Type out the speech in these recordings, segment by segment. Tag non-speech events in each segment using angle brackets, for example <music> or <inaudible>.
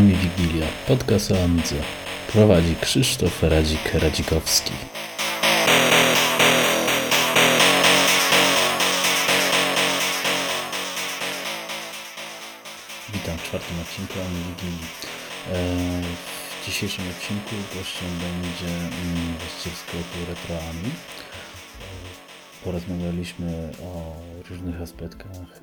Ami Wigilia, podcast o. Prowadzi Krzysztof Radzik-Radzikowski. Witam w czwartym odcinku Ami Wigilii. E, w dzisiejszym odcinku gościem będzie mm, właściciel sklepu Retro Ami. E, porozmawialiśmy o różnych aspektach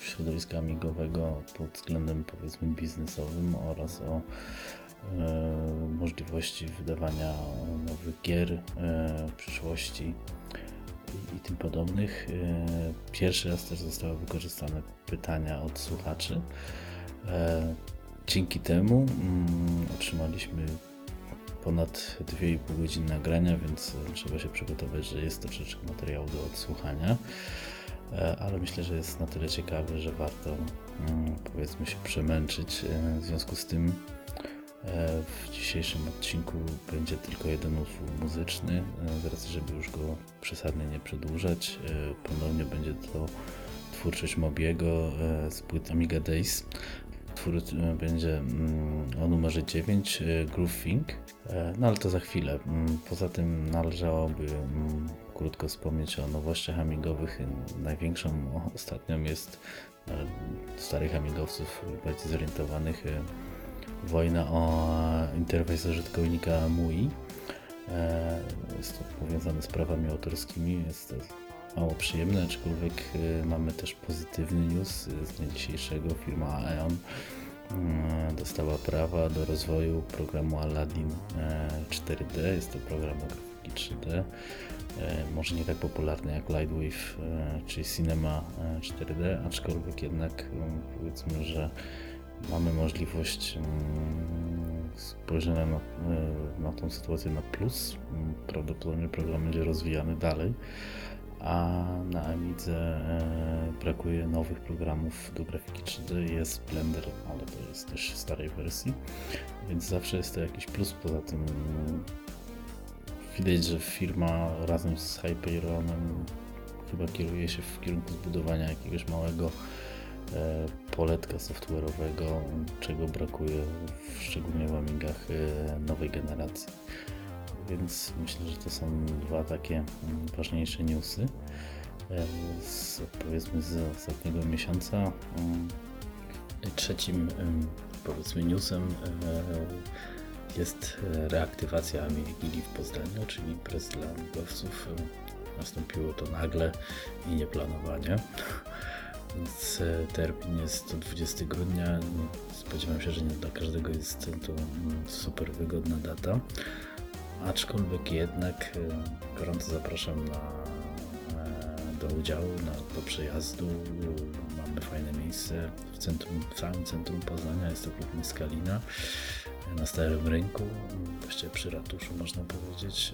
środowiska amigowego pod względem powiedzmy biznesowym oraz o e, możliwości wydawania nowych gier w przyszłości i, i tym podobnych. Pierwszy raz też zostały wykorzystane pytania od słuchaczy. Dzięki temu mm, otrzymaliśmy ponad 2,5 godziny nagrania, więc trzeba się przygotować, że jest troszeczkę materiału do odsłuchania. E, ale myślę, że jest na tyle ciekawy, że warto mm, powiedzmy się przemęczyć. E, w związku z tym e, w dzisiejszym odcinku będzie tylko jeden utwór muzyczny, z racji, żeby już go przesadnie nie przedłużać. Ponownie będzie to twórczość Mobiego z płyt Amiga Days. Utwór będzie mm, o numerze 9, Groove Think, no ale to za chwilę. Mm, poza tym należałoby krótko wspomnieć o nowościach amigowych. Największą ostatnią jest e, starych amigowców bardziej zorientowanych e, wojna o interfejs użytkownika MUI. E, jest to powiązane z prawami autorskimi, jest to mało przyjemne, aczkolwiek mamy też pozytywny news z dnia dzisiejszego. Firma Aeon dostała prawa do rozwoju programu Aladdin 4D. Jest to program o grafiki 3D E, może nie tak popularny jak Lightwave e, czy Cinema 4D, e, aczkolwiek jednak powiedzmy, że mamy możliwość spojrzenia na, na tą sytuację na plus. Prawdopodobnie program będzie rozwijany dalej, a na Amidze brakuje nowych programów do grafiki 3D. Jest Blender, ale to jest też w starej wersji, więc zawsze jest to jakiś plus. Poza tym Widać, że firma razem z Hyperionem chyba kieruje się w kierunku zbudowania jakiegoś małego e, poletka software'owego, czego brakuje w, szczególnie w Amigach e, nowej generacji. Więc myślę, że to są dwa takie mm, ważniejsze newsy e, z, powiedzmy z ostatniego miesiąca. Mm, trzecim powiedzmy newsem e, jest reaktywacja Wigilii w Poznaniu, czyli imprez dla amigowców. E, nastąpiło to nagle i nieplanowanie. Więc e, termin jest 20 grudnia. Spodziewam się, że nie dla każdego jest to mm, super wygodna data. Aczkolwiek jednak gorąco zapraszam na, do udziału, na, do przejazdu. Mamy fajne miejsce w centrum, w samym centrum Poznania. Jest to klub Miskalina na Starym Rynku, właściwie przy ratuszu można powiedzieć,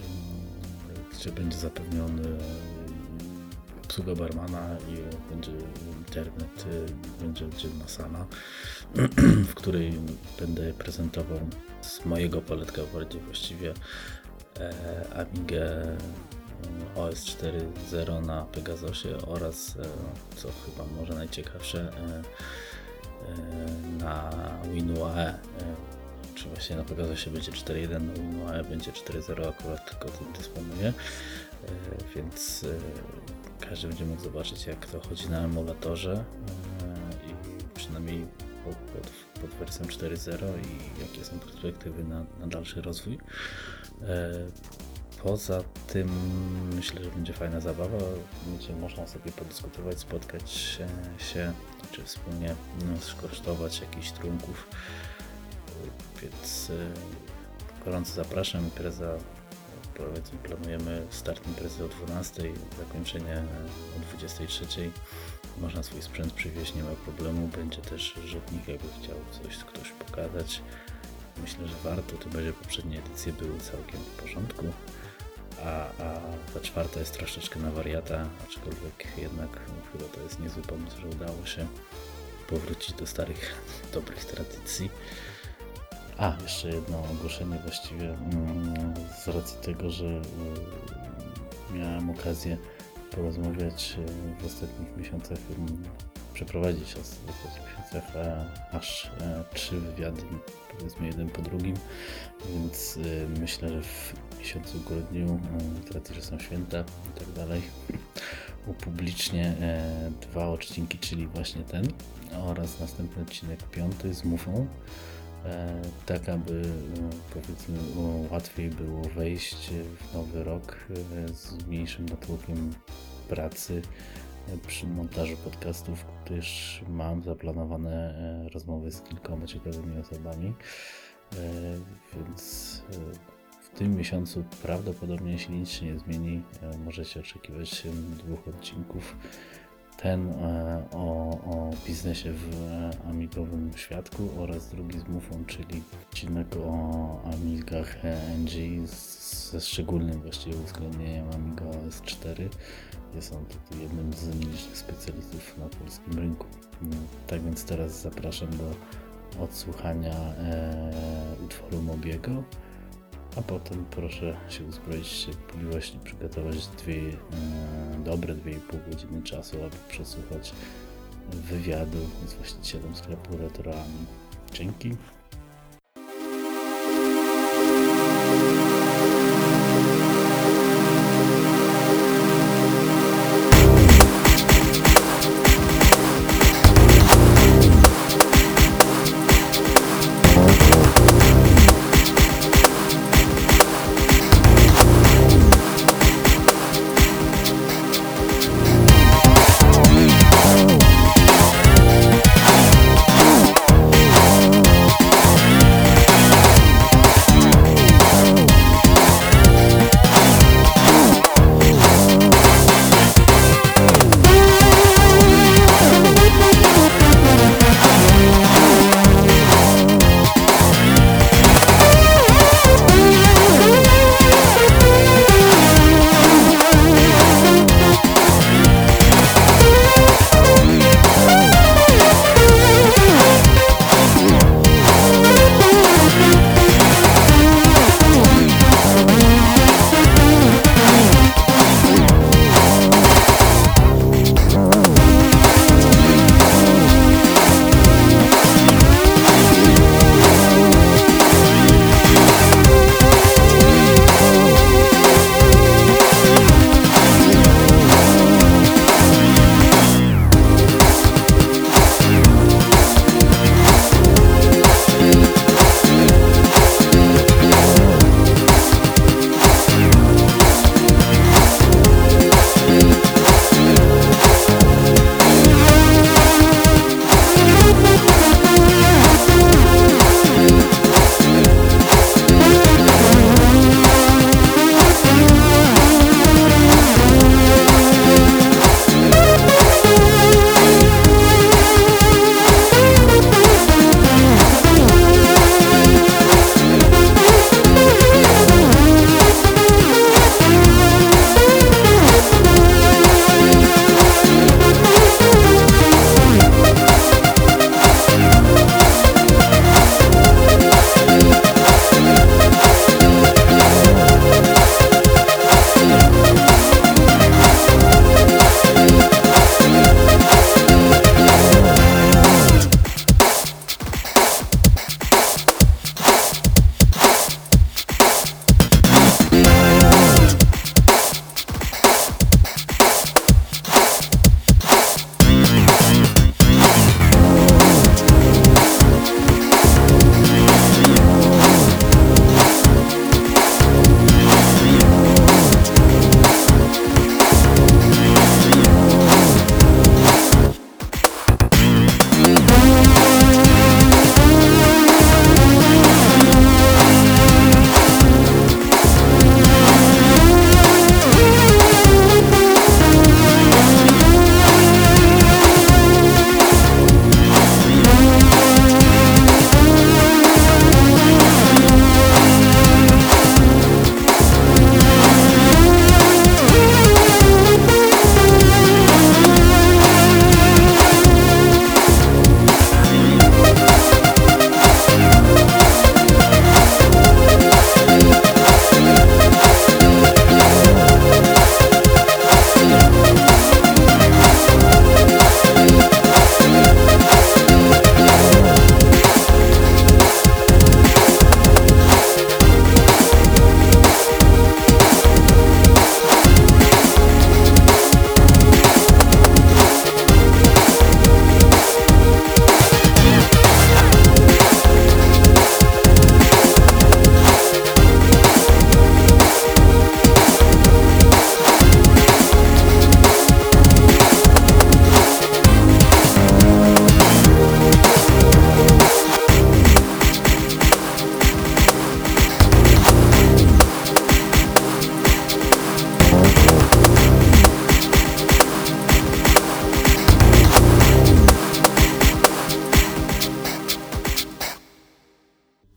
gdzie będzie zapewniony obsługa barmana i będzie internet, będzie oddzielna sala, <clears throat> w której będę prezentował z mojego poletka bardziej właściwie e, Amigę OS 4.0 na Pegasusie oraz, e, co chyba może najciekawsze, e, na WinUAE czy właśnie na Pegasusie będzie 4.1, no, no a będzie 4.0 akurat tylko tym dysponuje, e, więc e, każdy będzie mógł zobaczyć jak to chodzi na emulatorze e, i przynajmniej pod, pod, pod wersją 4.0 i jakie są perspektywy na, na dalszy rozwój. Poza tym myślę, że będzie fajna zabawa. Będzie można sobie podyskutować, spotkać się, czy wspólnie no, skosztować jakichś trunków więc y, gorąco zapraszam. Impreza, planujemy start imprezy o 12, zakończenie o 23. Można swój sprzęt przywieźć, nie ma problemu. Będzie też rzutnik, jakby chciał coś ktoś pokazać. Myślę, że warto. To będzie poprzednie edycje były całkiem w porządku. A, a ta czwarta jest troszeczkę na wariata, aczkolwiek jednak chyba to jest niezły pomysł, że udało się powrócić do starych, <laughs> dobrych tradycji. A, jeszcze jedno ogłoszenie właściwie mm, z racji tego, że miałem okazję porozmawiać w ostatnich miesiącach, przeprowadzić ostatnich miesiącach aż trzy wywiady, powiedzmy jeden po drugim, więc myślę, że w miesiącu grudniu, z racji, że są święta i tak dalej, upublicznię dwa odcinki, czyli właśnie ten oraz następny odcinek piąty z Mufą. E, tak aby e, powiedzmy łatwiej było wejść w nowy rok e, z mniejszym natłokiem pracy przy montażu podcastów, gdyż mam zaplanowane rozmowy z kilkoma ciekawymi osobami, więc w tym miesiącu prawdopodobnie, jeśli nic nie zmieni, możecie oczekiwać dwóch odcinków ten e, o, o biznesie w amigowym świadku oraz drugi z Mufą, czyli odcinek o amigach NG ze szczególnym właściwie uwzględnieniem Amiga S4. Jest on tutaj jednym z nielicznych specjalistów na polskim rynku. Tak więc teraz zapraszam do odsłuchania e, utworu Mobiego a potem proszę się uzbroić w cierpliwość i przygotować dwie e, dobre 2,5 godziny czasu, aby przesłuchać wywiadu z właścicielem sklepu Retroami. Dzięki.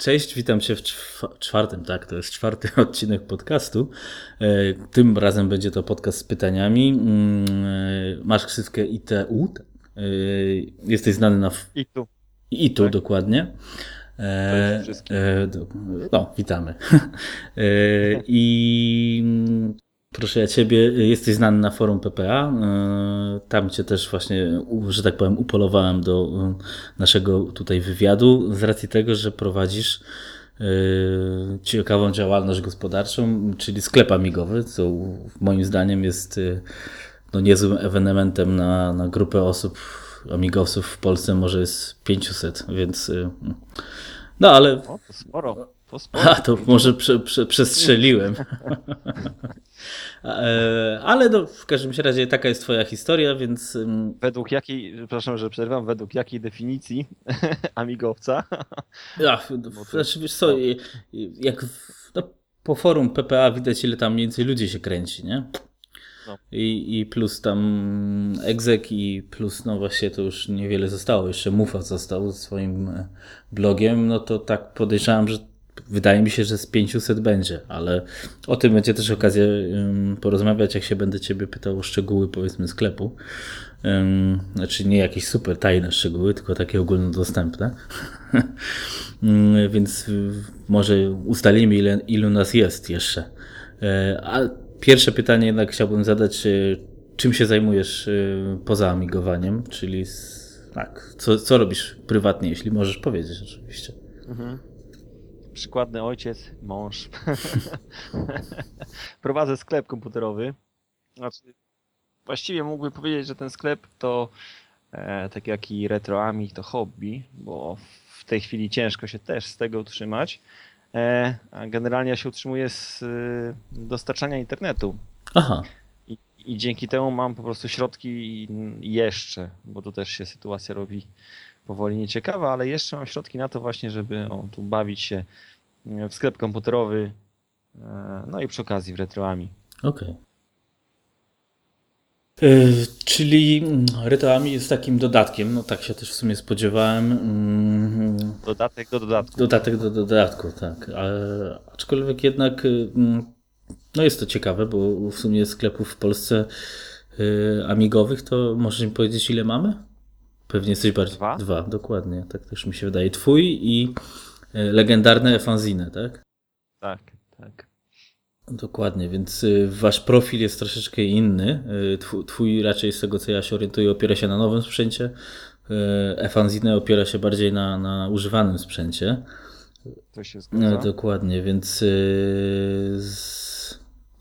Cześć, witam Cię w czwartym, tak, to jest czwarty <laughs> odcinek podcastu. E, tym razem będzie to podcast z pytaniami. Mm, e, masz ksywkę ITU. E, jesteś znany na... ITU. ITU, tak. dokładnie. Cześć no, witamy. <laughs> I Proszę ja Ciebie, jesteś znany na forum PPA. E, tam Cię też właśnie, że tak powiem, upolowałem do e, naszego tutaj wywiadu z racji tego, że prowadzisz ciekawą działalność gospodarczą, czyli sklep amigowy, co moim zdaniem jest no, niezłym ewenementem na, na grupę osób, amigosów w Polsce może jest 500, więc no ale... O, sporo. To sporo. A, to może prze, prze, przestrzeliłem. <laughs> E, ale no, w każdym razie taka jest twoja historia, więc... Według jakiej, przepraszam, że przerwam, według jakiej definicji <laughs> amigowca? Ja, znaczy, wiesz co, jak no, po forum PPA widać ile tam mniej więcej ludzi się kręci, nie? No. I, I plus tam egzek i plus no właśnie to już niewiele zostało. Jeszcze Mufa został swoim e, blogiem, no to tak podejrzewam, że Wydaje mi się, że z 500 będzie, ale o tym będzie też okazja porozmawiać, jak się będę Ciebie pytał o szczegóły, powiedzmy, sklepu. Znaczy nie jakieś super tajne szczegóły, tylko takie ogólnodostępne. <laughs> Więc może ustalimy, ile, ilu nas jest jeszcze. E, a pierwsze pytanie jednak chciałbym zadać, e, czym się zajmujesz e, poza amigowaniem, czyli tak, co, co robisz prywatnie, jeśli możesz powiedzieć oczywiście. Mhm przykładny ojciec, mąż. <laughs> Prowadzę sklep komputerowy. Znaczy, właściwie mógłbym powiedzieć, że ten sklep to e, tak jak i retroami to hobby, bo w tej chwili ciężko się też z tego utrzymać. E, a generalnie ja się utrzymuję z e, dostarczania internetu. Aha. I, I dzięki temu mam po prostu środki jeszcze, bo tu też się sytuacja robi powoli nieciekawa, ale jeszcze mam środki na to właśnie, żeby o, tu bawić się w sklep komputerowy, e, no i przy okazji w retroami. Okej. Okay. E, czyli mm, Retroami jest takim dodatkiem, no tak się też w sumie spodziewałem. Mm, Dodatek do dodatku. Dodatek do dodatku, tak. Ale, aczkolwiek jednak mm, no jest to ciekawe, bo w sumie sklepów w Polsce amigowych to możesz mi powiedzieć ile mamy? Pewnie jesteś bardziej. Dwa? Dwa, dokładnie. Tak też mi się wydaje. Twój i e, legendarne fanzine, tak? Tak, tak. Dokładnie, więc y, wasz profil jest troszeczkę inny. Y, twój, twój raczej z tego co ja się orientuję opiera się na nowym sprzęcie. Y, e-fanzine opiera się bardziej na, na używanym sprzęcie. To się zgadza. No, dokładnie, więc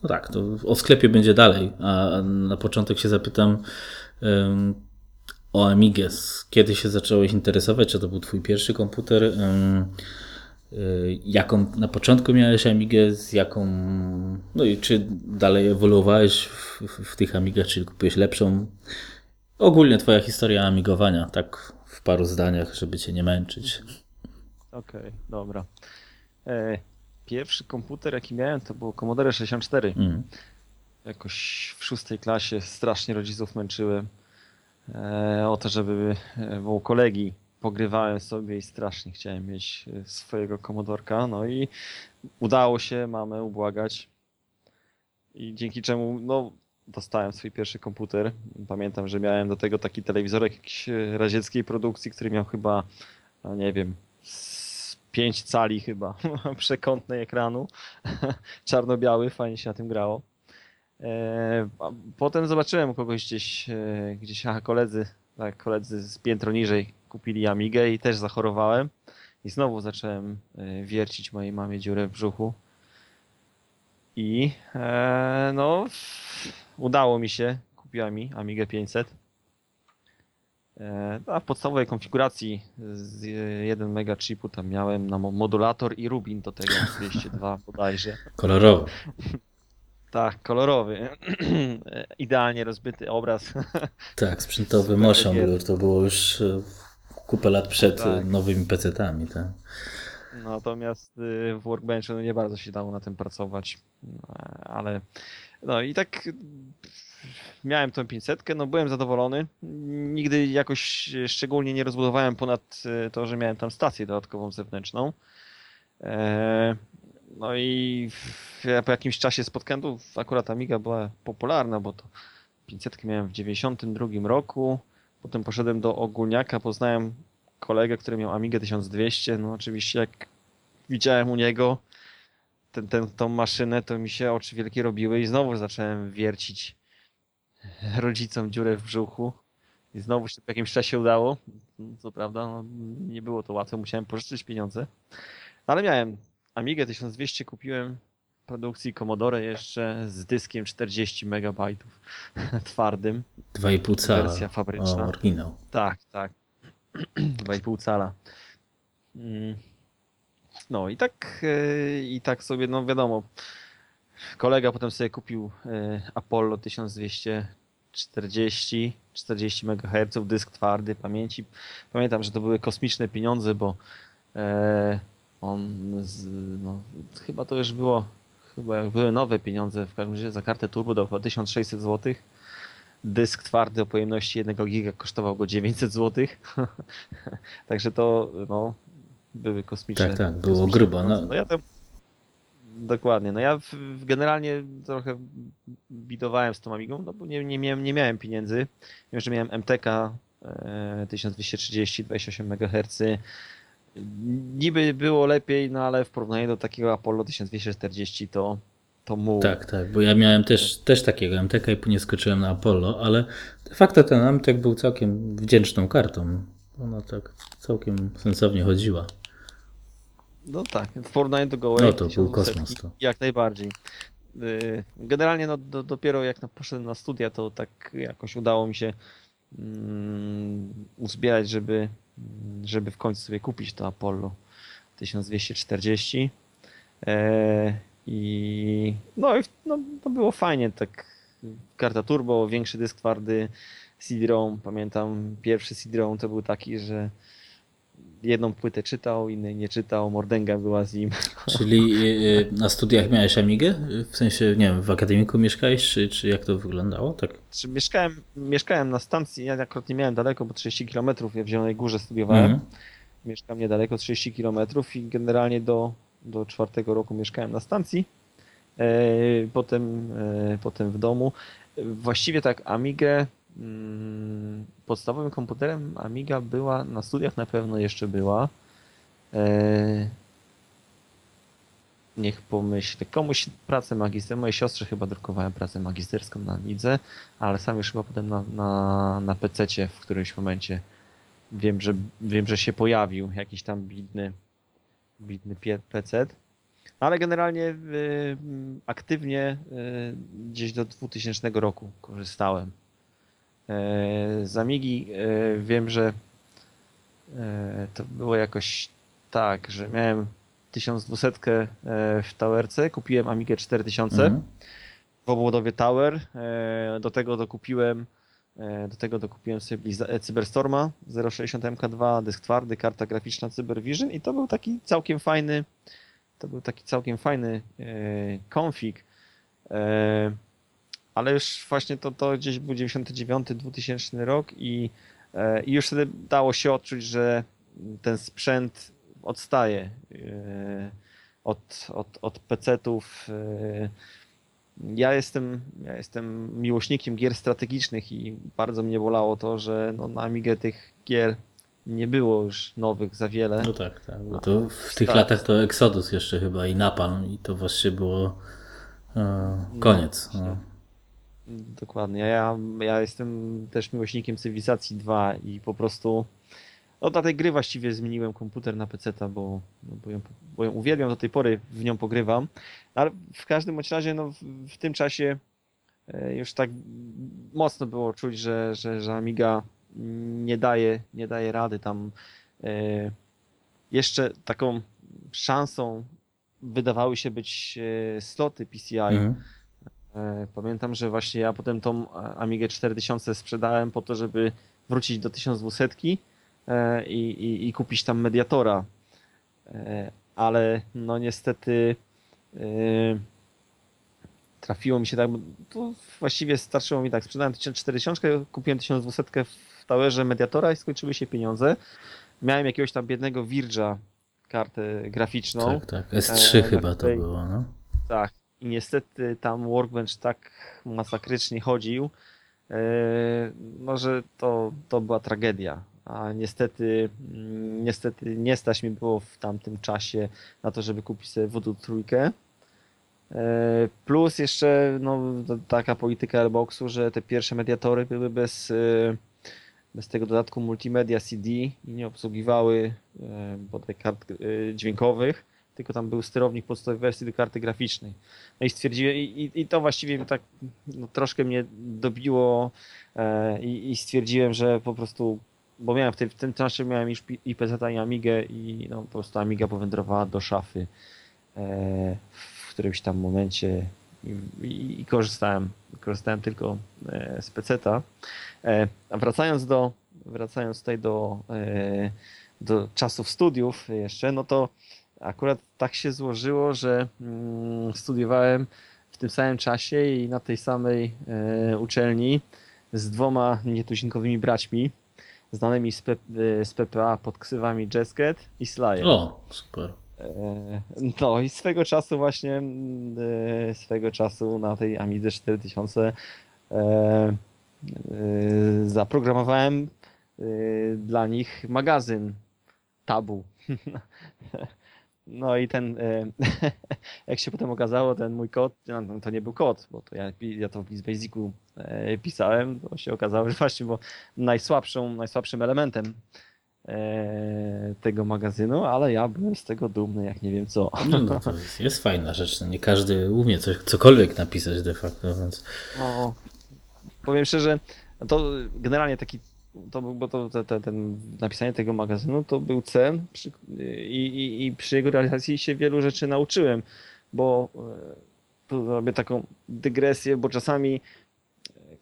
no tak, to o sklepie będzie dalej, a na początek się zapytam o Amigę. Kiedy się zacząłeś interesować? Czy to był twój pierwszy komputer? Y, jaką na początku miałeś Amigę, z jaką, no i czy dalej ewoluowałeś w, w, tych Amigach, czy kupiłeś lepszą? Ogólnie twoja historia amigowania, tak w paru zdaniach, żeby cię nie męczyć. Okej, okay, dobra. E, pierwszy komputer, jaki miałem, to był Commodore 64. Mm. Jakoś w szóstej klasie strasznie rodziców męczyłem o to, żeby e, u kolegi pogrywałem sobie i strasznie chciałem mieć e, swojego komodorka. No i udało się mamę ubłagać. I dzięki czemu no, dostałem swój pierwszy komputer. Pamiętam, że miałem do tego taki telewizorek jakiejś radzieckiej produkcji, który miał chyba, no nie wiem, 5 cali chyba <laughs> przekątnej ekranu. <laughs> Czarno-biały, fajnie się na tym grało. E, potem zobaczyłem kogoś gdzieś, e, gdzieś aha, koledzy, tak, koledzy z piętro niżej kupili Amigę i też zachorowałem. I znowu zacząłem e, wiercić mojej mamie dziurę w brzuchu. I no, udało mi się, kupiła mi Amigę 500. A w podstawowej konfiguracji z 1 mega chipu tam miałem na modulator i rubin do tego 202 bodajże. Kolorowo. Tak, kolorowy. <clears throat> Idealnie rozbyty obraz. <laughs> Tak, sprzętowy motion to było już e, kupę lat przed e, tak. nowymi PC-tami. Tak? Natomiast y, w Workbenchu no nie bardzo się dało na tym pracować. Ale no i tak miałem tą 500, no byłem zadowolony. Nigdy jakoś szczególnie nie rozbudowałem ponad to, że miałem tam stację dodatkową zewnętrzną. E, no i ja po jakimś czasie tu akurat Amiga była popularna, bo to 500 miałem w 92 roku, potem poszedłem do ogólniaka, poznałem kolegę, który miał Amigę 1200, no oczywiście jak widziałem u niego ten, ten, tą maszynę, to mi się oczy wielkie robiły i znowu zacząłem wiercić rodzicom dziurę w brzuchu. I znowu się po jakimś czasie udało. Co prawda, no, nie było to łatwe, musiałem pożyczyć pieniądze. Ale miałem Amigę 1200, kupiłem produkcji Commodore jeszcze z dyskiem 40 MB <laughs> twardym. 2,5 cala. Wersja fabryczna. O, oryginał. Tak, tak. <clears throat> 2,5 cala. Mm. No i tak, e, i tak sobie, no wiadomo, kolega potem sobie kupił e, Apollo 1240, 40 MHz, dysk twardy pamięci. Pamiętam, że to były kosmiczne pieniądze, bo e, on, z, no, chyba to już było, chyba jak były nowe pieniądze, w każdym razie za kartę turbo do 1600 zł. Dysk twardy o pojemności 1 giga kosztował go 900 zł. <laughs> Także to no, były kosmiczne. Tak, tak, było grubo. No. no ja tam, dokładnie. No ja w, generalnie trochę bidowałem z tą Amigą, no bo nie, nie, miałem, nie miałem pieniędzy. Wiem, że miałem MTK e, 1230, 28 MHz. Niby było lepiej, no ale w porównaniu do takiego Apollo 1240 to to mu. Tak, tak, bo ja miałem też, też takiego MTK i później skoczyłem na Apollo, ale de facto ten MTK był całkiem wdzięczną kartą. Ona tak całkiem sensownie chodziła. No tak, w porównaniu do Go No to był kosmos to. Jak najbardziej. Y, generalnie no, do, dopiero jak poszedłem na studia, to tak jakoś udało mi się um, uzbierać, żeby, żeby w końcu sobie kupić to Apollo 1240. E, I no, i no, to było fajnie, tak karta turbo, większy dysk twardy, CD-ROM. Pamiętam pierwszy CD-ROM to był taki, że jedną płytę czytał, innej nie czytał, mordęga była z nim. <laughs> Czyli e, na studiach miałeś Amigę? W sensie, nie wiem, w akademiku mieszkałeś, czy, czy jak to wyglądało? Tak? Czy mieszkałem, mieszkałem na stacji, ja akurat nie miałem daleko, bo 30 km, ja w Zielonej Górze studiowałem. Mhm. Mieszkam niedaleko, 30 km i generalnie do, do czwartego roku mieszkałem na stacji. E, potem, e, potem w domu. Właściwie tak Amigę podstawowym komputerem Amiga była, na studiach na pewno jeszcze była. E, niech pomyślę. Komuś pracę magisterską, mojej siostrze chyba drukowałem pracę magisterską na Amidze, ale sam już chyba potem na, na, na PC w którymś momencie wiem, że, wiem, że się pojawił jakiś tam bidny, bidny PC. Ale generalnie y, aktywnie y, gdzieś do 2000 roku korzystałem. E, z Amigi e, wiem, że e, to było jakoś tak, że miałem 1200 w Towerce, kupiłem Amigę 4000 mhm. w obwodowie Tower, do tego dokupiłem do tego dokupiłem sobie Cyberstorma 060 MK2, dysk twardy, karta graficzna CyberVision i to był taki całkiem fajny to był taki całkiem fajny konfig ale już właśnie to, to gdzieś był 99-2000 rok i, e, i już wtedy dało się odczuć, że ten sprzęt odstaje e, od, od, od PC-ów. E, ja jestem, ja jestem miłośnikiem gier strategicznych i bardzo mnie bolało to, że no, na Amigę tych gier nie było już nowych za wiele. No tak, tak. Bo to w tych tak. latach to Exodus jeszcze chyba i Napalm i to właśnie było e, koniec. No, Dokładnie. Ja, ja jestem też miłośnikiem Cywilizacji 2 i po prostu no, dla tej gry właściwie zmieniłem komputer na PC, bo, no, bo, ją, bo ją uwielbiam, do tej pory w nią pogrywam. Ale w każdym bądź razie no, w, w tym czasie e, już tak mocno było czuć, że, że, że Amiga nie daje, nie daje rady tam. E, jeszcze taką szansą wydawały się być e, sloty PCI. Mhm pamiętam, że właśnie ja potem tą Amigę 4000 sprzedałem po to, żeby wrócić do 1200 e, i, i, i kupić tam mediatora. E, ale no niestety trafiło mi się tak, to właściwie starczyło mi tak, sprzedałem 4000, kupiłem 1200 w towerze mediatora i skończyły się pieniądze. Miałem jakiegoś tam biednego Virg'a kartę graficzną. Tak, tak. S3 e, chyba to było, no. Tak. I niestety tam Workbench tak masakrycznie chodził, e, no że to, to była tragedia. A niestety, mm, niestety nie stać mi było w tamtym czasie na to, żeby kupić sobie Voodoo trójkę. E, plus jeszcze no, taka polityka Airboxu, że te pierwsze mediatory były bez, e, bez tego dodatku multimedia CD i nie obsługiwały e, bodaj kart dźwiękowych, tylko tam był sterownik podstawowej wersji do karty graficznej. No i stwierdziłem, i, i to właściwie tak no, troszkę mnie dobiło i, i, stwierdziłem, że po prostu, bo miałem w tym, w tym czasie miałem już IPZ i Amigę i no, po prostu Amiga powędrowała do szafy w którymś tam momencie i, i, i korzystałem, korzystałem tylko e, z peceta. E, a wracając do, wracając tutaj do, e, do czasów studiów jeszcze, no to akurat tak się złożyło, że mm, studiowałem w tym samym czasie i na tej samej uczelni z dwoma nietuzinkowymi braćmi, znanymi z, P, z PPA pod ksywami Jazzcat i Slayer. O, super. E, no i swego czasu właśnie, e, swego czasu na tej Amidze 4000 e, zaprogramowałem dla nich magazyn Tabu. <laughs> No i ten, <laughs> jak się potem okazało, ten mój kod, no, to nie był kod, bo to ja, ja to w Basicu pisałem, to się okazało, <laughs> że właśnie bo najsłabszą, najsłabszym elementem E, tego magazynu, ale ja byłem z tego dumny, jak nie wiem co. No, no to jest, jest fajna rzecz. No nie każdy umie coś, cokolwiek napisać de facto, więc. No, powiem szczerze, to generalnie taki to był, bo to, te, te, ten napisanie tego magazynu to był cen przy, i, i, i, przy jego realizacji się wielu rzeczy nauczyłem, bo e, tu robię taką dygresję, bo czasami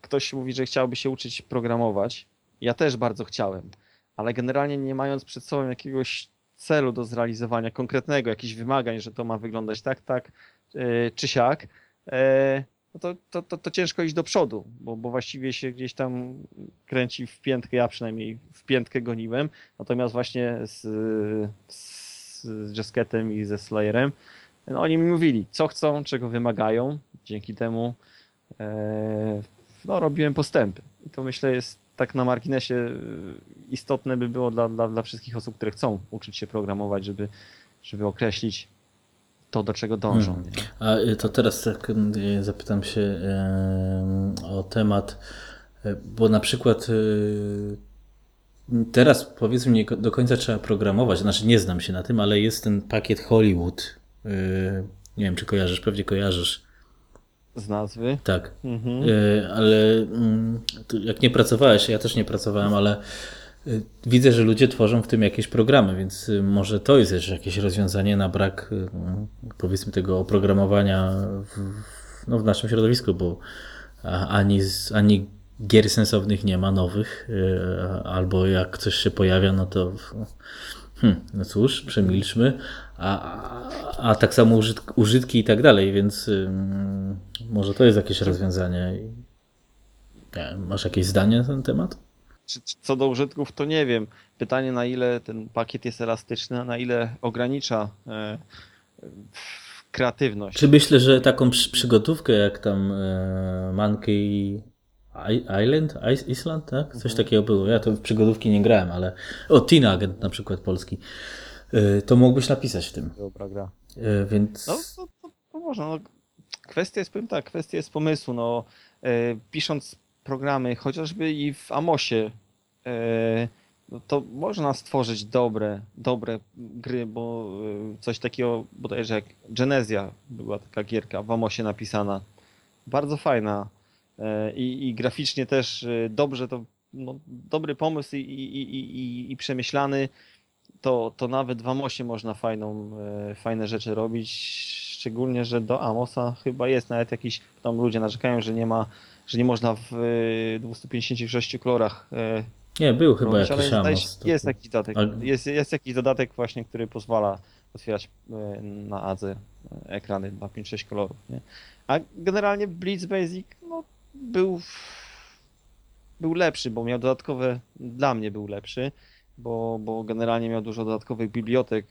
ktoś mówi, że chciałby się uczyć programować. Ja też bardzo chciałem ale generalnie nie mając przed sobą jakiegoś celu do zrealizowania konkretnego, jakichś wymagań, że to ma wyglądać tak, tak e, czy siak, e, no to, to, to, to, ciężko iść do przodu, bo, bo właściwie się gdzieś tam kręci w piętkę, ja przynajmniej w piętkę goniłem, natomiast właśnie z, z Jasketem i ze Slayerem, no oni mi mówili, co chcą, czego wymagają, dzięki temu e, no, robiłem postępy. I to myślę jest tak na marginesie y, istotne by było dla, dla, dla wszystkich osób, które chcą uczyć się programować, żeby, żeby określić to, do czego dążą. Hmm. A y, to teraz tak y, zapytam się o temat, bo na przykład teraz powiedzmy nie do końca trzeba programować, znaczy nie znam się na tym, ale jest ten pakiet Hollywood. Nie wiem, czy kojarzysz, pewnie kojarzysz z nazwy. Tak. Mhm. Ale mm, jak nie pracowałeś, ja też nie pracowałem, ale widzę, że ludzie tworzą w tym jakieś programy, więc e, może to jest jeszcze jakieś rozwiązanie na brak powiedzmy tego oprogramowania w, no, w naszym środowisku, bo ani, ani gier sensownych nie ma nowych, albo jak coś się pojawia, no to hmm, no cóż, przemilczmy, a, a tak samo użytki, użytki i tak dalej, więc może to jest jakieś rozwiązanie. Nie, masz jakieś zdanie na ten temat? Co do użytków, to nie wiem. Pytanie, na ile ten pakiet jest elastyczny, a na ile ogranicza e, kreatywność. Czy myślę, że taką przygotówkę jak tam e, Monkey Island? Island, tak? Coś mhm. takiego było. Ja to w przygodówki nie grałem, ale. O, Teen Agent na przykład polski. E, to mógłbyś napisać w tym. Dobra gra. E, więc. No, to, to, to można. No, kwestia jest, powiem tak, kwestia jest pomysłu. No, e, pisząc programy, chociażby i w Amosie, to można stworzyć dobre, dobre gry, bo e, coś takiego bodajże jak Genezja była taka gierka w Amosie napisana. Bardzo fajna e, i, i graficznie też e, dobrze to, no, dobry pomysł i, i, i, i przemyślany. To, to nawet w Amosie można fajną, e, fajne rzeczy robić szczególnie, że do Amosa chyba jest nawet jakiś, tam ludzie narzekają, że nie ma, że nie można w 256 kolorach e, nie, był chyba robić, jakiś Amos. Jest, jest jakiś dodatek, jest, jest jakiś dodatek właśnie, który pozwala otwierać e, na Adze ekrany 256 kolorów. Nie? A generalnie Blitz Basic no, był, był lepszy, bo miał dodatkowe, dla mnie był lepszy, bo, bo generalnie miał dużo dodatkowych bibliotek,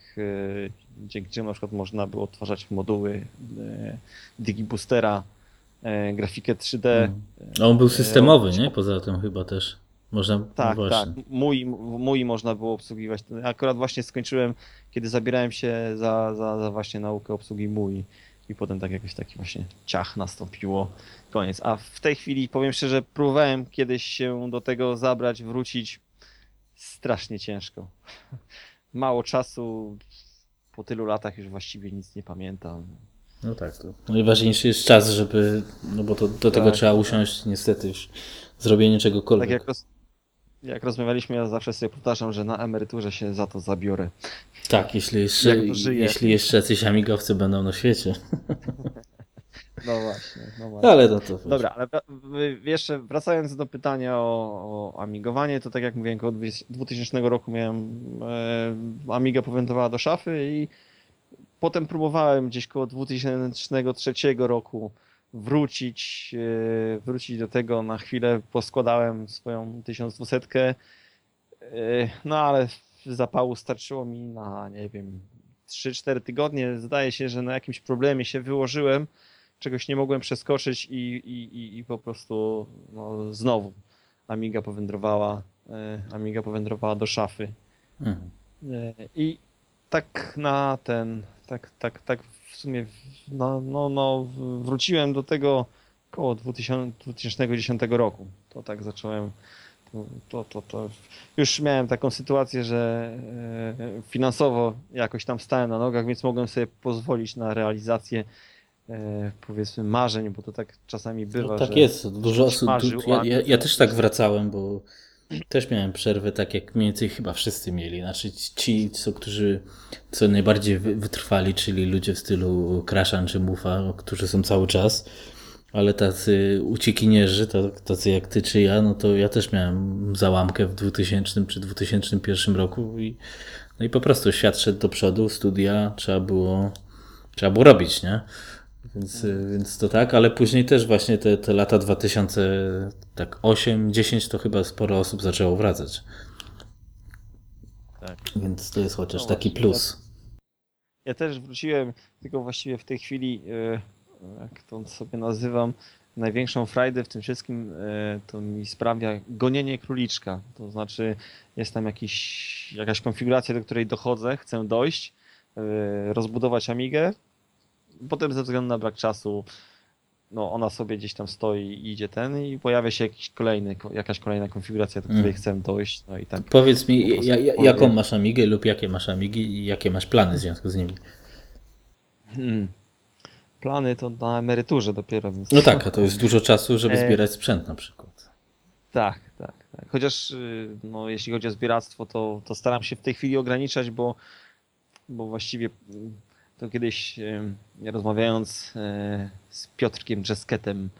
dzięki czemu na przykład można było odtwarzać moduły DigiBoostera, grafikę 3D. Mm. On był systemowy, nie? Poza tym chyba też. Można, tak, no tak. Mój, mój można było obsługiwać. Akurat właśnie skończyłem, kiedy zabierałem się za, za, za właśnie naukę obsługi mój i potem tak jakoś taki właśnie ciach nastąpiło. Koniec. A w tej chwili powiem szczerze, próbowałem kiedyś się do tego zabrać, wrócić. Strasznie ciężko. Mało czasu. Po tylu latach już właściwie nic nie pamiętam. No tak, to najważniejszy jest czas, żeby, no bo to, do tego tak, trzeba usiąść niestety już zrobienie czegokolwiek. Tak jak, jak rozmawialiśmy, ja zawsze sobie powtarzam, że na emeryturze się za to zabiorę. Tak, jeśli jeszcze, jeśli jeszcze jacyś amigowcy będą na świecie. <laughs> No właśnie, no właśnie. Ale no to Dobra, ale jeszcze wracając do pytania o, o amigowanie, to tak jak mówiłem, od 2000 roku miałem e, Amiga powędrowała do szafy i potem próbowałem gdzieś koło 2003 roku wrócić, e, wrócić do tego na chwilę. Poskładałem swoją 1200, e, no ale zapału starczyło mi na, nie wiem, 3-4 tygodnie. Zdaje się, że na jakimś problemie się wyłożyłem, czegoś nie mogłem przeskoczyć i, i, i, i po prostu no, znowu Amiga powędrowała, e, Amiga powędrowała do szafy. Mhm. I tak na ten, tak, tak, tak w sumie no, no, no, wróciłem do tego około 2000, 2010 roku. To tak zacząłem. To, to, to, już miałem taką sytuację, że e, finansowo jakoś tam stałem na nogach, więc mogłem sobie pozwolić na realizację e, powiedzmy marzeń, bo to tak czasami bywa. No tak jest, dużo osób. Ja, ja, ja też tak wracałem, bo też miałem przerwę, tak jak mniej więcej chyba wszyscy mieli. Znaczy ci, co, którzy co najbardziej wytrwali, czyli ludzie w stylu Crashan czy Mufa, którzy są cały czas, ale tacy uciekinierzy, tacy jak ty czy ja, no to ja też miałem załamkę w 2000 czy 2001 roku i, no i po prostu świat szedł do przodu, studia trzeba było, trzeba było robić, nie? Więc, więc to tak, ale później też właśnie te, te lata 2000, tak 8, 10 to chyba sporo osób zaczęło wracać. Tak. Więc to jest chociaż no taki plus. Ja, ja, też wróciłem, tylko właściwie w tej chwili, e, jak to sobie nazywam, największą frajdę w tym wszystkim e, to mi sprawia gonienie króliczka. To znaczy jest tam jakiś, jakaś konfiguracja, do której dochodzę, chcę dojść, e, rozbudować Amigę, potem ze względu na brak czasu no ona sobie gdzieś tam stoi i idzie ten i pojawia się jakiś kolejny, jakaś kolejna konfiguracja, do której mm. chcę dojść. No i tak. Powiedz mi, ja, ja, jaką masz Amigę lub jakie masz Amigi i jakie masz plany w związku z nimi? Hmm. Plany to na emeryturze dopiero. Więc... No tak, a to jest <laughs> dużo czasu, żeby e, zbierać sprzęt na przykład. Tak, tak. tak. Chociaż y, no, jeśli chodzi o zbieractwo, to, to staram się w tej chwili ograniczać, bo, bo właściwie to kiedyś rozmawiając e, z Piotrkiem Dżesketem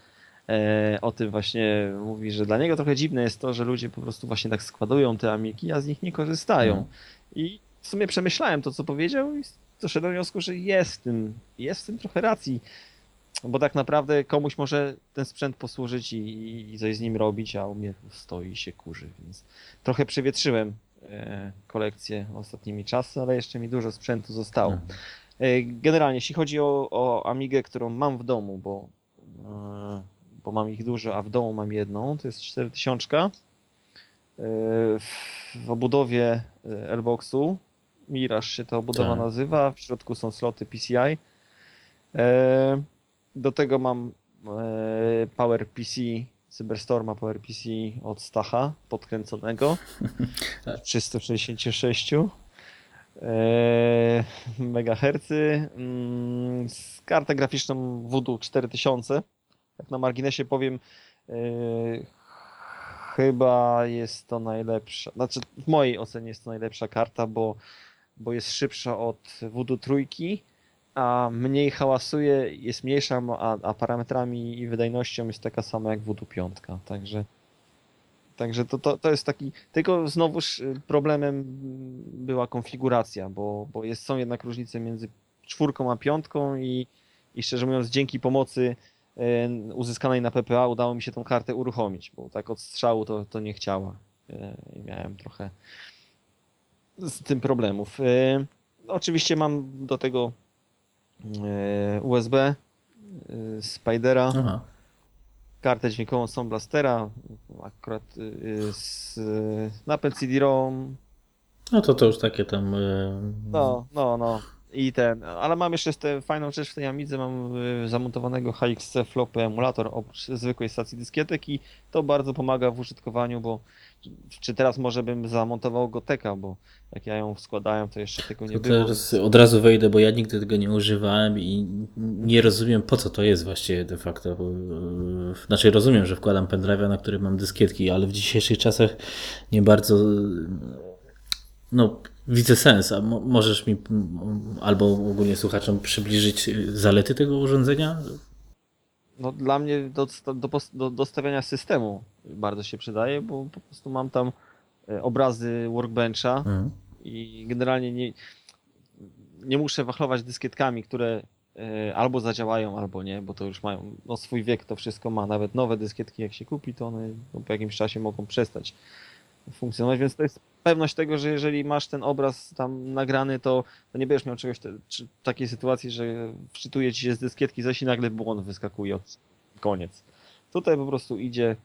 e, o tym właśnie mówi, że dla niego trochę dziwne jest to, że ludzie po prostu właśnie tak składują te amiki, a z nich nie korzystają. No. I w sumie przemyślałem to, co powiedział i doszedłem do wniosku, że jest w tym, jest w tym trochę racji. Bo tak naprawdę komuś może ten sprzęt posłużyć i, i coś z nim robić, a u mnie stoi i się kurzy, więc trochę przewietrzyłem e, kolekcję ostatnimi czasy, ale jeszcze mi dużo sprzętu zostało. Mhm. E, generalnie, jeśli chodzi o, o Amigę, którą mam w domu, bo, e, bo mam ich dużo, a w domu mam jedną, to jest 4000 e, w obudowie Airboxu. Mirage się ta obudowa tak. nazywa, w środku są sloty PCI. Do tego mam PowerPC, Cyberstorma PowerPC od Stacha, podkręconego, <laughs> 366. Eee, MHz. Mm, z kartę graficzną Voodoo 4000. Jak na marginesie powiem, eee, chyba jest to najlepsza, znaczy w mojej ocenie jest to najlepsza karta, bo, bo jest szybsza od Voodoo trójki, a mniej hałasuje, jest mniejsza, a, a parametrami i wydajnością jest taka sama jak Voodoo piątka, także Także to, to, to jest taki. Tylko znowuż y, problemem była konfiguracja, bo, bo jest, są jednak różnice między czwórką a piątką i, i szczerze mówiąc, dzięki pomocy y, uzyskanej na PPA udało mi się tą kartę uruchomić, bo tak od strzału to, to nie chciała y, i miałem trochę z tym problemów. Oczywiście mam do tego USB Spidera. Aha kartę dźwiękową Sound Blastera, akurat z napęd CD-ROM. No to to już takie tam... No, no, no. I ten, ale mam jeszcze tę fajną rzecz w tej Amidze, mam y, zamontowanego HXC Flopy emulator oprócz zwykłej stacji dyskietek i to bardzo pomaga w użytkowaniu, bo czy teraz może bym zamontował Goteka, bo jak ja ją składałem, to jeszcze tego nie to było. Teraz od razu wejdę, bo ja nigdy tego nie używałem i nie rozumiem po co to jest właściwie de facto. Znaczy rozumiem, że wkładam pendrive'a, na którym mam dyskietki, ale w dzisiejszych czasach nie bardzo no widzę sens, a możesz mi albo ogólnie słuchaczom przybliżyć zalety tego urządzenia? No dla mnie do, do, do dostawiania systemu bardzo się przydaje, bo po prostu mam tam e, obrazy workbencha mhm. i generalnie nie, nie muszę wachlować dyskietkami, które e, albo zadziałają, albo nie, bo to już mają no, swój wiek, to wszystko ma. Nawet nowe dyskietki, jak się kupi, to one no, po jakimś czasie mogą przestać funkcjonować, więc to jest pewność tego, że jeżeli masz ten obraz tam nagrany, to, to nie będziesz miał czegoś, te, czy, takiej sytuacji, że wczytuje ci się z dyskietki coś i nagle błąd wyskakuje koniec. Tutaj po prostu idzie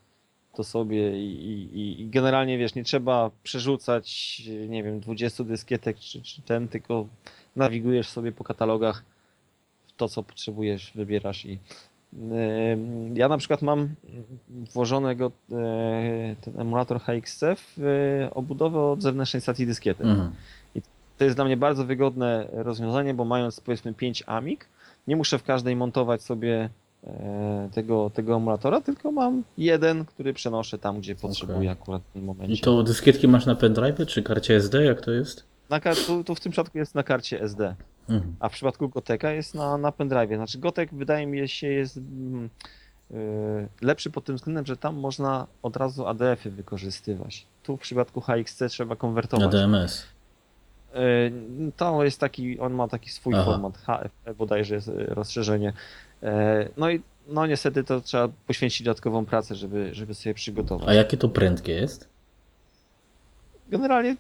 to sobie i, i, i generalnie wiesz, nie trzeba przerzucać, nie wiem, 20 dyskietek czy, czy ten, tylko nawigujesz sobie po katalogach to, co potrzebujesz, wybierasz i ja na przykład mam włożonego e, ten emulator HXC w e, obudowę od zewnętrznej stacji dyskietek. Mhm. I to jest dla mnie bardzo wygodne rozwiązanie, bo mając powiedzmy 5 amik, nie muszę w każdej montować sobie e, tego, tego emulatora, tylko mam jeden, który przenoszę tam, gdzie potrzebuję okay. akurat w tym momencie. I to dyskietki masz na pendrive czy karcie SD, jak to jest? Na, tu, tu w tym przypadku jest na karcie SD. Mhm. A w przypadku Goteka jest na, na pendrive. Znaczy Gotek wydaje mi się jest yy, lepszy pod tym względem, że tam można od razu ADF-y wykorzystywać. Tu w przypadku HXC trzeba konwertować. ADMS. Yy, to jest taki, on ma taki swój Aha. format, HFP bodajże jest rozszerzenie. Yy, no i no niestety to trzeba poświęcić dodatkową pracę, żeby, żeby sobie przygotować. A jakie to prędkie jest? Generalnie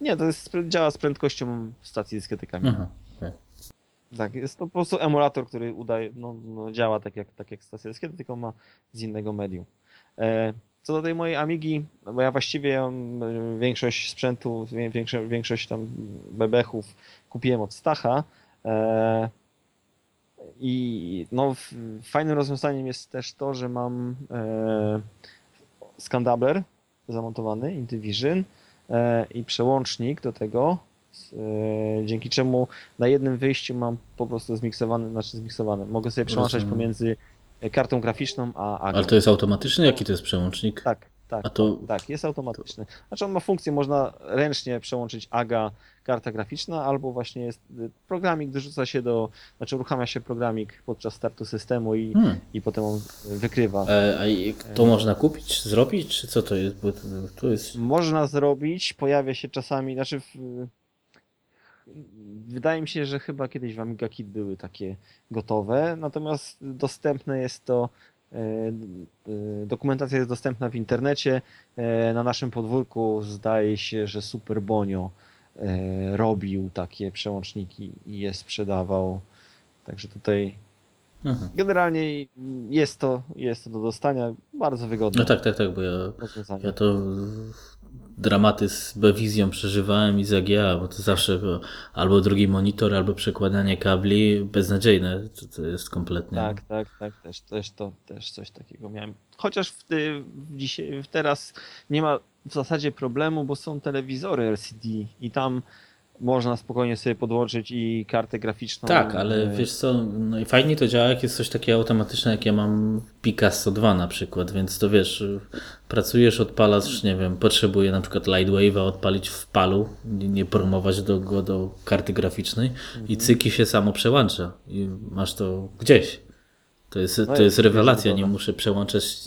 nie, to jest, działa z prędkością stacji dyskietykami. Aha. Tak, jest to po prostu emulator, który udaje, no, no działa tak jak, tak jak stacja dyskietek, tylko ma z innego medium. E, co do tej mojej Amigi, no bo ja właściwie e, większość sprzętu, większość, większość tam bebechów kupiłem od Stacha. E, I no, fajnym rozwiązaniem jest też to, że mam e, skandabler zamontowany, Intivision e, i przełącznik do tego dzięki czemu na jednym wyjściu mam po prostu zmiksowany, znaczy zmiksowany. Mogę sobie przełączać pomiędzy kartą graficzną a AGA. Ale to jest automatyczny? Jaki to jest przełącznik? Tak, tak, to... tak, jest automatyczny. Znaczy on ma funkcję, można ręcznie przełączyć AGA, karta graficzna, albo właśnie jest y, programik, dorzuca się do, znaczy uruchamia się programik podczas startu systemu i, hmm. i potem on wykrywa. E, a to można kupić, zrobić, czy co to jest? Bo to jest... Można zrobić, pojawia się czasami, znaczy w, wydaje mi się, że chyba kiedyś w Amiga Kit były takie gotowe, natomiast dostępne jest to e, e, Dokumentacja jest dostępna w internecie. E, na naszym podwórku zdaje się, że Super Bonio robił takie przełączniki i je sprzedawał. Także tutaj mhm. generalnie jest to, jest to do dostania bardzo wygodne. No tak, tak, tak, bo ja, ja to dramaty z Bewizją przeżywałem i z AGA, bo to zawsze było albo drugi monitor, albo przekładanie kabli beznadziejne. To, to jest kompletnie. Tak, tak, tak, też, też, to, też coś takiego miałem. Chociaż w, w dzisiaj, w teraz nie ma w zasadzie problemu, bo są telewizory LCD i tam można spokojnie sobie podłączyć i kartę graficzną. Tak, ale e, wiesz co, no i fajnie to działa, jak jest coś takiego automatyczne, jak ja mam Picasso 2 na przykład, więc to wiesz, pracujesz, odpalasz, nie wiem, potrzebuję na przykład Lightwave'a odpalić w palu, nie, nie promować do, go do karty graficznej mhm. i cyki się samo przełącza i masz to gdzieś. To jest, no to jest rewelacja, nie muszę przełączać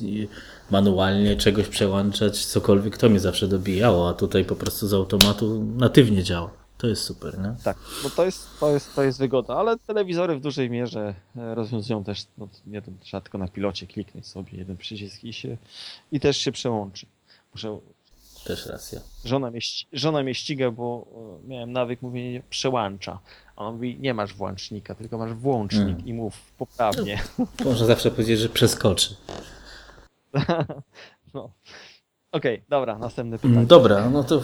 manualnie czegoś przełączać, cokolwiek to mnie zawsze dobijało, a tutaj po prostu z automatu natywnie działa. To jest super, nie? Tak, bo to jest, to jest, to jest wygoda, ale telewizory w dużej mierze e, rozwiązują też, no nie to trzeba tylko na pilocie kliknąć sobie jeden przycisk i się i też się przełączy. Muszę też racja. Żona mnie, żona mnie ściga, bo e, miałem nawyk mówienia przełącza. A on mówi, nie masz włącznika, tylko masz włącznik hmm. i mów poprawnie. Można zawsze powiedzieć, że przeskoczy. <laughs> no. Okej, dobra, następne pytanie. Dobra, no to...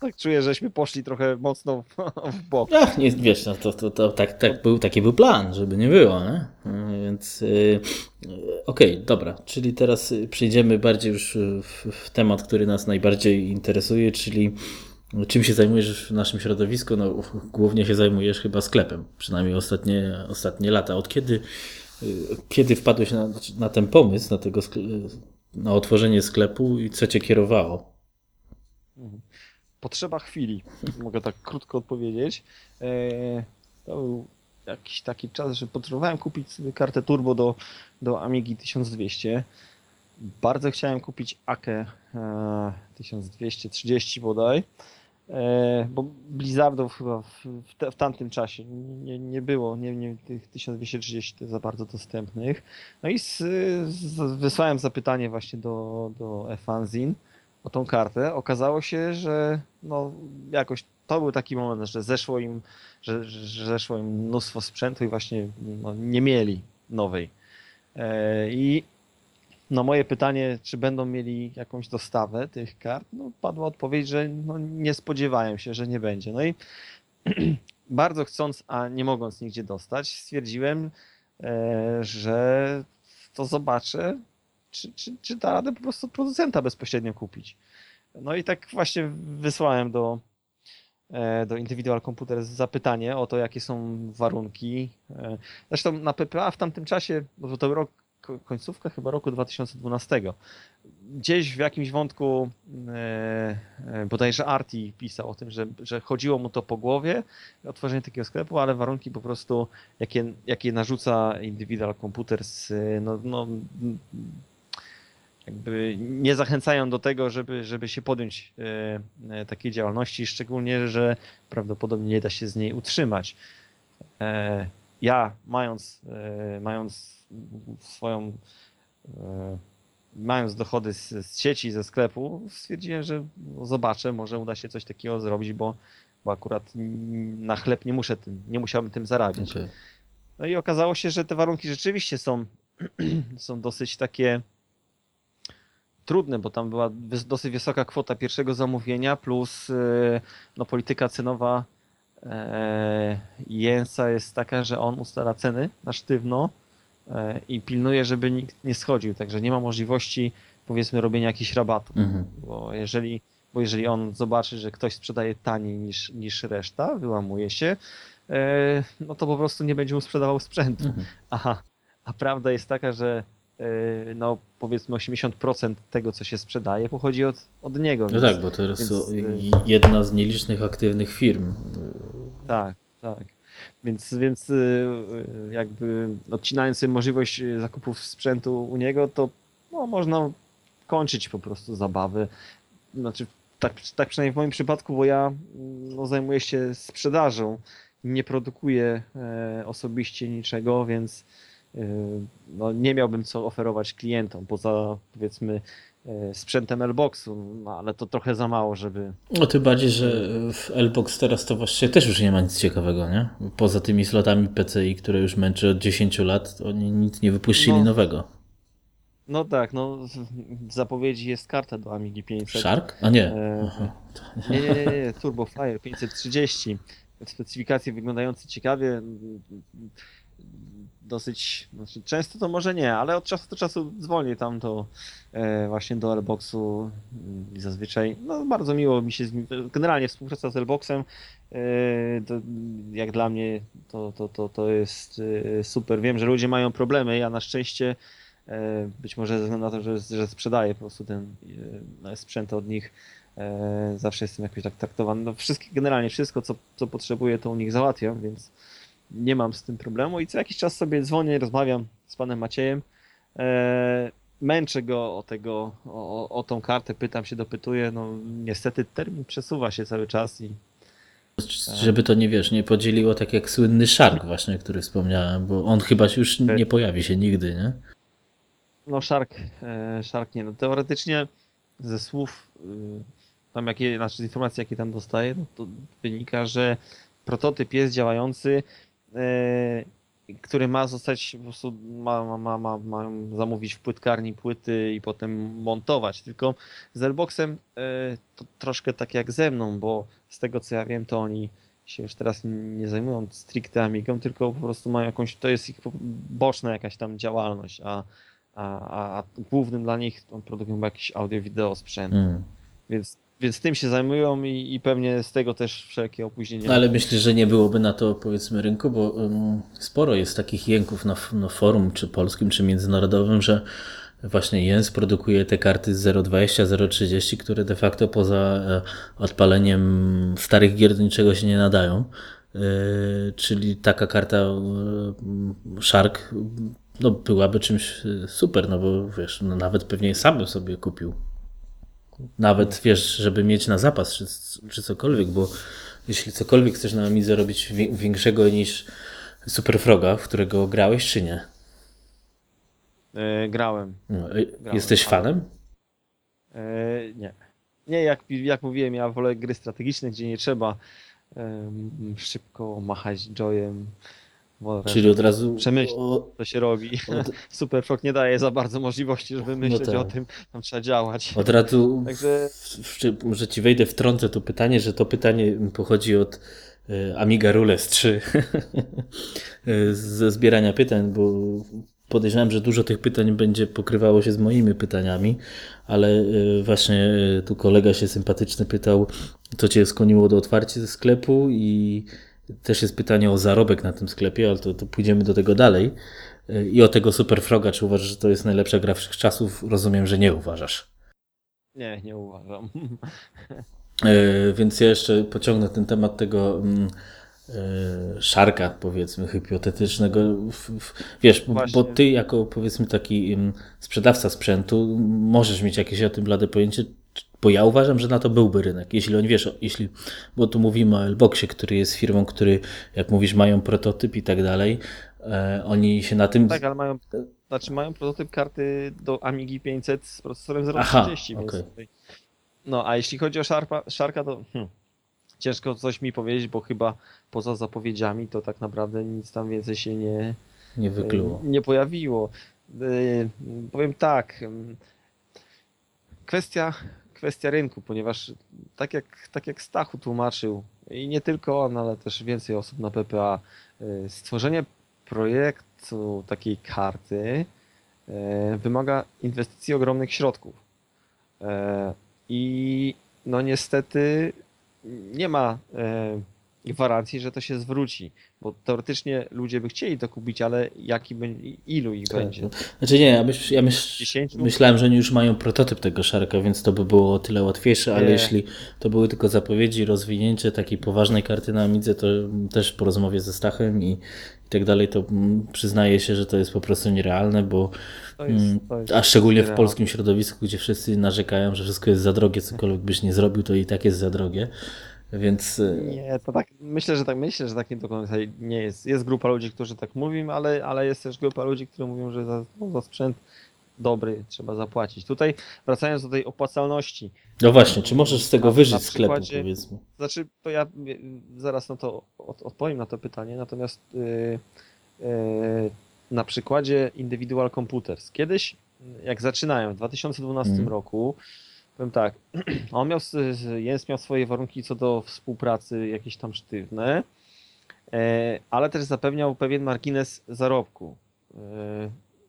Tak czuję, żeśmy poszli trochę mocno <laughs> w bok. Ach, nie, wiesz, no to, to, to tak, tak był, taki był plan, żeby nie było, nie? No, więc yy, okej, okay, dobra, czyli teraz przejdziemy bardziej już w, w, temat, który nas najbardziej interesuje, czyli czym się zajmujesz w naszym środowisku? No, głównie się zajmujesz chyba sklepem, przynajmniej ostatnie, ostatnie lata. Od kiedy, y, kiedy wpadłeś na, na ten pomysł, na tego sklepu? Na otworzenie sklepu i co cię kierowało? Potrzeba chwili, <laughs> mogę tak krótko odpowiedzieć. E, to był jakiś taki czas, że potrzebowałem kupić sobie kartę turbo do, do Amigi 1200. Bardzo chciałem kupić Akę 1230 bodaj. E, bo Blizzardów chyba w, w, w tamtym czasie nie, nie było, nie, nie, tych 1230 za bardzo dostępnych. No i z, z, wysłałem zapytanie właśnie do, do eFanzin o tą kartę. Okazało się, że no jakoś to był taki moment, że zeszło im, że, że zeszło im mnóstwo sprzętu i właśnie no, nie mieli nowej. E, I no moje pytanie, czy będą mieli jakąś dostawę tych kart, no padła odpowiedź, że no nie spodziewają się, że nie będzie. No i <clears throat> bardzo chcąc, a nie mogąc nigdzie dostać, stwierdziłem, e, że to zobaczę, czy, czy, czy da radę po prostu producenta bezpośrednio kupić. No i tak właśnie wysłałem do, e, do Individual Computer zapytanie o to, jakie są warunki. E, zresztą na PPA w tamtym czasie, bo to rok końcówka chyba roku 2012. Gdzieś w jakimś wątku e, bodajże Arti pisał o tym, że, że chodziło mu to po głowie, otworzenie takiego sklepu, ale warunki po prostu, jakie, jakie narzuca Individual Computers, no, no, jakby nie zachęcają do tego, żeby, żeby się podjąć e, takiej działalności, szczególnie, że prawdopodobnie nie da się z niej utrzymać. Ja mając, mając swoją, e, mając dochody z, z sieci, ze sklepu, stwierdziłem, że zobaczę, może uda się coś takiego zrobić, bo, bo akurat na chleb nie muszę tym, nie musiałbym tym zarabiać. Okay. No i okazało się, że te warunki rzeczywiście są, <clears throat> są dosyć takie trudne, bo tam była dosyć wysoka kwota pierwszego zamówienia plus e, no, polityka cenowa e, Jensa jest taka, że on ustala ceny na sztywno i pilnuje, żeby nikt nie schodził, także nie ma możliwości powiedzmy robienia jakichś rabatów, mhm. bo jeżeli bo jeżeli on zobaczy, że ktoś sprzedaje taniej niż, niż reszta, wyłamuje się, e, no to po prostu nie będzie mu sprzedawał sprzętu. Mhm. Aha, a prawda jest taka, że e, no powiedzmy 80% tego, co się sprzedaje, pochodzi od, od niego. No więc, tak, bo to jest jedna z nielicznych aktywnych firm. Tak, tak. Więc, więc y, y, jakby odcinając sobie możliwość y, zakupów sprzętu u niego, to no, można kończyć po prostu zabawy. Znaczy, tak, tak przynajmniej w moim przypadku, bo ja no, zajmuję się sprzedażą, nie produkuję e, osobiście niczego, więc e, no, nie miałbym co oferować klientom poza powiedzmy sprzętem Lboxu, no ale to trochę za mało, żeby... No tym bardziej, że w Lbox teraz to właściwie też już nie ma nic ciekawego, nie? Poza tymi slotami PCI, które już męczy od 10 lat, oni nic nie wypuścili no, nowego. No tak, no w zapowiedzi jest karta do Amigi 500. Shark? A nie. E, nie, nie, nie, nie, Turbo Fire 530. Specyfikacje wyglądające ciekawie, dosyć, znaczy często to może nie, ale od czasu do czasu dzwonię tam do e, właśnie do Lboxu i zazwyczaj, no bardzo miło mi się, z, generalnie współpraca z Lboxem, e, to, jak dla mnie to, to, to, to jest e, super. Wiem, że ludzie mają problemy, ja na szczęście e, być może ze względu na to, że, że sprzedaję po prostu ten e, sprzęt od nich, e, zawsze jestem jakoś tak traktowany. No wszystkie, generalnie wszystko, co, co potrzebuję, to u nich załatwiam, więc nie mam z tym problemu i co jakiś czas sobie dzwonię, rozmawiam z panem Maciejem. E, męczę go o tego, o, o tą kartę, pytam się, dopytuję. No niestety termin przesuwa się cały czas i żeby to nie wiesz, nie podzieliło tak jak słynny Shark właśnie, który wspomniałem, bo on chyba już nie pojawi się nigdy, nie? No Shark, e, Shark nie. No teoretycznie ze słów, tam jakie, znaczy z informacji, jakie tam dostaję, no to wynika, że prototyp jest działający, który ma zostać, po prostu ma, ma, ma, ma, zamówić w płytkarni płyty i potem montować. Tylko z Airboxem to troszkę tak jak ze mną, bo z tego co ja wiem, to oni się już teraz nie zajmują stricte Amigą, tylko po prostu mają jakąś, to jest ich boczna jakaś tam działalność, a, a, a głównym dla nich produkują jakiś audio-wideo sprzęt. Mm. Więc, więc tym się zajmują i, i pewnie z tego też wszelkie opóźnienia. No, ale myślę, że nie byłoby na to powiedzmy rynku, bo um, sporo jest takich jęków na, na forum, czy polskim, czy międzynarodowym, że Właśnie Jens produkuje te karty 0.20, 0.30, które de facto poza e, odpaleniem starych gier do niczego się nie nadają. E, czyli taka karta e, Shark no, byłaby czymś super, no bo wiesz, no nawet pewnie sam bym sobie kupił. Nawet wiesz, żeby mieć na zapas czy, czy cokolwiek, bo jeśli cokolwiek chcesz na Amidze robić większego niż Super Froga, w którego grałeś, czy nie? E, grałem. No, grałem. Jesteś fanem? E, nie. Nie, jak, jak mówiłem, ja wolę gry strategiczne, gdzie nie trzeba szybko machać joyem. Czyli od razu. Przemyśleć, co się robi. Od... <laughs> Superfrog nie daje za bardzo możliwości, żeby no myśleć no tak. o tym, tam trzeba działać. Od razu. Także... może ci wejdę, wtrącę to pytanie, że to pytanie pochodzi od e, Amiga Rules 3 <laughs> ze zbierania pytań, bo podejrzewam, że dużo tych pytań będzie pokrywało się z moimi pytaniami, ale e, właśnie e, tu kolega się sympatyczny pytał, co cię skłoniło do otwarcia sklepu i też jest pytanie o zarobek na tym sklepie, ale to, to pójdziemy do tego dalej. E, I o tego Superfroga, czy uważasz, że to jest najlepsza gra wszechczasów? Rozumiem, że nie uważasz. Nie, nie uważam. Więc ja jeszcze pociągnę ten temat tego mm, E, szarka, powiedzmy, hipotetycznego. Wiesz, bo ty jako powiedzmy taki sprzedawca sprzętu możesz mieć jakieś o tym blade pojęcie, bo ja uważam, że na to byłby rynek. Jeśli oni wiesz, jeśli, bo tu mówimy o Elboxie, który jest firmą, który, jak mówisz, mają prototyp i tak dalej, e, oni się na tym. Tak, ale mają, znaczy mają prototyp karty do Amigi 500 z procesorem 030. Okay. No, a jeśli chodzi o Sharpa, Sharka, to. Hmm ciężko coś mi powiedzieć, bo chyba poza zapowiedziami to tak naprawdę nic tam więcej się nie, nie, wykluło. nie pojawiło. Y, powiem tak, kwestia, kwestia rynku, ponieważ tak jak, tak jak Stachu tłumaczył, i nie tylko on, ale też więcej osób na PPA, y, stworzenie projektu takiej karty y, wymaga inwestycji ogromnych środków. I no niestety nie ma gwarancji, że to się zwróci, bo teoretycznie ludzie by chcieli to kupić, ale jaki ilu ich tak. będzie? Znaczy nie, ja, myśl, ja myśl, myślałem, że oni już mają prototyp tego szarka, więc to by było o tyle łatwiejsze, ale nie. jeśli to były tylko zapowiedzi, rozwinięcie takiej poważnej karty na Amidze, to też po rozmowie ze Stachem i, i tak dalej, to przyznaję się, że to jest po prostu nierealne, bo jest, mm, a szczególnie w polskim środowisku, gdzie wszyscy narzekają, że wszystko jest za drogie, cokolwiek byś nie zrobił, to i tak jest za drogie. Więc. Y, nie, to tak. Myślę, że tak myślę, że tak nie do końca nie jest. Jest grupa ludzi, którzy tak mówią, ale, ale jest też grupa ludzi, którzy mówią, że za, no, za sprzęt dobry trzeba zapłacić. Tutaj wracając do tej opłacalności. No właśnie, czy możesz z tego wyżyć na sklepu, powiedzmy? Znaczy, to ja zaraz na to odpowiem na to pytanie, natomiast yy, yy, na przykładzie Individual Computers. Kiedyś, jak zaczynają, w 2012 mm. roku, powiem tak, <clears throat> on miał, Jens miał swoje warunki co do współpracy jakieś tam sztywne, e, ale też zapewniał pewien margines zarobku. E,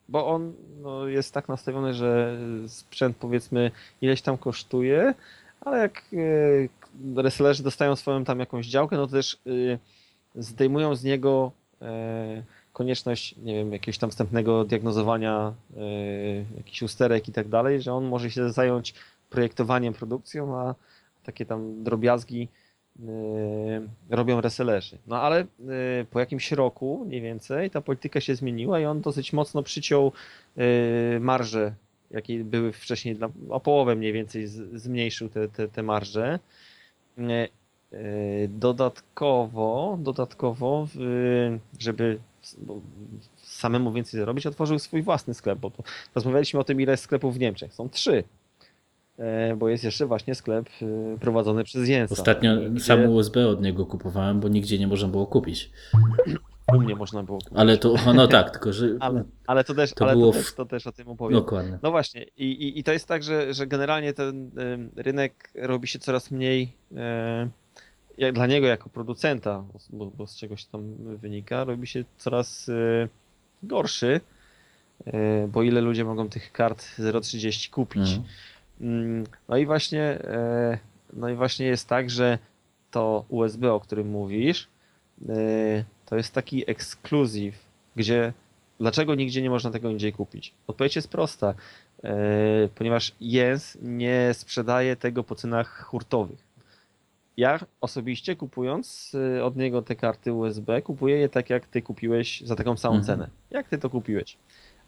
bo on no, jest tak nastawiony, że sprzęt powiedzmy ileś tam kosztuje, ale jak e, resellerzy dostają swoją tam jakąś działkę, no to też zdejmują z niego konieczność, nie wiem, jakiegoś tam wstępnego diagnozowania jakichś usterek i tak dalej, że on może się zająć projektowaniem, produkcją, a takie tam drobiazgi yy, robią resellerzy. No ale yy, po jakimś roku mniej więcej ta polityka się zmieniła i on dosyć mocno przyciął yy, marże, jakie były wcześniej, o połowę mniej więcej zmniejszył te, te, te marże. Dodatkowo, dodatkowo, żeby samemu więcej zarobić, otworzył swój własny sklep, bo rozmawialiśmy o tym, ile sklepów w Niemczech. Są trzy. E, bo jest jeszcze właśnie sklep e, prowadzony przez Jensa. Ostatnio gdzie... sam USB od niego kupowałem, bo nigdzie nie można było kupić. U mnie można było kupić. Ale to, no tak, tylko że... <laughs> ale, ale, to, też, to, ale było to, też, to też o tym opowiem. Dokładnie. No właśnie i, i, i to jest tak, że, że generalnie ten rynek robi się coraz mniej jak dla niego jako producenta, bo, bo z czegoś tam wynika, robi się coraz gorszy, bo ile ludzie mogą tych kart 0.30 kupić. Mhm. Mm. No i właśnie y, no i właśnie jest tak, że to USB, o którym mówisz, to jest taki ekskluzyw, gdzie dlaczego nigdzie nie można tego indziej kupić? Odpowiedź jest prosta, ponieważ Jens nie sprzedaje tego po cenach hurtowych. Ja osobiście kupując od niego te karty USB, kupuję je tak jak ty kupiłeś za taką samą mhm. cenę. Jak ty to kupiłeś?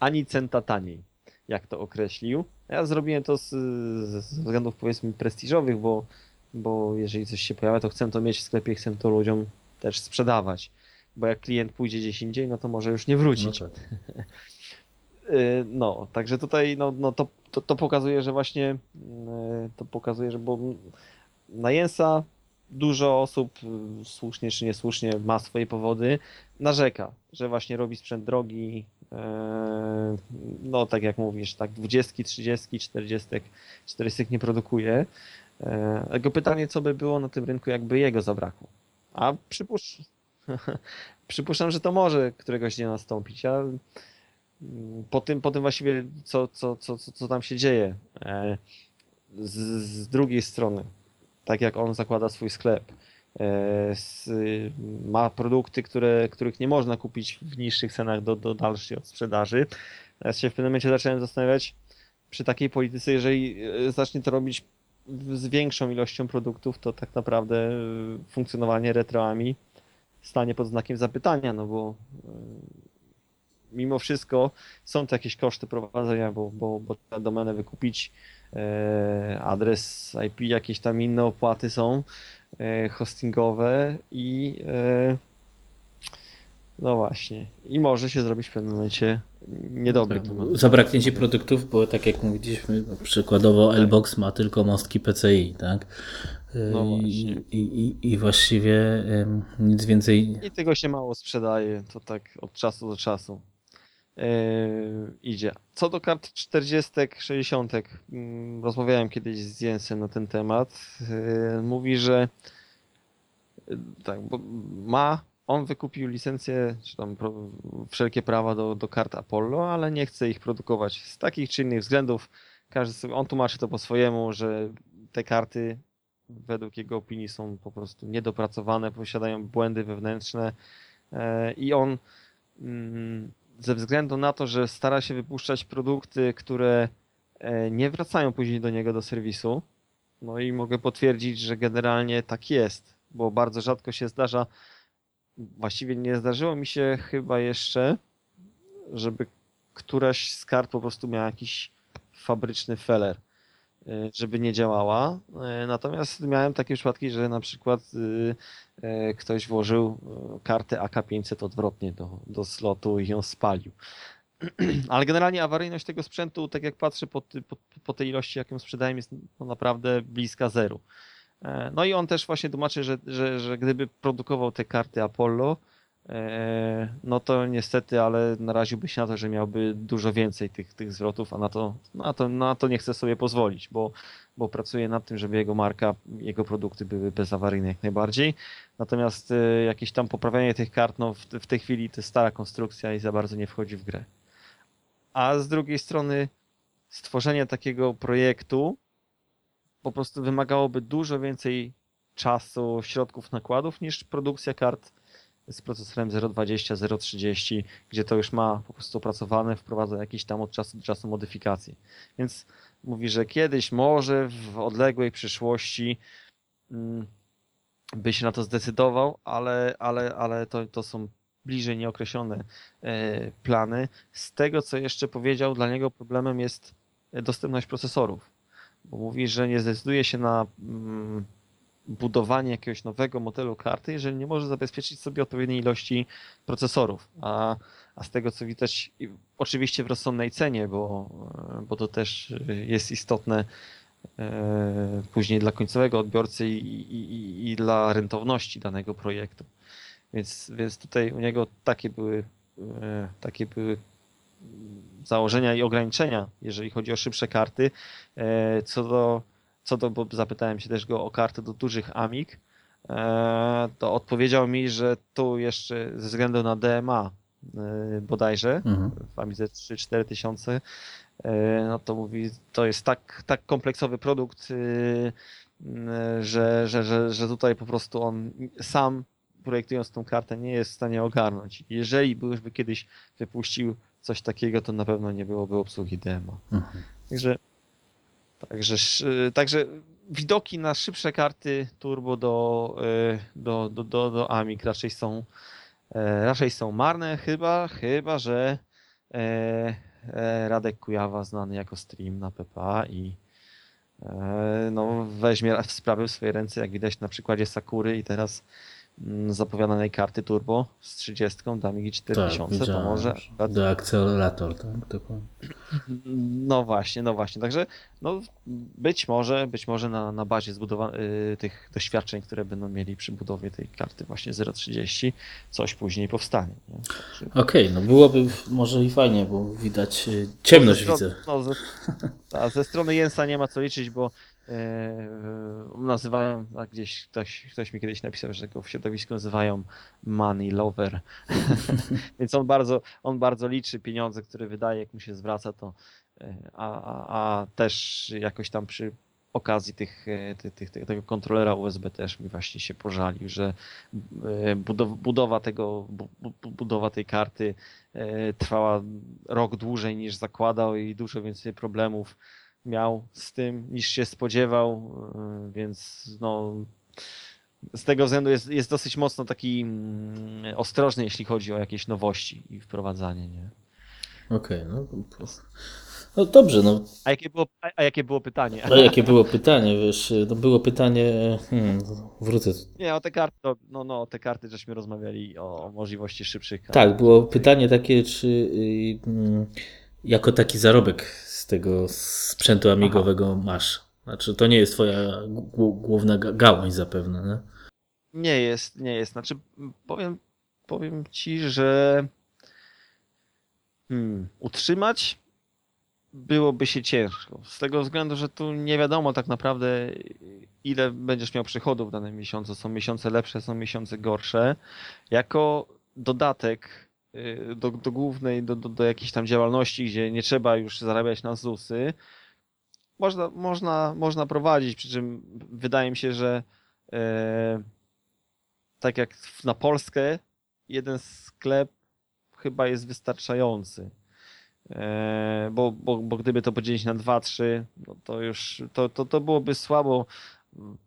Ani centa taniej, jak to określił. Ja zrobiłem to z, z względów powiedzmy prestiżowych, bo, bo jeżeli coś się pojawia, to chcę to mieć w sklepie, chcę to ludziom też sprzedawać. Bo jak klient pójdzie gdzieś indziej, no to może już nie wrócić. No, tak. <laughs> Y, no także tutaj no, no to, to, to pokazuje, że właśnie y, to pokazuje, że bo na Jensa dużo osób, y, słusznie czy niesłusznie, ma swoje powody, narzeka, że właśnie robi sprzęt drogi, no tak jak mówisz, tak 20, 30, 40, 40 nie produkuje. E, jego pytanie, co by było na tym rynku, jakby jego zabrakło. A przypuszczam, <laughs> przypuszczam, że to może któregoś dnia nastąpić. A mm, po tym, po tym właściwie, co, co, co, co tam się dzieje. E, z, z drugiej strony, tak jak on zakłada swój sklep. E, ma produkty, które, których nie można kupić w niższych cenach do, do dalszej sprzedaży. Ja się w pewnym momencie zacząłem zastanawiać przy takiej polityce, jeżeli e, zacznie to robić z większą ilością produktów, to tak naprawdę e, funkcjonowanie retroami stanie pod znakiem zapytania, no bo mimo wszystko są to jakieś koszty prowadzenia, bo, bo, bo trzeba domenę wykupić, adres IP, jakieś tam inne opłaty są hostingowe i e, no właśnie. I może się zrobić w pewnym momencie niedobry. Tak, zabraknięcie produktów, bo tak jak mówiliśmy, przykładowo tak. Lbox ma tylko mostki PCI, tak? No I, i, I właściwie nic więcej. I tego się mało sprzedaje, to tak od czasu do czasu. Yy, idzie. Co do kart 40, 60, mm, rozmawiałem kiedyś z Jensem na ten temat. Yy, mówi, że yy, tak, bo ma, on wykupił licencję, czy tam wszelkie prawa do, do kart Apollo, ale nie chce ich produkować z takich czy innych względów. Każdy sobie, on tłumaczy to po swojemu, że te karty według jego opinii są po prostu niedopracowane, posiadają błędy wewnętrzne i on mm, ze względu na to, że stara się wypuszczać produkty, które e, nie wracają później do niego do serwisu. No i mogę potwierdzić, że generalnie tak jest, bo bardzo rzadko się zdarza, właściwie nie zdarzyło mi się chyba jeszcze, żeby któraś z kart po prostu miała jakiś fabryczny feller. E, żeby nie działała. E, natomiast miałem takie przypadki, że na przykład e, ktoś włożył kartę AK500 odwrotnie do, do slotu i ją spalił. <clears throat> Ale generalnie awaryjność tego sprzętu, tak jak patrzę po, po, po tej ilości, jaką sprzedałem, jest no naprawdę bliska zeru. No i on też właśnie tłumaczy, że, że, że gdyby produkował te karty Apollo, no to niestety, ale naraziłby się na to, że miałby dużo więcej tych, tych zwrotów, a na to, na, to, na to nie chce sobie pozwolić, bo, bo pracuje nad tym, żeby jego marka, jego produkty były bezawaryjne jak najbardziej. Natomiast e, jakieś tam poprawianie tych kart, no w, w tej chwili to jest stara konstrukcja i za bardzo nie wchodzi w grę. A z drugiej strony stworzenie takiego projektu po prostu wymagałoby dużo więcej czasu, środków, nakładów niż produkcja kart z procesorem 0.20, 0.30, gdzie to już ma po prostu opracowane, wprowadza jakieś tam od czasu do czasu modyfikacje. Więc mówi, że kiedyś może w odległej przyszłości mm, by się na to zdecydował, ale, ale, ale to, to są bliżej nieokreślone e, plany. Z tego, co jeszcze powiedział, dla niego problemem jest dostępność procesorów. Bo mówi, że nie zdecyduje się na mm, budowanie jakiegoś nowego modelu karty, jeżeli nie może zabezpieczyć sobie odpowiedniej ilości procesorów. A, a z tego co widać, oczywiście w rozsądnej cenie, bo, bo to też jest istotne, później dla końcowego odbiorcy i, i, i, dla rentowności danego projektu. Więc, więc tutaj u niego takie były, takie były założenia i ograniczenia, jeżeli chodzi o szybsze karty. Co do, co do bo zapytałem się też go o karty do dużych Amig, to odpowiedział mi, że tu jeszcze ze względu na DMA bodajże mhm. w Amidze 3-4 tysiące E, no to mówi, to jest tak, tak kompleksowy produkt, że, że, że, że tutaj po prostu on sam projektując tą kartę nie jest w stanie ogarnąć. Jeżeli byłyby kiedyś wypuścił coś takiego, to na pewno nie byłoby obsługi demo. Mhm. Także, także, także widoki na szybsze karty turbo do, y, do, do, do, do Amig raczej są e, raczej są marne, chyba, chyba że E, Radek Kujawa, znany jako stream na PPA i e, no, weźmie sprawy w swoje ręce, jak widać na przykładzie Sakury i teraz zapowiadanej karty turbo z 30 Damigi 4000, tak, to może... Do akcelerator, tak? Dokładnie. No właśnie, no właśnie. Także no, być może, być może na, na bazie zbudowa- y, tych doświadczeń, które będą mieli przy budowie tej karty właśnie 0.30, coś później powstanie. Okej, okay, no byłoby może i fajnie, bo widać y, ciemność no, widzę. No, ze, <laughs> a ze strony Jensa nie ma co liczyć, bo nazywają, a gdzieś ktoś, ktoś mi kiedyś napisał, że go w środowisku nazywają money lover. <laughs> Więc on bardzo, on bardzo liczy pieniądze, które wydaje, jak mu się zwraca, to e, a, a, a też jakoś tam przy okazji tych, e, tych, tych, tego kontrolera USB też mi właśnie się pożalił, że budowa, tego, budowa tej karty trwała rok dłużej niż zakładał i dużo więcej problemów miał z tym niż się spodziewał, więc no z tego względu jest, jest dosyć mocno taki mm, ostrożny, jeśli chodzi o jakieś nowości i wprowadzanie, nie? Okej, okay, no. No dobrze, no. A jakie było, a jakie było pytanie? A jakie było pytanie, wiesz, to było pytanie, hmm, wrócę. Nie, o te karty, no, no, o te karty żeśmy rozmawiali o możliwości szybszych kart. Tak, było pytanie takie, czy y, jako taki zarobek z tego sprzętu amigowego Aha. masz? Znaczy, to nie jest twoja główna gałąź zapewne, nie? Nie jest, nie jest. Znaczy, powiem, powiem ci, że hmm, utrzymać byłoby się ciężko. Z tego względu, że tu nie wiadomo tak naprawdę, ile będziesz miał przychodów w danym miesiącu. Są miesiące lepsze, są miesiące gorsze. Jako dodatek do, do głównej, do, do, do jakiejś tam działalności, gdzie nie trzeba już zarabiać na ZUSy, można, można, można prowadzić, przy czym wydaje mi się, że e, tak jak na Polskę, jeden sklep chyba jest wystarczający. E, bo, bo, bo gdyby to podzielić na dwa, trzy, no to już to, to, to byłoby słabo.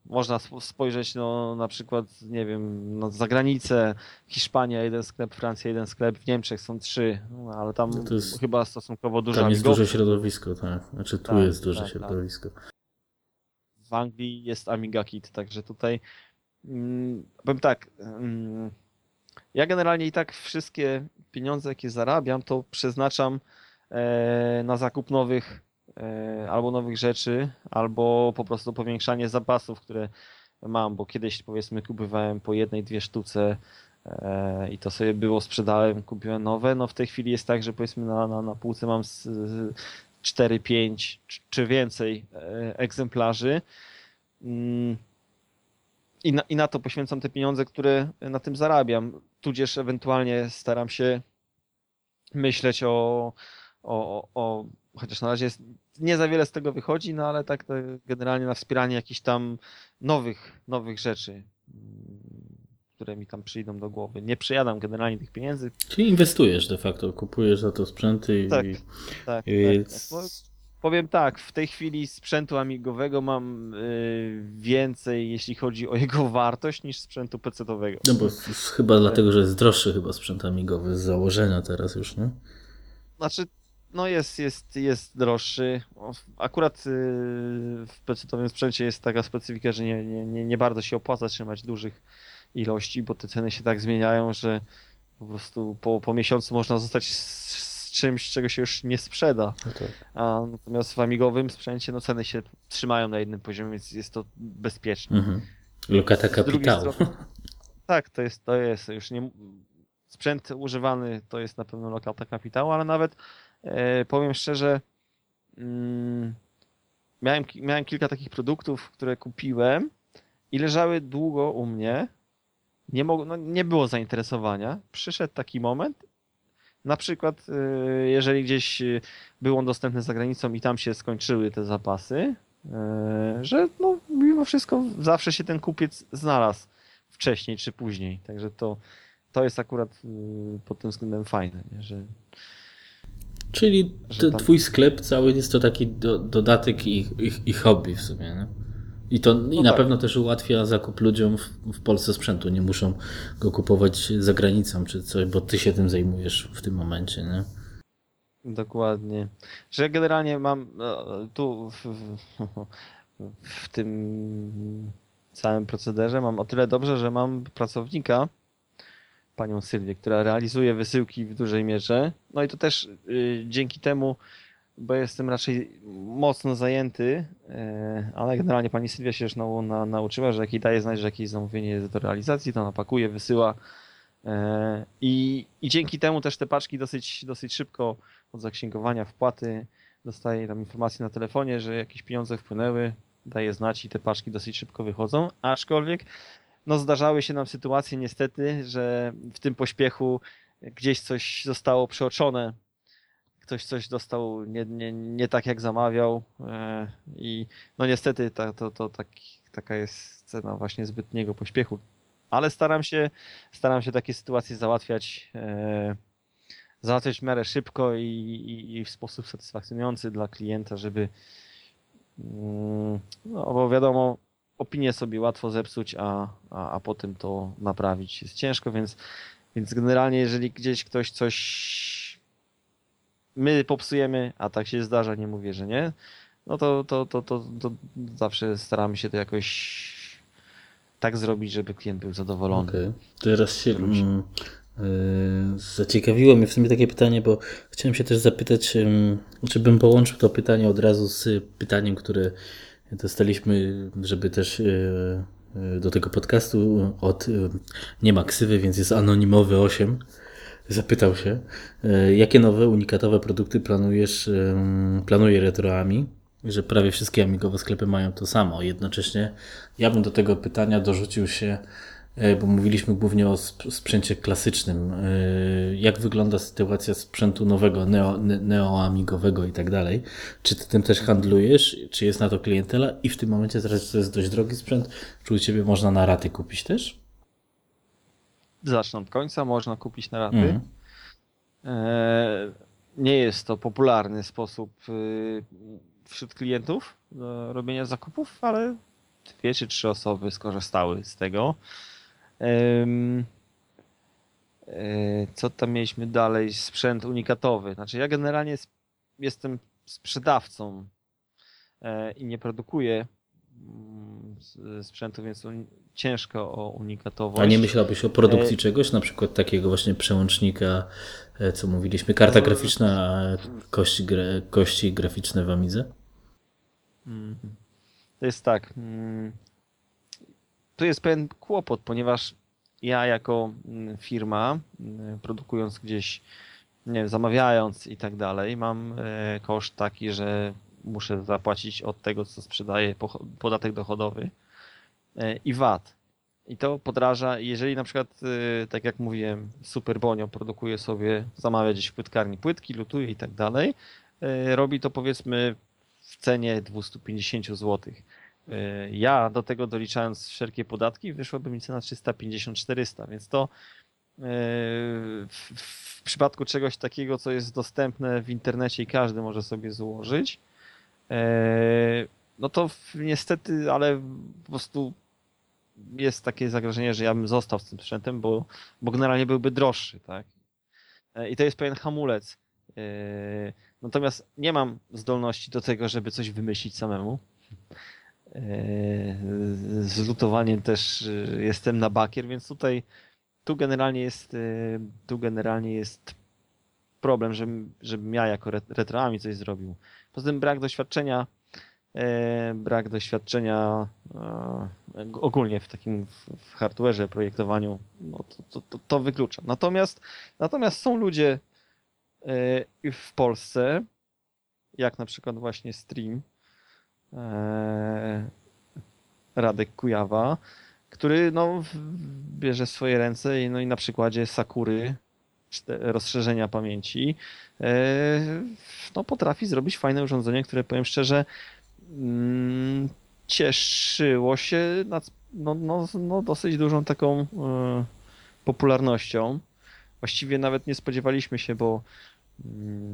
Można spojrzeć no, na przykład, nie wiem, no, za granicę. Hiszpania jeden sklep, Francja jeden sklep, w Niemczech są trzy, no, ale tam no jest, chyba stosunkowo dużo. Tam jest duże środowisko, tak. Znaczy tu tak, jest duże tak, tak. środowisko. Tak. W Anglii jest Amiga Kit, także tutaj Mm, powiem tak, mm, ja generalnie i tak wszystkie pieniądze, jakie zarabiam, to przeznaczam e, na zakup nowych albo nowych rzeczy, albo po prostu powiększanie zapasów, które mam, bo kiedyś powiedzmy kupowałem po jednej, dwie sztuce e, i to sobie było, sprzedałem, kupiłem nowe. No w tej chwili jest tak, że powiedzmy na, na, na półce mam 4, 5 czy więcej egzemplarzy. Mm, i na, i na to poświęcam te pieniądze, które na tym zarabiam. Tudzież ewentualnie staram się myśleć o, o, o chociaż na razie jest, nie za wiele z tego wychodzi, no ale tak generalnie na wspieranie jakichś tam nowych, nowych rzeczy, które mi tam przyjdą do głowy. Nie przejadam generalnie tych pieniędzy. Czyli inwestujesz de facto, kupujesz za to sprzęty tak, i, tak, i... tak, tak. Powiem tak, w tej chwili sprzętu amigowego mam y, więcej, jeśli chodzi o jego <laughs> wartość, niż sprzętu PC-owego. No bo chyba dlatego, że jest droższy chyba sprzęt amigowy z założenia teraz już, nie? Znaczy, no jest, jest, jest droższy. Akurat y, w PC-owym sprzęcie jest taka specyfika, że nie, nie, nie, bardzo się opłaca trzymać dużych ilości, bo te ceny się tak zmieniają, że po prostu po, po miesiącu można zostać z czymś, czego się już nie sprzeda. No tak. A natomiast w amigowym sprzęcie no, ceny się trzymają na jednym poziomie, więc jest to bezpieczne. Mhm. Lokata Z kapitału. strony- Tak, to jest, to jest już nie. Sprzęt używany to jest na pewno lokata kapitału, ale nawet powiem szczerze, mm, miałem, miałem kilka takich produktów, które kupiłem i leżały długo u mnie. Nie, no, nie było zainteresowania. Przyszedł taki moment, na przykład, e, jeżeli gdzieś e, był on dostępny za granicą i tam się skończyły te zapasy, e, że no, mimo wszystko zawsze się ten kupiec znalazł wcześniej czy później. Także to, to jest akurat pod tym względem fajne, nie? że Czyli tam- twój sklep cały jest to taki do, dodatek i, i, i hobby w sumie, nie? I to i No na tak. pewno też ułatwia zakup ludziom w, w Polsce sprzętu. Nie muszą go kupować za granicą czy coś, bo ty się tym zajmujesz w tym momencie, nie? dokładnie, że generalnie mam e, tu w, w, w tym całym procederze mam o tyle dobrze, że mam pracownika, panią Sylwię, która realizuje wysyłki w dużej mierze. No i to też y, dzięki temu, bo jestem raczej mocno zajęty, e, ale generalnie pani Sylwia się już na, nauczyła, że jak jej daje znać, że jakieś zamówienie jest do realizacji, to ona pakuje, wysyła. E, I, I dzięki temu też te paczki dosyć, dosyć szybko od zaksięgowania wpłaty dostaje tam informację na telefonie, że jakieś pieniądze wpłynęły, daje znać i te paczki dosyć szybko wychodzą. Aczkolwiek no zdarzały się nam sytuacje niestety, że w tym pośpiechu gdzieś coś zostało przeoczone, ktoś coś dostał nie, nie, nie tak jak zamawiał e, i no niestety ta, to, to tak, taka jest cena właśnie zbytniego pośpiechu. Ale staram się, staram się takie sytuacje załatwiać e, załatwiać w miarę szybko i, i, i w sposób satysfakcjonujący dla klienta, żeby mm, no bo wiadomo, opinię sobie łatwo zepsuć, a, a, a potem to naprawić jest ciężko, więc, więc generalnie jeżeli gdzieś ktoś coś my popsujemy, a tak się zdarza, nie mówię, że nie, no to, to, to, to, to zawsze staramy się to jakoś tak zrobić, żeby klient był zadowolony. Okej. Teraz się mm, y, zaciekawiło mnie w sumie takie pytanie, bo chciałem się też zapytać, ym, czy bym połączył to pytanie od razu z pytaniem, które dostaliśmy, żeby też y, y, do tego podcastu od y, nie ma ksywy, więc jest anonimowy 8. Zapytał się, jakie nowe, unikatowe produkty planujesz, planuje Retroami? Że prawie wszystkie amigowe sklepy mają to samo. Jednocześnie ja bym do tego pytania dorzucił się, e, bo mówiliśmy głównie o sp- sprzęcie klasycznym. E, Jak wygląda sytuacja sprzętu nowego, neo, ne- neoamigowego i tak dalej? Czy ty tym też handlujesz? Czy jest na to klientela? I w tym momencie teraz to jest dość drogi sprzęt. Czy u ciebie można na raty kupić też? Zacznę od końca, można kupić na raty. Mhm. E, Nie jest to popularny sposób y, wśród klientów do robienia zakupów, ale dwie czy trzy osoby skorzystały z tego. E, Co tam mieliśmy dalej? Sprzęt unikatowy. Znaczy ja generalnie jestem sprzedawcą e, i nie produkuję mm, sprzętu, więc ciężko o unikatowość. A nie myślałbyś o produkcji E, czegoś, na przykład takiego właśnie przełącznika, co mówiliśmy, karta No, graficzna, e, kości, kości graficzne w Amidze? Mhm. To jest tak. Tu jest pewien kłopot, ponieważ ja jako mm, firma, mm, produkując gdzieś, nie wiem, zamawiając i tak dalej, mam e, koszt taki, że muszę zapłacić od tego, co sprzedaję, podatek dochodowy e, i VAT. I to podraża, jeżeli na przykład, e, tak jak mówiłem, Super Bonio produkuje sobie, zamawia gdzieś w płytkarni płytki, lutuje i tak dalej, robi to powiedzmy w cenie 250 zł. Ja do tego doliczając wszelkie podatki, wyszłaby mi cena 350-400, więc to e, w, w przypadku czegoś takiego, co jest dostępne w internecie i każdy może sobie złożyć, e, no to niestety, ale po prostu jest takie zagrożenie, że ja bym został z tym sprzętem, bo, bo generalnie byłby droższy, tak? I to jest pewien hamulec. Natomiast nie mam zdolności do tego, żeby coś wymyślić samemu. E, Z lutowaniem też e, jestem na bakier, więc tutaj tu generalnie jest, e, tu generalnie jest problem, żebym, żebym ja jako retroami coś zrobił. Poza tym brak doświadczenia, brak doświadczenia ogólnie w takim w, hardware'ze, projektowaniu, no to, to, to, wyklucza. Natomiast, natomiast są ludzie w Polsce, jak na przykład właśnie Stream, Radek Kujawa, który no, bierze swoje ręce i, no, i na przykładzie Sakury rozszerzenia pamięci e, no, potrafi zrobić fajne urządzenie, które powiem szczerze mm, cieszyło się nad, no, no, no, dosyć dużą taką e, popularnością. Właściwie nawet nie spodziewaliśmy się, bo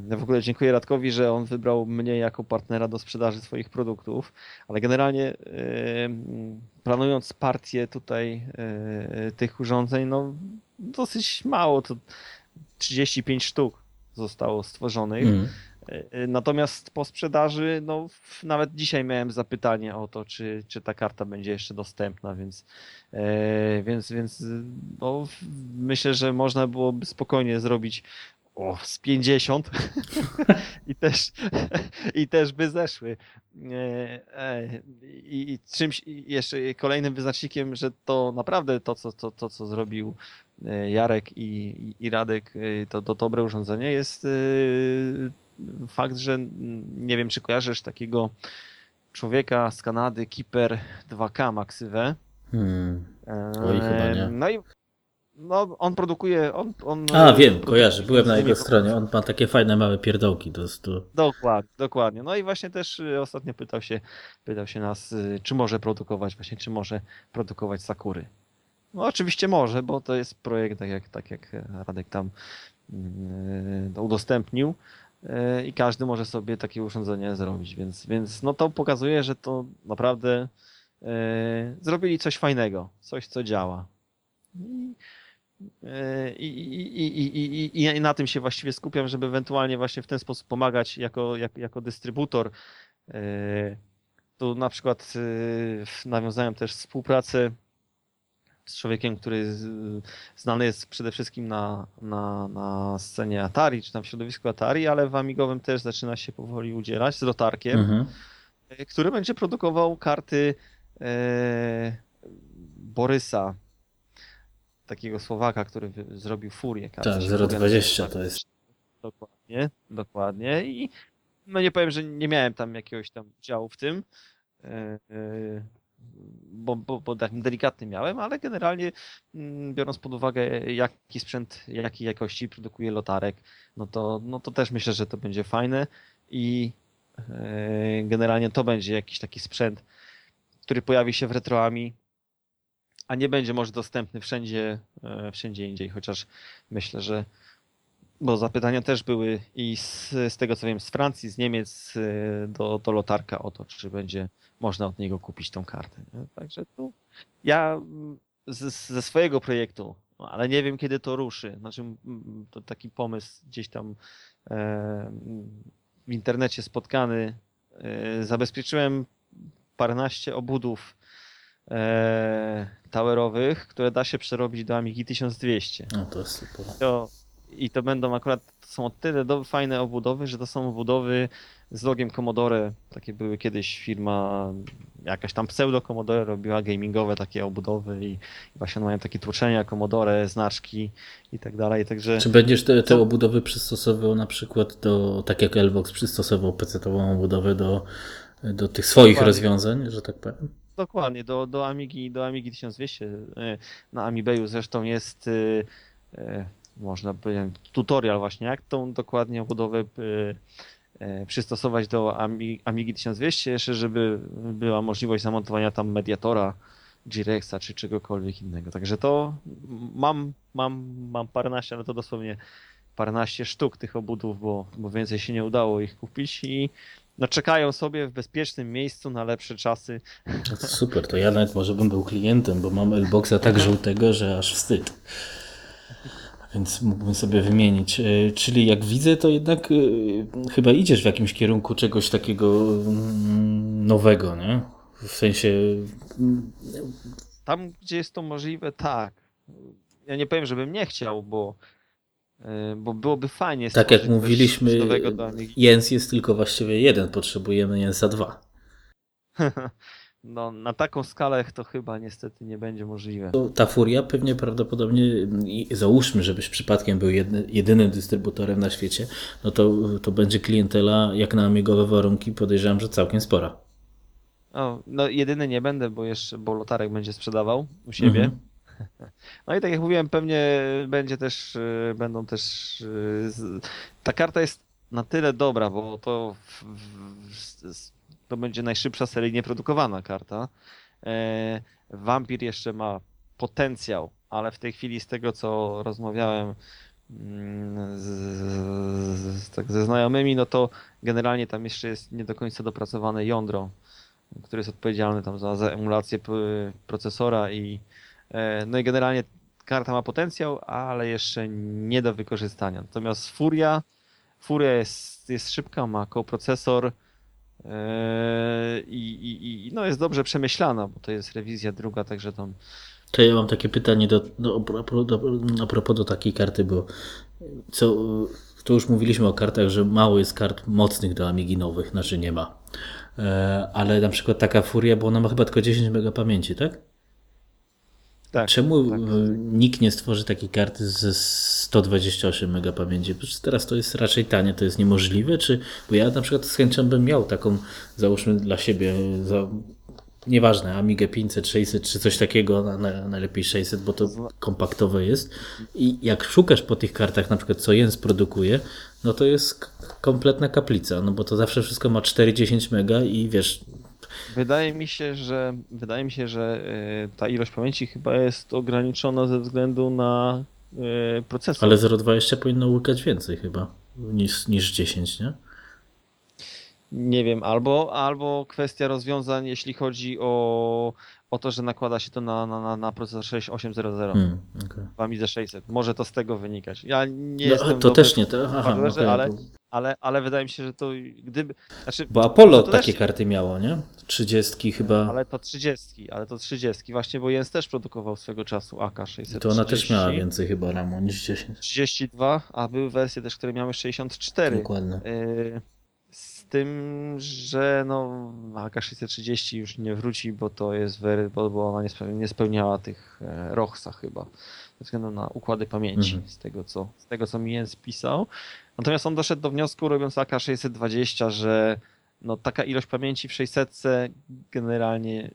w ogóle dziękuję Radkowi, że on wybrał mnie jako partnera do sprzedaży swoich produktów, ale generalnie planując partię tutaj e, tych urządzeń, no dosyć mało, to 35 sztuk zostało stworzonych. Mm. Natomiast po sprzedaży, no nawet dzisiaj miałem zapytanie o to, czy, czy ta karta będzie jeszcze dostępna, więc, więc, więc no, myślę, że można byłoby spokojnie zrobić o, z 50 <laughs> i, też, i też by zeszły. I, i czymś jeszcze kolejnym wyznacznikiem, że to naprawdę to, co, to, to, co zrobił e, Jarek i, i Radek, e, to, to dobre urządzenie jest e, fakt, że nie wiem, czy kojarzysz takiego człowieka z Kanady, Keeper 2K Maxywę. Hmm. Oj, chyba nie. No i no, on produkuje. On, on A, wiem, kojarzę. Byłem na jego stronie. On ma takie fajne małe pierdołki. Do, do... Dokładnie, dokładnie. No i właśnie też y, ostatnio pytał się, pytał się nas, y, czy może produkować, właśnie, czy może produkować Sakury. No oczywiście może, bo to jest projekt, tak jak, tak jak Radek tam yy, udostępnił yy, i każdy może sobie takie urządzenie zrobić, więc, więc no to pokazuje, że to naprawdę yy, zrobili coś fajnego, coś co działa. I i, i, i, i, na tym się właściwie skupiam, żeby ewentualnie właśnie w ten sposób pomagać jako, jako, jako dystrybutor. Tu na przykład nawiązałem też współpracę z człowiekiem, który znany jest przede wszystkim na, na, na scenie Atari, czy tam w środowisku Atari, ale w Amigowym też zaczyna się powoli udzielać z Lotarkiem, mhm. który będzie produkował karty e, Borysa takiego Słowaka, który zrobił furię. Tak, 0,20 to jest. Dokładnie, dokładnie. I no nie powiem, że nie miałem tam jakiegoś tam działu w tym, e, e, bo, bo, bo tak delikatny miałem, ale generalnie mm, biorąc pod uwagę jaki sprzęt, jakiej jakości produkuje lotarek, no to, no to też myślę, że to będzie fajne i e, generalnie to będzie jakiś taki sprzęt, który pojawi się w retroami a nie będzie może dostępny wszędzie, e, wszędzie indziej, chociaż myślę, że bo zapytania też były i z, z tego co wiem z Francji, z Niemiec e, do, do lotarka o to, czy będzie można od niego kupić tą kartę. Nie? Także tu ja z, ze swojego projektu, no, ale nie wiem kiedy to ruszy. Znaczy to taki pomysł gdzieś tam e, w internecie spotkany. E, zabezpieczyłem paręnaście obudów e, towerowych, które da się przerobić do Amigi 1200. No to jest super. To, I to będą akurat, to są o tyle do, fajne obudowy, że to są obudowy z logiem Commodore. Takie były kiedyś firma, jakaś tam pseudo Commodore robiła gamingowe takie obudowy i, i właśnie mają takie tłoczenia Commodore, znaczki i tak dalej. Także... Czy będziesz te, te obudowy przystosował na przykład do, tak jak Elvox przystosował PC-ową obudowę do, do tych swoich Dokładnie. rozwiązań, że tak powiem? Dokładnie, do, do Amigi, do Amigi 1200 e, na Amiibayu zresztą jest e, e, można powiedzieć tutorial właśnie, jak tą dokładnie obudowę przystosować do Amigi 1200, jeszcze żeby była możliwość zamontowania tam mediatora, G-Rexa czy czegokolwiek innego. Także to mam, mam, mam paręnaście, ale to dosłownie paręnaście sztuk tych obudów, bo, bo więcej się nie udało ich kupić i no czekają sobie w bezpiecznym miejscu na lepsze czasy. No to super, to ja nawet może bym był klientem, bo mam Lboxa tak żółtego, że aż wstyd. Więc mógłbym sobie wymienić. E, czyli jak widzę, to jednak e, chyba idziesz w jakimś kierunku czegoś takiego mm, nowego, nie? W sensie. Tam, gdzie jest to możliwe, tak. Ja nie powiem, żebym nie chciał, bo bo byłoby fajnie. Tak jak mówiliśmy, Jens jest tylko właściwie jeden, potrzebujemy Jensa dwa. <laughs> no, na taką skalę to chyba niestety nie będzie możliwe. Ta furia pewnie prawdopodobnie, załóżmy, żebyś przypadkiem był jedny, jedynym dystrybutorem na świecie, no to, to będzie klientela jak na amigowe warunki podejrzewam, że całkiem spora. O, no jedyny nie będę, bo jeszcze, bo Lotarek będzie sprzedawał u siebie. Mhm. <laughs> No i tak jak mówiłem, pewnie będzie też, y, będą też, y, ta karta jest na tyle dobra, bo to to będzie najszybsza seryjnie produkowana karta. E, Vampir jeszcze ma potencjał, ale w tej chwili z tego co rozmawiałem mm, z, z, tak ze znajomymi, no to generalnie tam jeszcze jest nie do końca dopracowane jądro, które jest odpowiedzialne tam za, za emulację procesora i e, no i generalnie karta ma potencjał, ale jeszcze nie do wykorzystania. Natomiast Furia, Furia jest, jest szybka, ma koprocesor, Eee, I, i, i no jest dobrze przemyślana, bo to jest rewizja druga, także tam. To ja mam takie pytanie do, do, do, a propos do takiej karty, bo co, to już mówiliśmy o kartach, że mało jest kart mocnych do Amigi nowych, znaczy nie ma. Eee, ale na przykład taka Furia, bo ona ma chyba tylko 10 MB pamięci, tak? Tak, Czemu tak. nikt nie stworzy takiej karty ze 128 MB pamięci? Przecież teraz to jest raczej tanie, to jest niemożliwe, czy bo ja na przykład z chęcią bym miał taką, załóżmy dla siebie, za, nieważne, Amigę 500, 600 czy coś takiego, na, na, najlepiej 600, bo to kompaktowe jest. I jak szukasz po tych kartach, na przykład co Jens produkuje, no to jest kompletna kaplica, no bo to zawsze wszystko ma 4-10 mega i wiesz, Wydaje mi się, że wydaje mi się, że e, ta ilość pamięci chyba jest ograniczona ze względu na e, procesor. Ale 0,20 powinno łykać więcej chyba niż, niż 10, nie? Nie wiem, albo, albo kwestia rozwiązań, jeśli chodzi o, o to, że nakłada się to na, na, na procesor 6800 hmm, okay. w Amidze 600. Może to z tego wynikać. Ja nie no, jestem To też nie, to, aha, okay, ale, ale, ale wydaje mi się, że to gdyby. Znaczy, Bo Apollo takie karty miało, nie? 30 chyba. Ale to 30, ale to 30. Właśnie, bo Jens też produkował swego czasu AK630. To ona też miała więcej chyba RAMu niż 10. 32, a były wersje też, które miały 64. Dokładnie. Y z tym, że no AK630 już nie wróci, bo to jest wery, bo, bo ona nie spełniała tych e, ROHSa chyba ze względu na układy pamięci, mhm. z, tego, co, z tego co mi Jens pisał. Natomiast on doszedł do wniosku, robiąc AK620, że no, taka ilość pamięci w 600 generalnie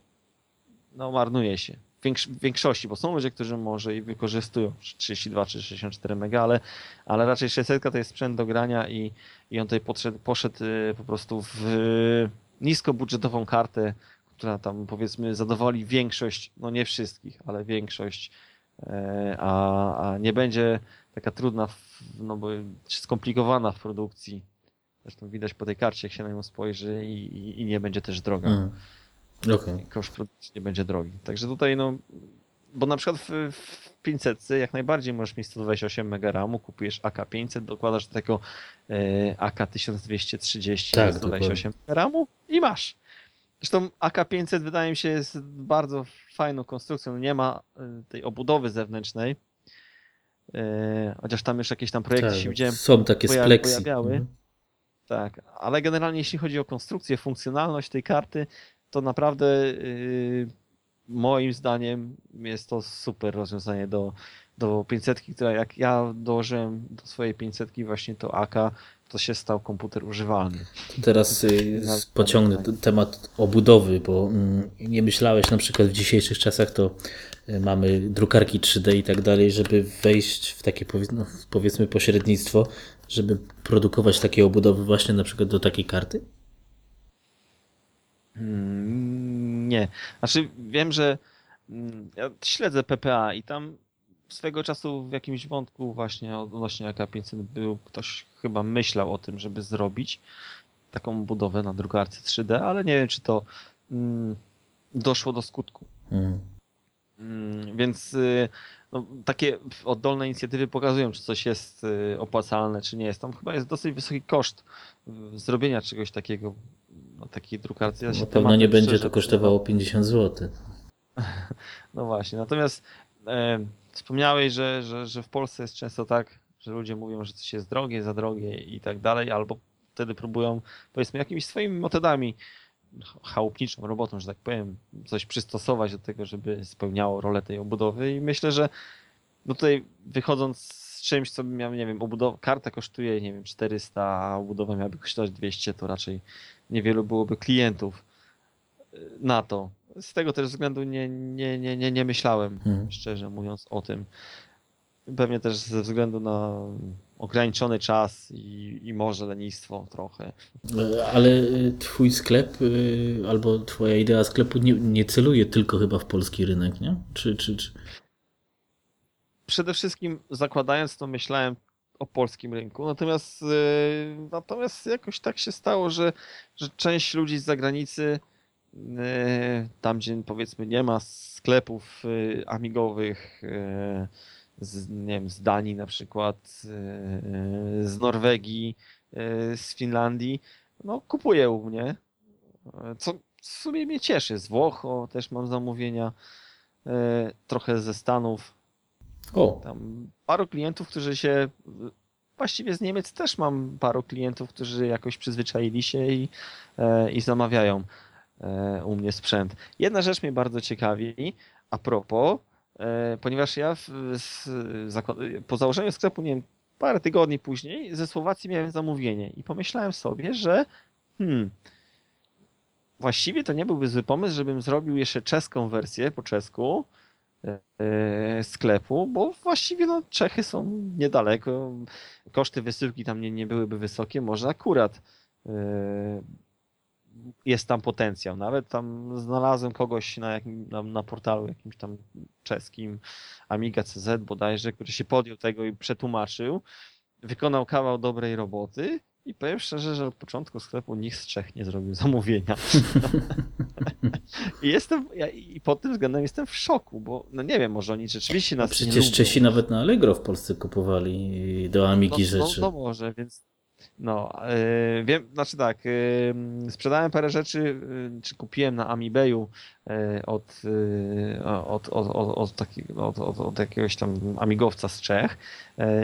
no, marnuje się. W większości, bo są ludzie, którzy może i wykorzystują 32 czy 64 MB, ale, ale raczej 600 to jest sprzęt do grania i, i on tutaj podszedł, poszedł y, po prostu w niskobudżetową kartę, która tam powiedzmy zadowoli większość, no nie wszystkich, ale większość, e, a, a nie będzie taka trudna, no bo skomplikowana w produkcji. Zresztą widać po tej karcie, jak się na nią spojrzy i, i, i nie będzie też droga. Mm. Okay. Koszt produkcji nie będzie drogi. Także tutaj no, bo na przykład w, w 500 jak najbardziej możesz mieć 128 MB RAMu, kupujesz AK500, dokładasz do tego e, AK1230 tak, 128 MB RAMu i masz. Zresztą AK500 wydaje mi się jest bardzo fajną konstrukcją. Nie ma e, tej obudowy zewnętrznej, chociaż tam już jakieś tam projekty tak, się widziałem. Są takie pojawi, pojawiały. Mhm. Tak, ale generalnie jeśli chodzi o konstrukcję, funkcjonalność tej karty, to naprawdę yy, moim zdaniem jest to super rozwiązanie do, do 500, która jak ja dołożyłem do swojej 500 właśnie to AK, to się stał komputer używalny. Teraz y, pociągnę temat obudowy, bo mm, nie myślałeś na przykład w dzisiejszych czasach to y, mamy drukarki 3D i tak dalej, żeby wejść w takie no, powiedzmy pośrednictwo, żeby produkować takie obudowy właśnie na przykład do takiej karty? Hmm, nie. Znaczy wiem, że mm, ja śledzę PPA i tam swego czasu w jakimś wątku właśnie odnośnie AK500 był ktoś chyba myślał o tym, żeby zrobić taką budowę na drukarce 3D, ale nie wiem, czy to mm, doszło do skutku. Mm. Mm, więc y, no, takie oddolne inicjatywy pokazują, czy coś jest y, opłacalne, czy nie jest. Tam chyba jest dosyć wysoki koszt zrobienia czegoś takiego na takiej drukarce. Ja na pewno nie będzie to kosztowało 50 zł. <laughs> No właśnie, natomiast e, Wspomniałeś, że, że, że w Polsce jest często tak, że ludzie mówią, że coś jest drogie, za drogie i tak dalej, albo wtedy próbują, powiedzmy, jakimiś swoimi metodami, chałupniczą robotą, że tak powiem, coś przystosować do tego, żeby spełniało rolę tej obudowy i myślę, że no tutaj wychodząc z czymś, co miał, nie wiem, obudowa, karta kosztuje, nie wiem, 400, a obudowa miałaby kosztować 200, to raczej niewielu byłoby klientów na to. Z tego też względu nie, nie, nie, nie, nie myślałem, hmm. szczerze mówiąc, o tym. Pewnie też ze względu na ograniczony czas i, i może lenistwo trochę. Ale twój sklep albo twoja idea sklepu nie, nie celuje tylko chyba w polski rynek, nie? Czy, czy, czy... Przede wszystkim zakładając to myślałem o polskim rynku, natomiast natomiast jakoś tak się stało, że, że część ludzi z zagranicy tam gdzie powiedzmy nie ma sklepów amigowych z, nie wiem, z Danii na przykład, z Norwegii, z Finlandii, no kupuję u mnie, co w sumie mnie cieszy. Z Włoch o, też mam zamówienia, trochę ze Stanów. O. Tam paru klientów, którzy się właściwie z Niemiec też mam paru klientów, którzy jakoś przyzwyczaili się i, i zamawiają u mnie sprzęt. Jedna rzecz mnie bardzo ciekawi, a propos, E, ponieważ ja w, po założeniu sklepu, nie wiem, parę tygodni później ze Słowacji miałem zamówienie i pomyślałem sobie, że hmm, właściwie to nie byłby zły pomysł, żebym zrobił jeszcze czeską wersję po czesku e, sklepu, bo właściwie no, Czechy są niedaleko, koszty wysyłki tam nie, nie byłyby wysokie, może akurat e, jest tam potencjał. Nawet tam znalazłem kogoś na, jakim, na, na portalu jakimś tam czeskim, Amiga CZ bodajże, który się podjął tego i przetłumaczył. Wykonał kawał dobrej roboty i powiem szczerze, że od początku sklepu nikt z Czech nie zrobił zamówienia. <laughs> I jestem, ja, i pod tym względem jestem w szoku, bo no nie wiem, może oni rzeczywiście nas Przecież Czesi nawet na Allegro w Polsce kupowali do Amigi no, rzeczy. No, no może, więc no, yy, wiem, znaczy tak, yy, sprzedałem parę rzeczy, yy, czy kupiłem na Amibayu od, od, od, od jakiegoś tam amigowca z Czech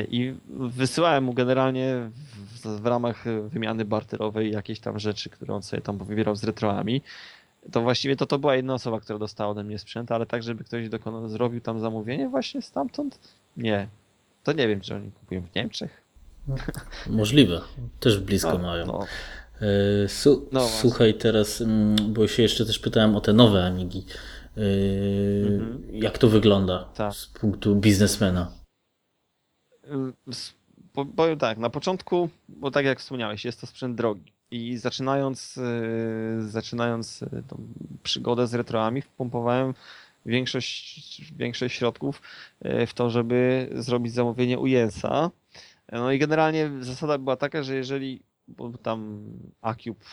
i wysyłałem mu generalnie w, w ramach wymiany barterowej jakieś tam rzeczy, które on sobie tam wybierał z retroami. To właściwie to, to była jedna osoba, która dostała ode mnie sprzęt, ale tak, żeby ktoś dokonał, zrobił tam zamówienie właśnie stamtąd, nie. To nie wiem, czy oni kupują w Niemczech, <laughs> Możliwe, też blisko no, mają. No. E, su no słuchaj teraz, mm, bo się jeszcze też pytałem o te nowe Amigi. E, mhm. Jak to wygląda tak. z punktu biznesmena? Powiem tak, na początku, bo tak jak wspomniałeś, jest to sprzęt drogi. I zaczynając, e, zaczynając tą przygodę z retroami, wpompowałem większość, większość środków w to, żeby zrobić zamówienie u Jensa no i generalnie zasada była taka, że jeżeli bo tam Acube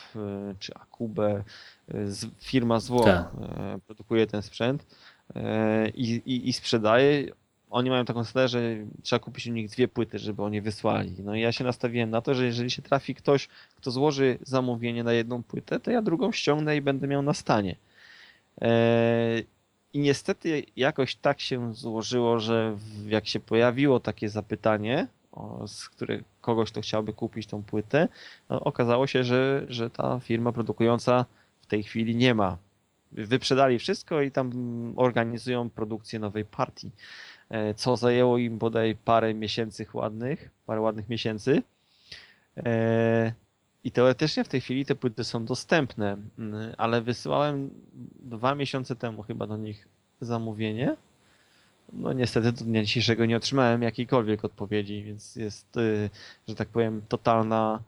czy Acube, firma z Włoch tak. E, produkuje ten sprzęt e, i, i, i sprzedaje, oni mają taką zasadę, że trzeba kupić u nich dwie płyty, żeby oni wysłali. No i ja się nastawiłem na to, że jeżeli się trafi ktoś, kto złoży zamówienie na jedną płytę, to ja drugą ściągnę i będę miał na stanie. E, I niestety jakoś tak się złożyło, że jak się pojawiło takie zapytanie, z których kogoś, kto chciałby kupić tą płytę, no, okazało się, że, że ta firma produkująca w tej chwili nie ma. Wyprzedali wszystko i tam organizują produkcję nowej partii, e, co zajęło im bodaj parę miesięcy ładnych, parę ładnych miesięcy. E, I teoretycznie w tej chwili te płyty są dostępne, ale wysyłałem dwa miesiące temu chyba do nich zamówienie no niestety do dnia dzisiejszego nie otrzymałem jakiejkolwiek odpowiedzi, więc jest, y, że tak powiem, totalna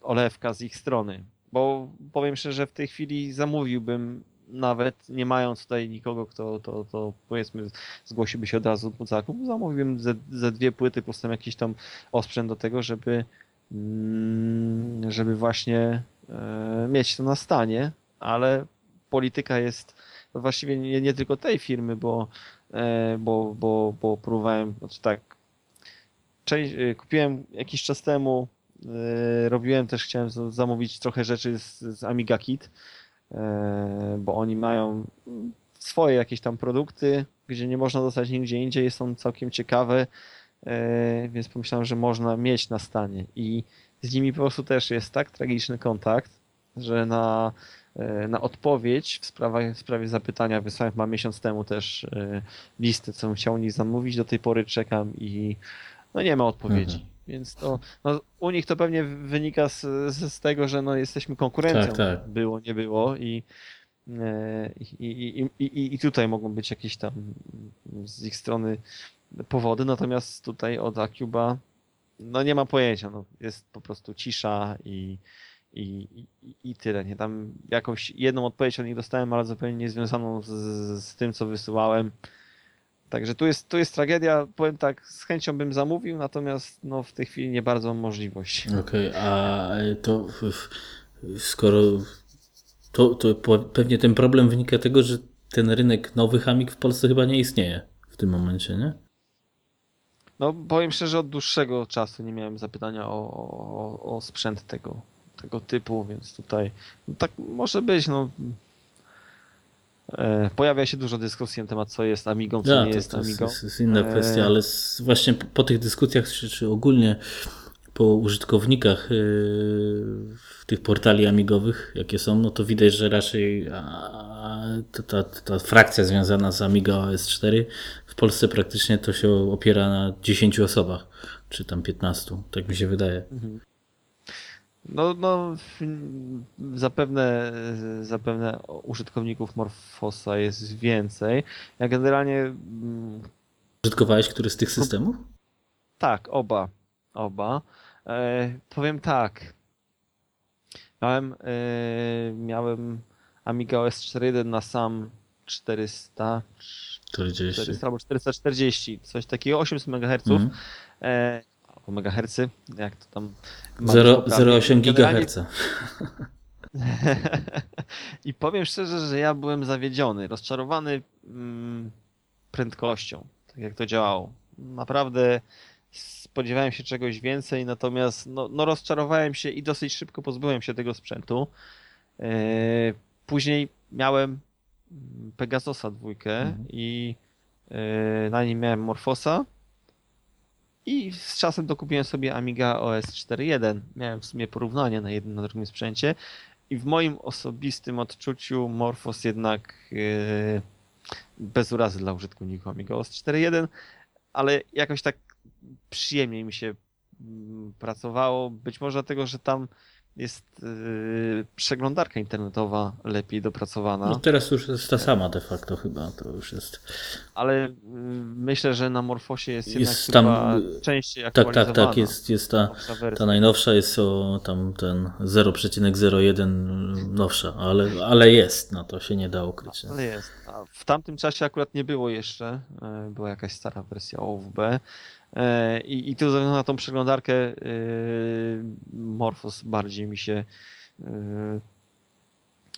olewka z ich strony. Bo powiem szczerze, że w tej chwili zamówiłbym nawet nie mając tutaj nikogo, kto to, to powiedzmy zgłosiłby się od razu do zakupu, zamówiłbym ze, ze dwie płyty plus tam jakiś tam osprzęt do tego, żeby mm, żeby właśnie e, mieć to na stanie, ale polityka jest właściwie nie, nie tylko tej firmy, bo bo, bo, bo próbowałem, znaczy tak, część, e, kupiłem jakiś czas temu, e, robiłem też, chciałem zamówić trochę rzeczy z, z Amiga Kit, bo oni mają swoje jakieś tam produkty, gdzie nie można dostać nigdzie indziej, są całkiem ciekawe e, więc pomyślałem, że można mieć na stanie. I z nimi po prostu też jest tak tragiczny kontakt, że na, e, na odpowiedź w sprawie, w sprawie zapytania wysłałem chyba miesiąc temu też e, listę, co bym chciał nich zamówić, do tej pory czekam i no nie ma odpowiedzi. Mhm. Więc to, no, u nich to pewnie wynika z, z, z tego, że no, jesteśmy konkurencją. Tak, tak. Było, nie było i, i, i, i, i tutaj mogą być jakieś tam z ich strony powody, natomiast tutaj od Acuba no nie ma pojęcia, no, jest po prostu cisza i, i, i, i tyle. Nie? Tam jakąś jedną odpowiedź od nich dostałem, ale zupełnie niezwiązaną z, z tym, co wysyłałem. Także tu jest, tu jest tragedia, powiem tak, z chęcią bym zamówił, natomiast no, w tej chwili nie bardzo mam możliwość. Okej, okay, a to skoro to, to pewnie ten problem wynika tego, że ten rynek nowych Amig w Polsce chyba nie istnieje w tym momencie, nie? No powiem szczerze, od dłuższego czasu nie miałem zapytania o, o, o sprzęt tego, tego typu, więc tutaj no tak może być, no e, Pojawia się dużo dyskusji na temat, co jest Amigą, co ja, nie to, jest Amigą. To jest inna kwestia, ale właśnie po, po tych dyskusjach, czy, czy ogólnie po użytkownikach yy, tych portali amigowych, jakie są, no to widać, że raczej ta, ta, ta frakcja związana z Amiga OS 4 w Polsce praktycznie to się opiera na 10 osobach, czy tam 15, tak mi się wydaje. Mhm. No, no zapewne, zapewne użytkowników Morfosa jest więcej. Ja generalnie. Mm, Użytkowałeś który z tych systemów? Tak, oba. Oba. E, powiem tak. Miałem, e, miałem Amiga OS 4.1 na sam 400, 40. 400 albo 440, coś takiego, 800 MHz. Mm. E, albo megahercy, jak to tam. 0,8 GHz. <laughs> I powiem szczerze, że ja byłem zawiedziony, rozczarowany mm, prędkością, tak jak to działało. Naprawdę spodziewałem się czegoś więcej, natomiast no, no rozczarowałem się i dosyć szybko pozbyłem się tego sprzętu. E, później miałem Pegasusa dwójkę mhm. i e, na nim miałem Morfosa i z czasem dokupiłem sobie Amiga OS 4.1. Miałem w sumie porównanie na jednym, na drugim sprzęcie i w moim osobistym odczuciu Morphos jednak e, bez urazy dla użytkowników Amiga OS 4.1, ale jakoś tak przyjemniej mi się mm, pracowało. Być może dlatego, że tam jest yy, przeglądarka internetowa lepiej dopracowana. No teraz już jest ta sama de facto chyba, to już jest. Ale yy, myślę, że na Morfosie jest, jest jednak tam częściej aktualizowana. Tak, tak, tak, jest, jest ta, ta najnowsza jest o tam ten 0,01 nowsza, ale, ale jest, no to się nie da ukryć. Ale jest. A w tamtym czasie akurat nie było jeszcze, yy, była jakaś stara wersja OWB. E, I, i tu na tą przeglądarkę e, Morphos bardziej mi się e,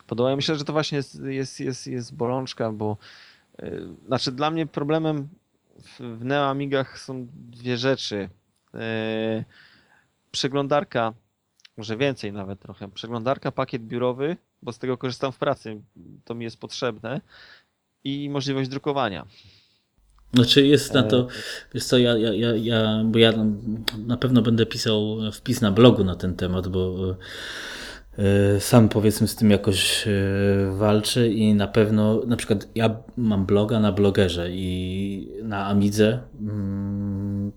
podoba. Myślę, że to właśnie jest, jest, jest, jest bolączka, bo znaczy dla mnie problemem w, w Neoamigach są dwie rzeczy. Przeglądarka, może więcej nawet trochę, przeglądarka, pakiet biurowy, bo z tego korzystam w pracy, to mi jest potrzebne i możliwość drukowania. Znaczy jest na to, e, wiesz co, ja, ja, ja, ja, bo ja na pewno będę pisał wpis na blogu na ten temat, bo e, sam powiedzmy z tym jakoś e, walczę i na pewno, na przykład ja mam bloga na blogerze i na Amidze mm,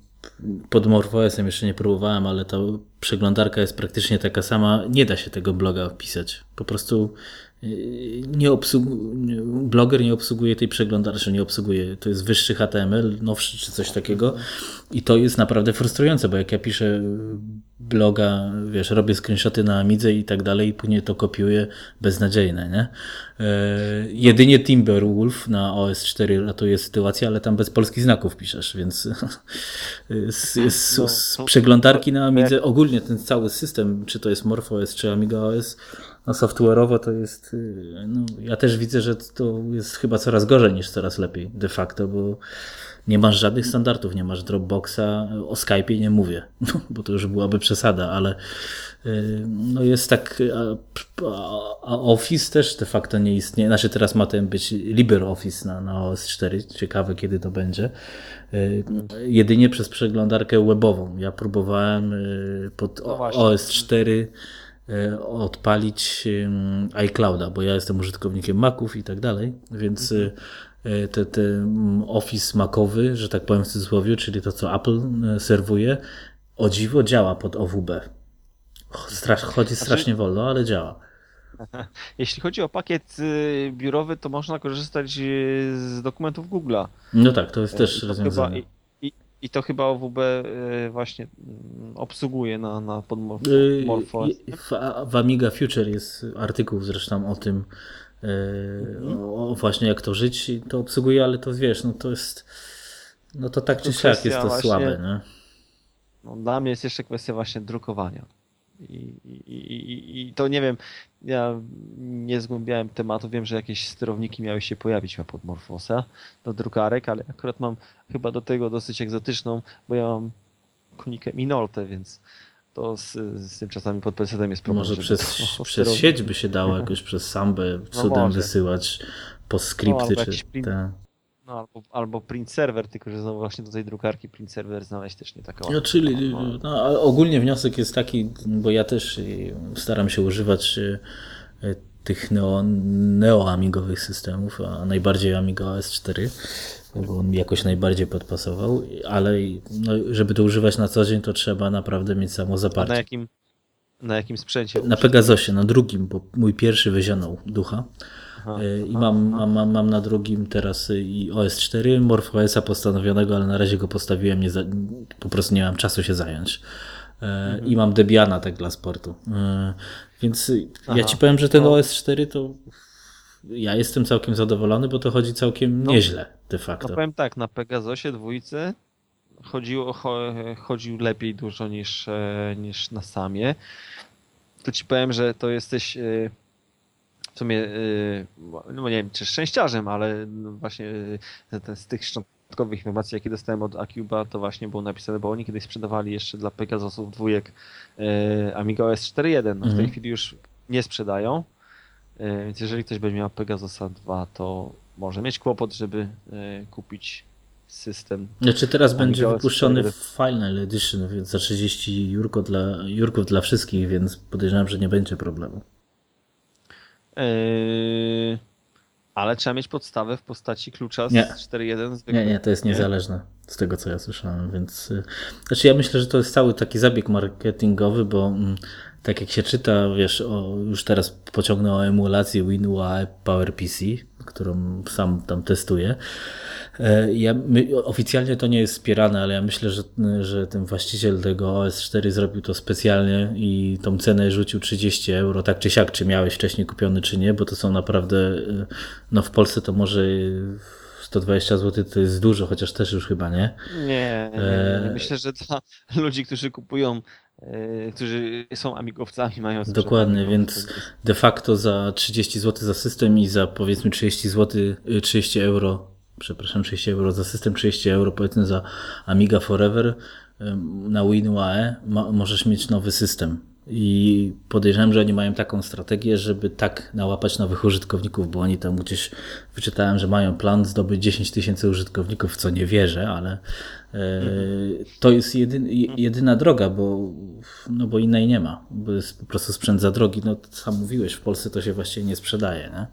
pod MorphOS-em jeszcze nie próbowałem, ale ta przeglądarka jest praktycznie taka sama. Nie da się tego bloga wpisać. Po prostu nie obsługuje, bloger nie obsługuje tej przeglądarki, nie obsługuje, to jest wyższy HTML, nowszy czy coś takiego. I to jest naprawdę frustrujące, bo jak ja piszę bloga, wiesz, robię screenshoty na Amidze i tak dalej i później to kopiuję, beznadziejne, nie? E, jedynie Timberwolf na OS4 ratuje sytuację, ale tam bez polskich znaków piszesz, więc <laughs> z, z, z, przeglądarki na Amidze, ogólnie ten cały system, czy to jest MorphOS, czy Amiga OS, no software'owo to jest, y, no, ja też widzę, że to jest chyba coraz gorzej niż coraz lepiej de facto, bo nie masz żadnych standardów, nie masz Dropboxa, o Skype'ie nie mówię, <laughs> bo to już byłaby przesada, ale y, no jest tak, a Office też de facto nie istnieje, znaczy teraz ma ten być LibreOffice na, na OS 4, ciekawe kiedy to będzie, y, jedynie przez przeglądarkę webową. Ja próbowałem pod no OS 4 E, odpalić iClouda, bo ja jestem użytkownikiem Maców i tak dalej, więc mhm. e, te, te Office Macowy, że tak powiem w cudzysłowie, czyli to, co Apple e, serwuje, o dziwo działa pod OWB. Strasz, chodzi znaczy- strasznie wolno, ale działa. <laughs> Jeśli chodzi o pakiet biurowy, to można korzystać z dokumentów Google'a. No tak, to jest też rozwiązanie. Chyba, i to chyba OWB y, właśnie mm, obsługuje na, na podmorfo. Y, w, w Amiga Future jest artykuł zresztą o tym, y, mhm. o właśnie jak to żyć. To obsługuje, ale to wiesz, no to jest, no to tak czy siak jest to właśnie, słabe. Nie? No, dla mnie jest jeszcze kwestia właśnie drukowania. I, i, i, I to nie wiem, ja nie zgłębiałem tematu, wiem, że jakieś sterowniki miały się pojawić na Podmorfosa do drukarek, ale akurat mam chyba do tego dosyć egzotyczną, bo ja mam konikę Minoltę, więc to z, z tym czasami pod PC jest problem. Może przez, to, przez sieć by się dało jakoś przez sambę no cudem no wysyłać po skrypty no, czy te... No, albo, albo print server, tylko że znowu właśnie do tej drukarki print server znaleźć też nie taka No, czyli no, no ogólnie wniosek jest taki, bo ja też y, staram się używać y, tych neo, neo-amigowych systemów, a najbardziej Amiga OS 4, bo on jakoś najbardziej podpasował, ale no, żeby to używać na co dzień, to trzeba naprawdę mieć samo zaparcie. A na jakim, na jakim sprzęcie? Na Pegasosie, na drugim, bo mój pierwszy wyzionął ducha. E, I mam, mam, mam, mam na drugim teraz i OS4, MorphOSa postanowionego, ale na razie go postawiłem, nie za, po prostu nie mam czasu się zająć. E, mhm. I mam Debiana tak dla sportu. E, więc Aha. ja ci powiem, że ten no. OS4 to ja jestem całkiem zadowolony, bo to chodzi całkiem no, nieźle de facto. No powiem tak, na Pegasosie dwójce chodził, chodził lepiej dużo niż, niż na samie. To ci powiem, że to jesteś w sumie, y, no nie wiem czy szczęściarzem, ale no właśnie y, z tych szczątkowych informacji, jakie dostałem od Acuba, to właśnie było napisane, bo oni kiedyś sprzedawali jeszcze dla Pegasusów dwójek y, Amiga OS 4.1. No w tej mhm. chwili już nie sprzedają, więc jeżeli ktoś będzie miał Pegasusa 2, to może mieć kłopot, żeby kupić system. Znaczy teraz będzie wypuszczony Final Edition, więc za 30 jurko dla, jurków dla wszystkich, więc podejrzewam, że nie będzie problemu. Yy, ale trzeba mieć podstawę w postaci klucza z 4.1 Nie, nie, to jest niezależne z tego, co ja słyszałem, więc y, znaczy ja myślę, że to jest cały taki zabieg marketingowy, bo mm, tak jak się czyta, wiesz, o, już teraz pociągnę o emulację WinUAE PowerPC, którą sam tam testuję, E, ja, my, oficjalnie to nie jest wspierane, ale ja myślę, że, że ten właściciel tego OS4 zrobił to specjalnie i tą cenę rzucił 30 euro, tak czy siak, czy miałeś wcześniej kupiony, czy nie, bo to są naprawdę, e, no w Polsce to może 120 zł to jest dużo, chociaż też już chyba nie. Nie, nie, nie. E, myślę, że dla ludzi, którzy kupują którzy są amigowcami, mają Dokładnie, więc de facto za 30 zł za system i za powiedzmy 30 zł, 30 euro przepraszam, 30 euro za system, 30 euro powiedzmy za Amiga Forever na WinUAE możesz mieć nowy system. I podejrzewam, że oni mają taką strategię, żeby tak nałapać nowych użytkowników, bo oni tam gdzieś wyczytałem, że mają plan zdobyć 10 tysięcy użytkowników, w co nie wierzę, ale e, to jest jedyny, jedyna droga, bo, no bo innej nie ma, bo jest po prostu sprzęt za drogi. No sam mówiłeś, w Polsce to się właściwie nie sprzedaje. Nie?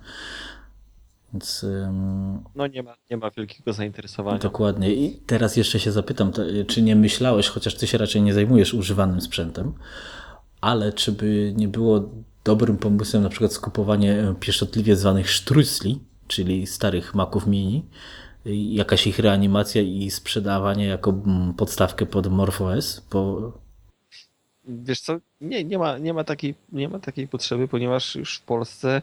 Więc, no nie ma, nie ma wielkiego zainteresowania. Dokładnie. I teraz jeszcze się zapytam, czy nie myślałeś, chociaż ty się raczej nie zajmujesz używanym sprzętem, ale czy by nie było dobrym pomysłem na przykład skupowanie pieszczotliwie zwanych sztrucli, czyli starych Maców Mini, jakaś ich reanimacja i sprzedawanie jako mm, podstawkę pod MorphOS, bo Wiesz co, nie, nie, ma, nie, ma takiej, nie ma takiej potrzeby, ponieważ już w Polsce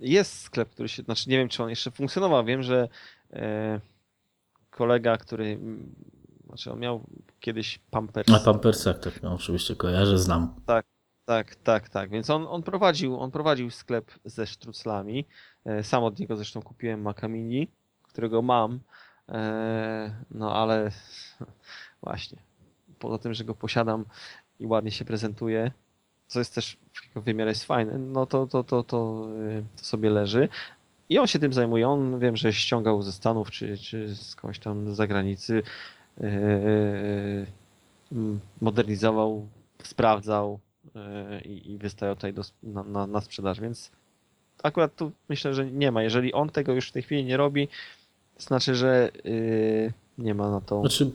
jest sklep, który się, znaczy nie wiem, czy on jeszcze funkcjonował. Wiem, że e, kolega, który, znaczy on miał kiedyś Pampers. Na Pampersach, tak, no, oczywiście kojarzę, znam. Tak, Tak, tak, tak. Więc on, on, prowadził, on prowadził sklep ze sztruclami. E, sam od niego zresztą kupiłem Makamini, którego mam. E, no ale <laughs> właśnie, poza tym, że go posiadam i ładnie się prezentuje, co jest też w wymiarze jest fajne, no to, to, to, to, e, to sobie leży. I on się tym zajmuje. On wiem, że ściągał ze Stanów czy, czy skądś tam z zagranicy, modernizował, sprawdzał, E, i, i wystają tutaj do, na, na, na sprzedaż, więc akurat tu myślę, że nie ma. Jeżeli on tego już w tej chwili nie robi, znaczy, że yy, nie ma na to znaczy...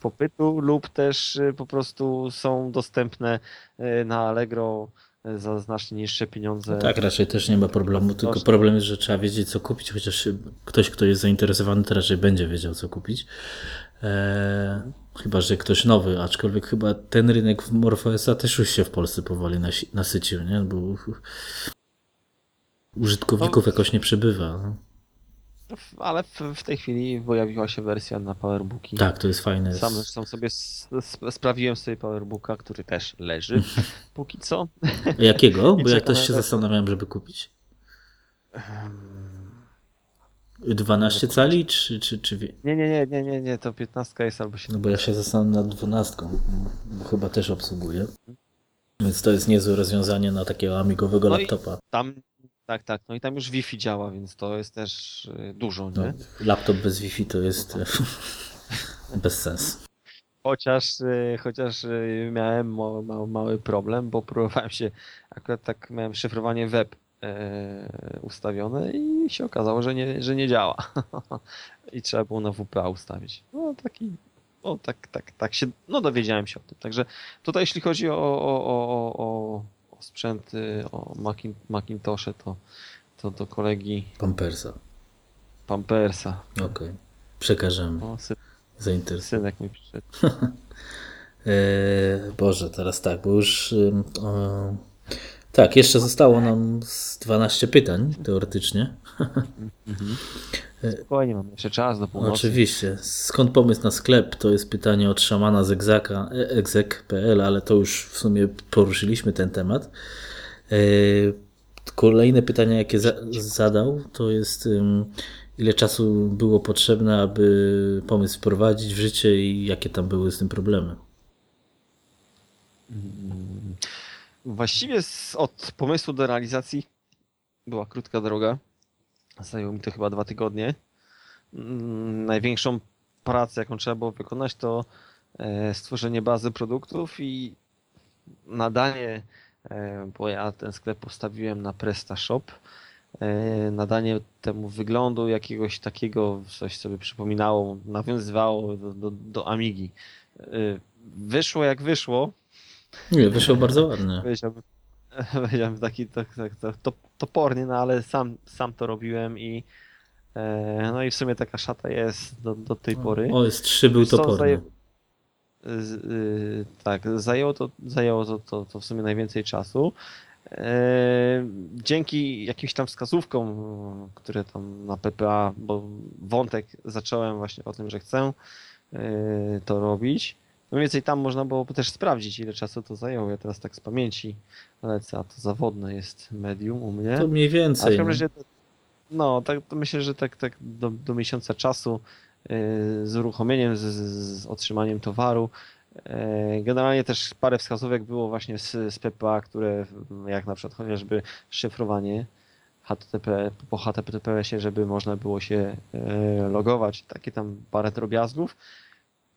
popytu lub też yy, po prostu są dostępne yy, na Allegro za znacznie niższe pieniądze. No tak, raczej też nie ma problemu, tylko problem jest, że trzeba wiedzieć co kupić, chociaż ktoś, kto jest zainteresowany, to raczej będzie wiedział co kupić. Eee, chyba, że ktoś nowy, aczkolwiek chyba ten rynek w MorphOSa też już się w Polsce powoli nasycił, nie? Bo użytkowników no, jakoś nie przybywa. No. Ale w, w, tej chwili pojawiła się wersja na Powerbooki. Tak, to jest fajne. Sam zresztą sobie sprawiłem sobie Powerbooka, który też leży <laughs> póki co. Jakiego? <laughs> Bo ja też się zastanawiałem, żeby kupić. 12 cali, czy, czy, czy... Nie, nie, nie, nie, nie, nie, to 15 jest albo 17. No bo ja się zastanawiam nad 12, bo chyba też obsługuję. Więc to jest niezłe rozwiązanie na takiego amigowego no laptopa. Tam, tak, tak, no i tam już Wi-Fi działa, więc to jest też y, dużo, nie? No, laptop bez Wi-Fi to jest <laughs> bez sensu. Chociaż, y, chociaż y, miałem mały problem, bo próbowałem się, akurat tak miałem szyfrowanie web E, ustawione i się okazało, że nie, że nie działa. <laughs> I trzeba było na WPA ustawić. No taki, no tak, tak, tak się, no dowiedziałem się o tym. Także tutaj jeśli chodzi o, o, o, o, o sprzęty, o Macintoshe, to, to do kolegi Pampersa. Pampersa. Okej. Okay. Przekażemy. O, syn, Synek mi przyszedł. <laughs> e, Boże, teraz tak, bo już tak, jeszcze zostało nam z 12 pytań, teoretycznie. Mhm. <laughs> Spokojnie, mam jeszcze czas do północy. Oczywiście. Skąd pomysł na sklep? To jest pytanie od szamana z egzaka, egzek.pl, ale to już w sumie poruszyliśmy ten temat. E, kolejne pytanie, jakie za zadał, to jest ile czasu było potrzebne, aby pomysł wprowadzić w życie i jakie tam były z tym problemy? Mm. Właściwie z, od pomysłu do realizacji była krótka droga. Zajęło mi to chyba dwa tygodnie. Mm, największą pracę, jaką trzeba było wykonać, to e, stworzenie bazy produktów i nadanie, e, bo ja ten sklep postawiłem na PrestaShop, e, nadanie temu wyglądu jakiegoś takiego, coś sobie przypominało, nawiązywało do, do, do Amigi. Wyszło jak wyszło, nie, wyszło bardzo ładnie. <laughs> Powiedziałbym, <laughs> powiedziałbym taki tak, tak, tak, to, topornie, no ale sam, sam to robiłem i e, no i w sumie taka szata jest do, do tej pory. O, jest trzy był toporny. Z, y, tak, zajęło, to, zajęło to, to, to w sumie najwięcej czasu. E, dzięki jakimś tam wskazówkom, które tam na PPA, bo wątek zacząłem właśnie o tym, że chcę e, to robić. No więcej tam można było też sprawdzić, ile czasu to zajęło. Ja teraz tak z pamięci lecę, a to zawodne jest medium u mnie. To mniej więcej. A w no. razie, no, tak, myślę, że tak, tak do, do miesiąca czasu yy, z uruchomieniem, z, z, otrzymaniem towaru. Yy, generalnie też parę wskazówek było właśnie z, z PPA, które jak na przykład chociażby szyfrowanie HTTP, po HTTPS-ie, żeby można było się yy, logować, takie tam parę drobiazgów.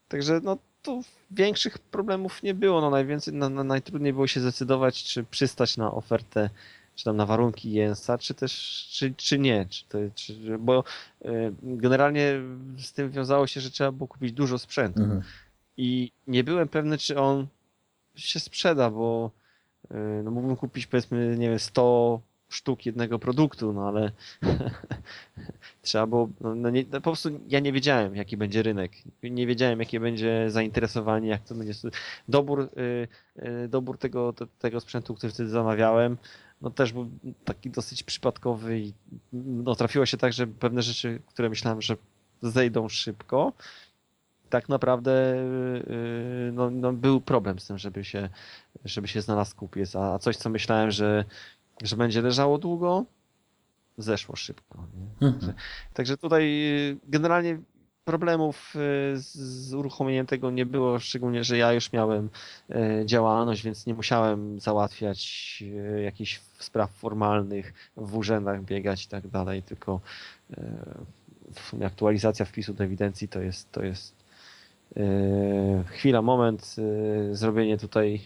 Także no tu większych problemów nie było. No najwięcej, na, na, najtrudniej było się zdecydować, czy przystać na ofertę, czy tam na warunki Jensa, czy też, czy, czy nie. Czy to, czy, bo y, generalnie z tym wiązało się, że trzeba było kupić dużo sprzętu. Mhm. I nie byłem pewny, czy on się sprzeda, bo y, no mógłbym kupić powiedzmy, nie wiem, 100 sztuk jednego produktu, no ale <laughs> trzeba było, no, no nie, no po prostu ja nie wiedziałem, jaki będzie rynek, nie wiedziałem, jakie będzie zainteresowanie, jak to będzie, dobór, y, y, dobór tego, tego sprzętu, który wtedy zamawiałem, no też był taki dosyć przypadkowy i no, trafiło się tak, że pewne rzeczy, które myślałem, że zejdą szybko, tak naprawdę no, no, był problem z tym, żeby się, żeby się znalazł kupiec, a coś, co myślałem, że, że będzie leżało długo, zeszło szybko. Mhm. Także tutaj generalnie problemów z, z uruchomieniem tego nie było, szczególnie, że ja już miałem działalność, więc nie musiałem załatwiać jakichś spraw formalnych, w urzędach biegać i tak dalej, tylko w sumie aktualizacja wpisu do ewidencji to jest, to jest chwila, moment, zrobienie tutaj,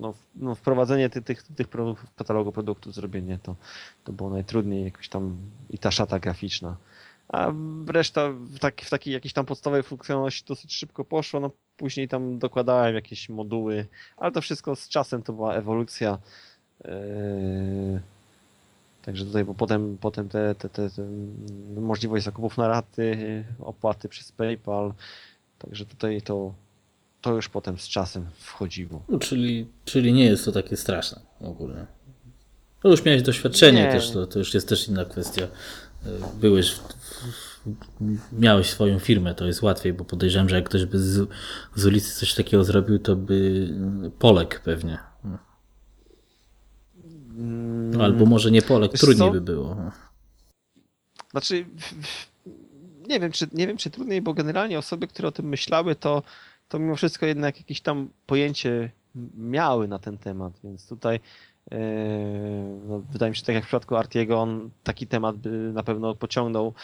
no, no wprowadzenie tych, tych, tych produktów, katalogu produktów, zrobienie to, to było najtrudniej, jakoś tam i ta szata graficzna. A reszta w, taki, w takiej jakiejś tam podstawowej funkcjonalności dosyć szybko poszło, no później tam dokładałem jakieś moduły, ale to wszystko z czasem to była ewolucja. Yy, Także tutaj, bo potem, potem te, te, te, te możliwość zakupów na raty, opłaty przez PayPal, także tutaj to, to już potem z czasem wchodziło. No, czyli, czyli nie jest to takie straszne ogólnie. No już miałeś doświadczenie nie. też, to, to już jest też inna kwestia. Byłeś, w, miałeś swoją firmę, to jest łatwiej, bo podejrzewam, że jak ktoś by z, z ulicy coś takiego zrobił, to by Polek pewnie. Mm. Albo może nie Polek, Wiesz trudniej co? by było. Znaczy, nie wiem, czy, nie wiem, czy trudniej, bo generalnie osoby, które o tym myślały, to, to mimo wszystko jednak jakieś tam pojęcie miały na ten temat, więc tutaj yy, no, wydaje mi się, tak jak w przypadku Artiego, on taki temat by na pewno pociągnął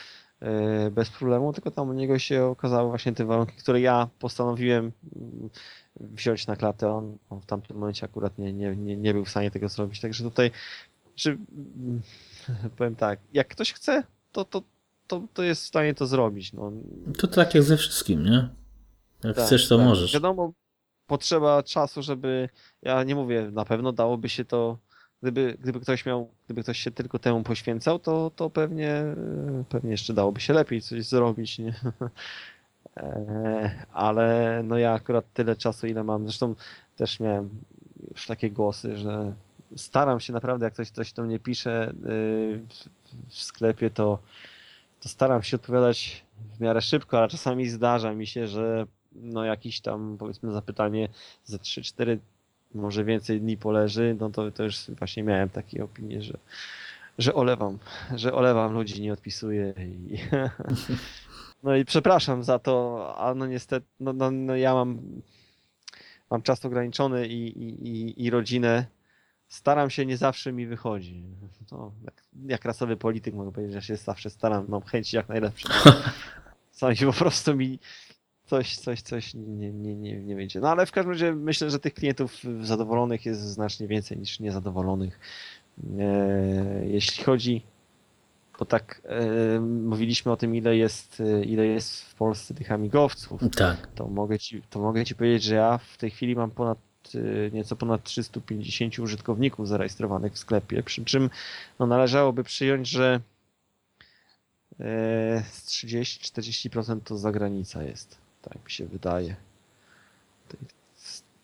yy, bez problemu, tylko tam u niego się okazały właśnie te warunki, które ja postanowiłem wziąć na klatę. On, on w tamtym momencie akurat nie, nie, nie, nie był w stanie tego zrobić. Także tutaj, czy, <laughs> powiem tak, jak ktoś chce, to, to, to, to jest w stanie to zrobić. No. To tak jak ze wszystkim, nie? Jak tak, chcesz, to tak. możesz. Wiadomo, potrzeba czasu, żeby. Ja nie mówię, na pewno dałoby się to. Gdyby, gdyby ktoś miał, gdyby ktoś się tylko temu poświęcał, to, to pewnie, pewnie jeszcze dałoby się lepiej coś zrobić, nie? <laughs> E, ale no ja akurat tyle czasu, ile mam. Zresztą też miałem już takie głosy, że staram się naprawdę, jak ktoś coś do mnie pisze y, w sklepie, to, to staram się odpowiadać w miarę szybko, ale czasami zdarza mi się, że no jakiś tam powiedzmy zapytanie ze 3-4 może więcej dni poleży, no to, to już właśnie miałem takie opinie, że, że olewam, że olewam ludzi, nie odpisuję i <laughs> No i przepraszam za to, a no niestety, no, no, no ja mam, mam czas ograniczony i, i, i, i rodzinę. Staram się, nie zawsze mi wychodzi. No, jak, jak rasowy polityk mogę powiedzieć, że się zawsze staram, mam chęci jak najlepsze. <laughs> Sami po prostu mi coś, coś, coś nie, nie, nie, nie wyjdzie. No ale w każdym razie myślę, że tych klientów zadowolonych jest znacznie więcej niż niezadowolonych. E, jeśli chodzi bo tak e, mówiliśmy o tym, ile jest, e, ile jest w Polsce tych amigowców. Tak. To mogę, ci, to mogę ci powiedzieć, że ja w tej chwili mam ponad e, nieco ponad 350 użytkowników zarejestrowanych w sklepie, przy czym no, należałoby przyjąć, że z 30-40% to zagranica jest. Tak mi się wydaje.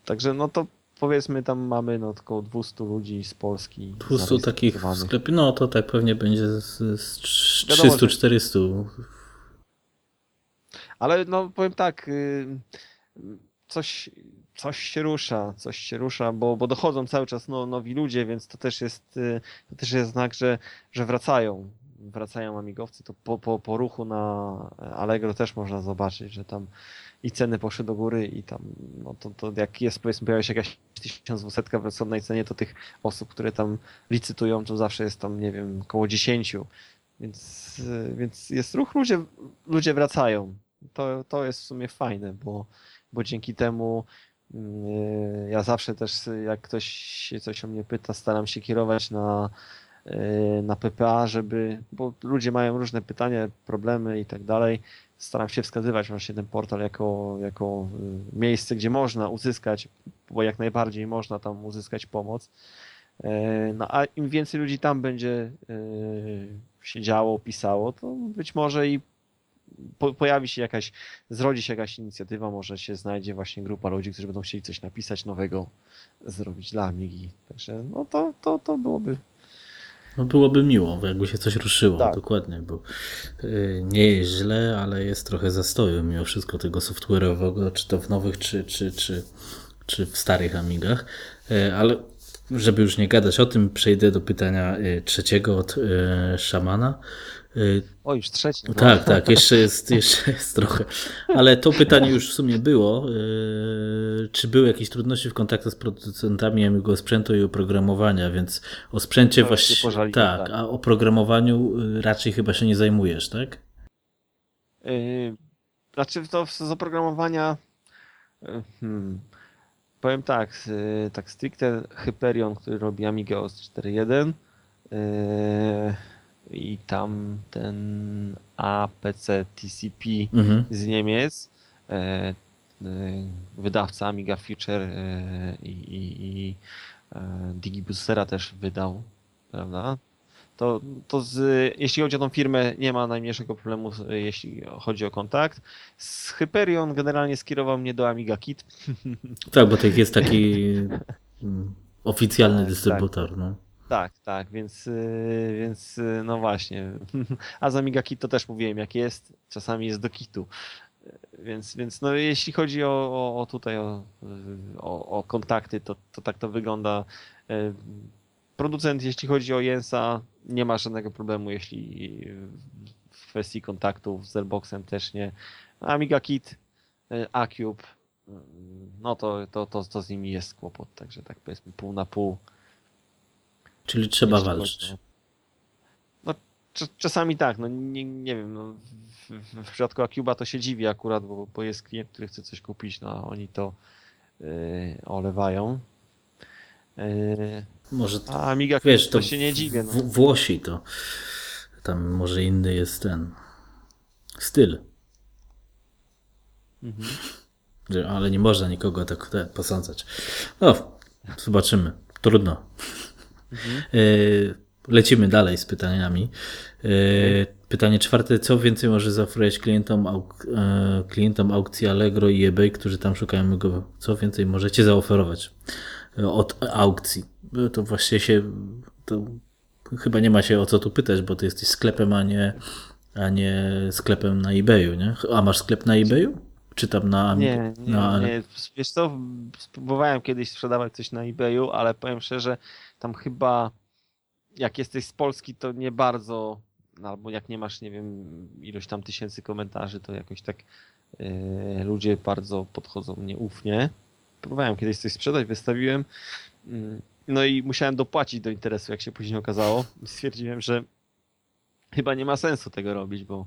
Także no to powiedzmy tam mamy no około 200 ludzi z Polski. 200 takich w sklepie, no to tak pewnie będzie z, z 300-400. Ale no powiem tak, y, coś, coś się rusza, coś się rusza, bo, bo dochodzą cały czas no, nowi ludzie, więc to też jest, y, to też jest znak, że, że wracają. Wracają amigowcy, to po, po, po ruchu na Allegro też można zobaczyć, że tam i ceny poszły do góry i tam, no to, to jak jest powiedzmy pojawia się jakaś 1200 w rozsądnej cenie, to tych osób, które tam licytują, to zawsze jest tam, nie wiem, około 10. Więc, więc jest ruch, ludzie, ludzie wracają. To, to jest w sumie fajne, bo, bo dzięki temu yy, ja zawsze też, jak ktoś się coś o mnie pyta, staram się kierować na, na PPA, żeby, bo ludzie mają różne pytania, problemy i tak dalej, staram się wskazywać właśnie ten portal jako, jako y, miejsce, gdzie można uzyskać, bo jak najbardziej można tam uzyskać pomoc. E, no a im więcej ludzi tam będzie y, siedziało, pisało, to być może i po, pojawi się jakaś, zrodzi się jakaś inicjatywa, może się znajdzie właśnie grupa ludzi, którzy będą chcieli coś napisać nowego, zrobić dla Amigi. Także no to, to, to byłoby No byłoby miło, jakby się coś ruszyło, tak. dokładnie, bo y, nie jest źle, ale jest trochę zastoju mimo wszystko tego software'owego, czy to w nowych, czy, czy, czy, czy w starych Amigach, y, ale żeby już nie gadać o tym, przejdę do pytania y, trzeciego od szamana. O, już trzeci. No. Tak, tak, jeszcze jest, jeszcze jest trochę. Ale to pytanie już w sumie było. Czy były jakieś trudności w kontakcie z producentami jego sprzętu i oprogramowania, więc o sprzęcie właśnie. Tak, tak, a o programowaniu raczej chyba się nie zajmujesz, tak? Yy, znaczy to z oprogramowania. Hmm, powiem tak, tak stricte Hyperion, który robi Amiga OS 4.1. Yy, i tam ten APC TCP mhm. z Niemiec, e, e, wydawca Amiga Future e, i, i, i Digiboostera też wydał, prawda? To, to z, jeśli chodzi o tą firmę, nie ma najmniejszego problemu, jeśli chodzi o kontakt. Z Hyperion generalnie skierował mnie do Amiga Kit. Tak, bo to jest taki <laughs> oficjalny tak, dystrybutor. Tak. No. Tak, tak, więc, y, więc y, no właśnie. <laughs> A za Amiga Kit to też mówiłem, jak jest, czasami jest do kitu. Więc, więc no jeśli chodzi o, o, o tutaj o, o, kontakty, to, to tak to wygląda. Y, producent, jeśli chodzi o Jensa, nie ma żadnego problemu, jeśli w kwestii kontaktów z Zerboxem też nie. Amiga Kit, Acube, no to, to, to, to z nimi jest kłopot, także tak powiedzmy pół na pół. Czyli trzeba walczyć. No, czasami tak, no nie, nie wiem, no, w, w, przypadku Acuba to się dziwi akurat, bo, bo jest klient, który chce coś kupić, no a oni to yy, olewają. Yy, może to, a Amiga wiesz, to, to się nie dziwię. No. Włosi to tam może inny jest ten styl. Mhm. Ale nie można nikogo tak posądzać. No, zobaczymy. Trudno. Mhm. Lecimy dalej z pytaniami. E, pytanie czwarte. Co więcej może zaoferować klientom, auk e, klientom aukcji Allegro i eBay, którzy tam szukają go? Co więcej możecie zaoferować od aukcji? To właśnie się. To chyba nie ma się o co tu pytać, bo ty jesteś sklepem, a nie, a nie sklepem na eBayu, nie? A masz sklep na eBayu? Czy tam na. Nie, nie, na... nie. Wiesz co, spróbowałem kiedyś sprzedawać coś na eBayu, ale powiem szczerze, tam chyba jak jesteś z Polski, to nie bardzo, albo jak nie masz, nie wiem, ilość tam tysięcy komentarzy, to jakoś tak yy, ludzie bardzo podchodzą nieufnie. Próbowałem kiedyś coś sprzedać, wystawiłem, yy, no i musiałem dopłacić do interesu, jak się później okazało. <laughs> Stwierdziłem, że chyba nie ma sensu tego robić, bo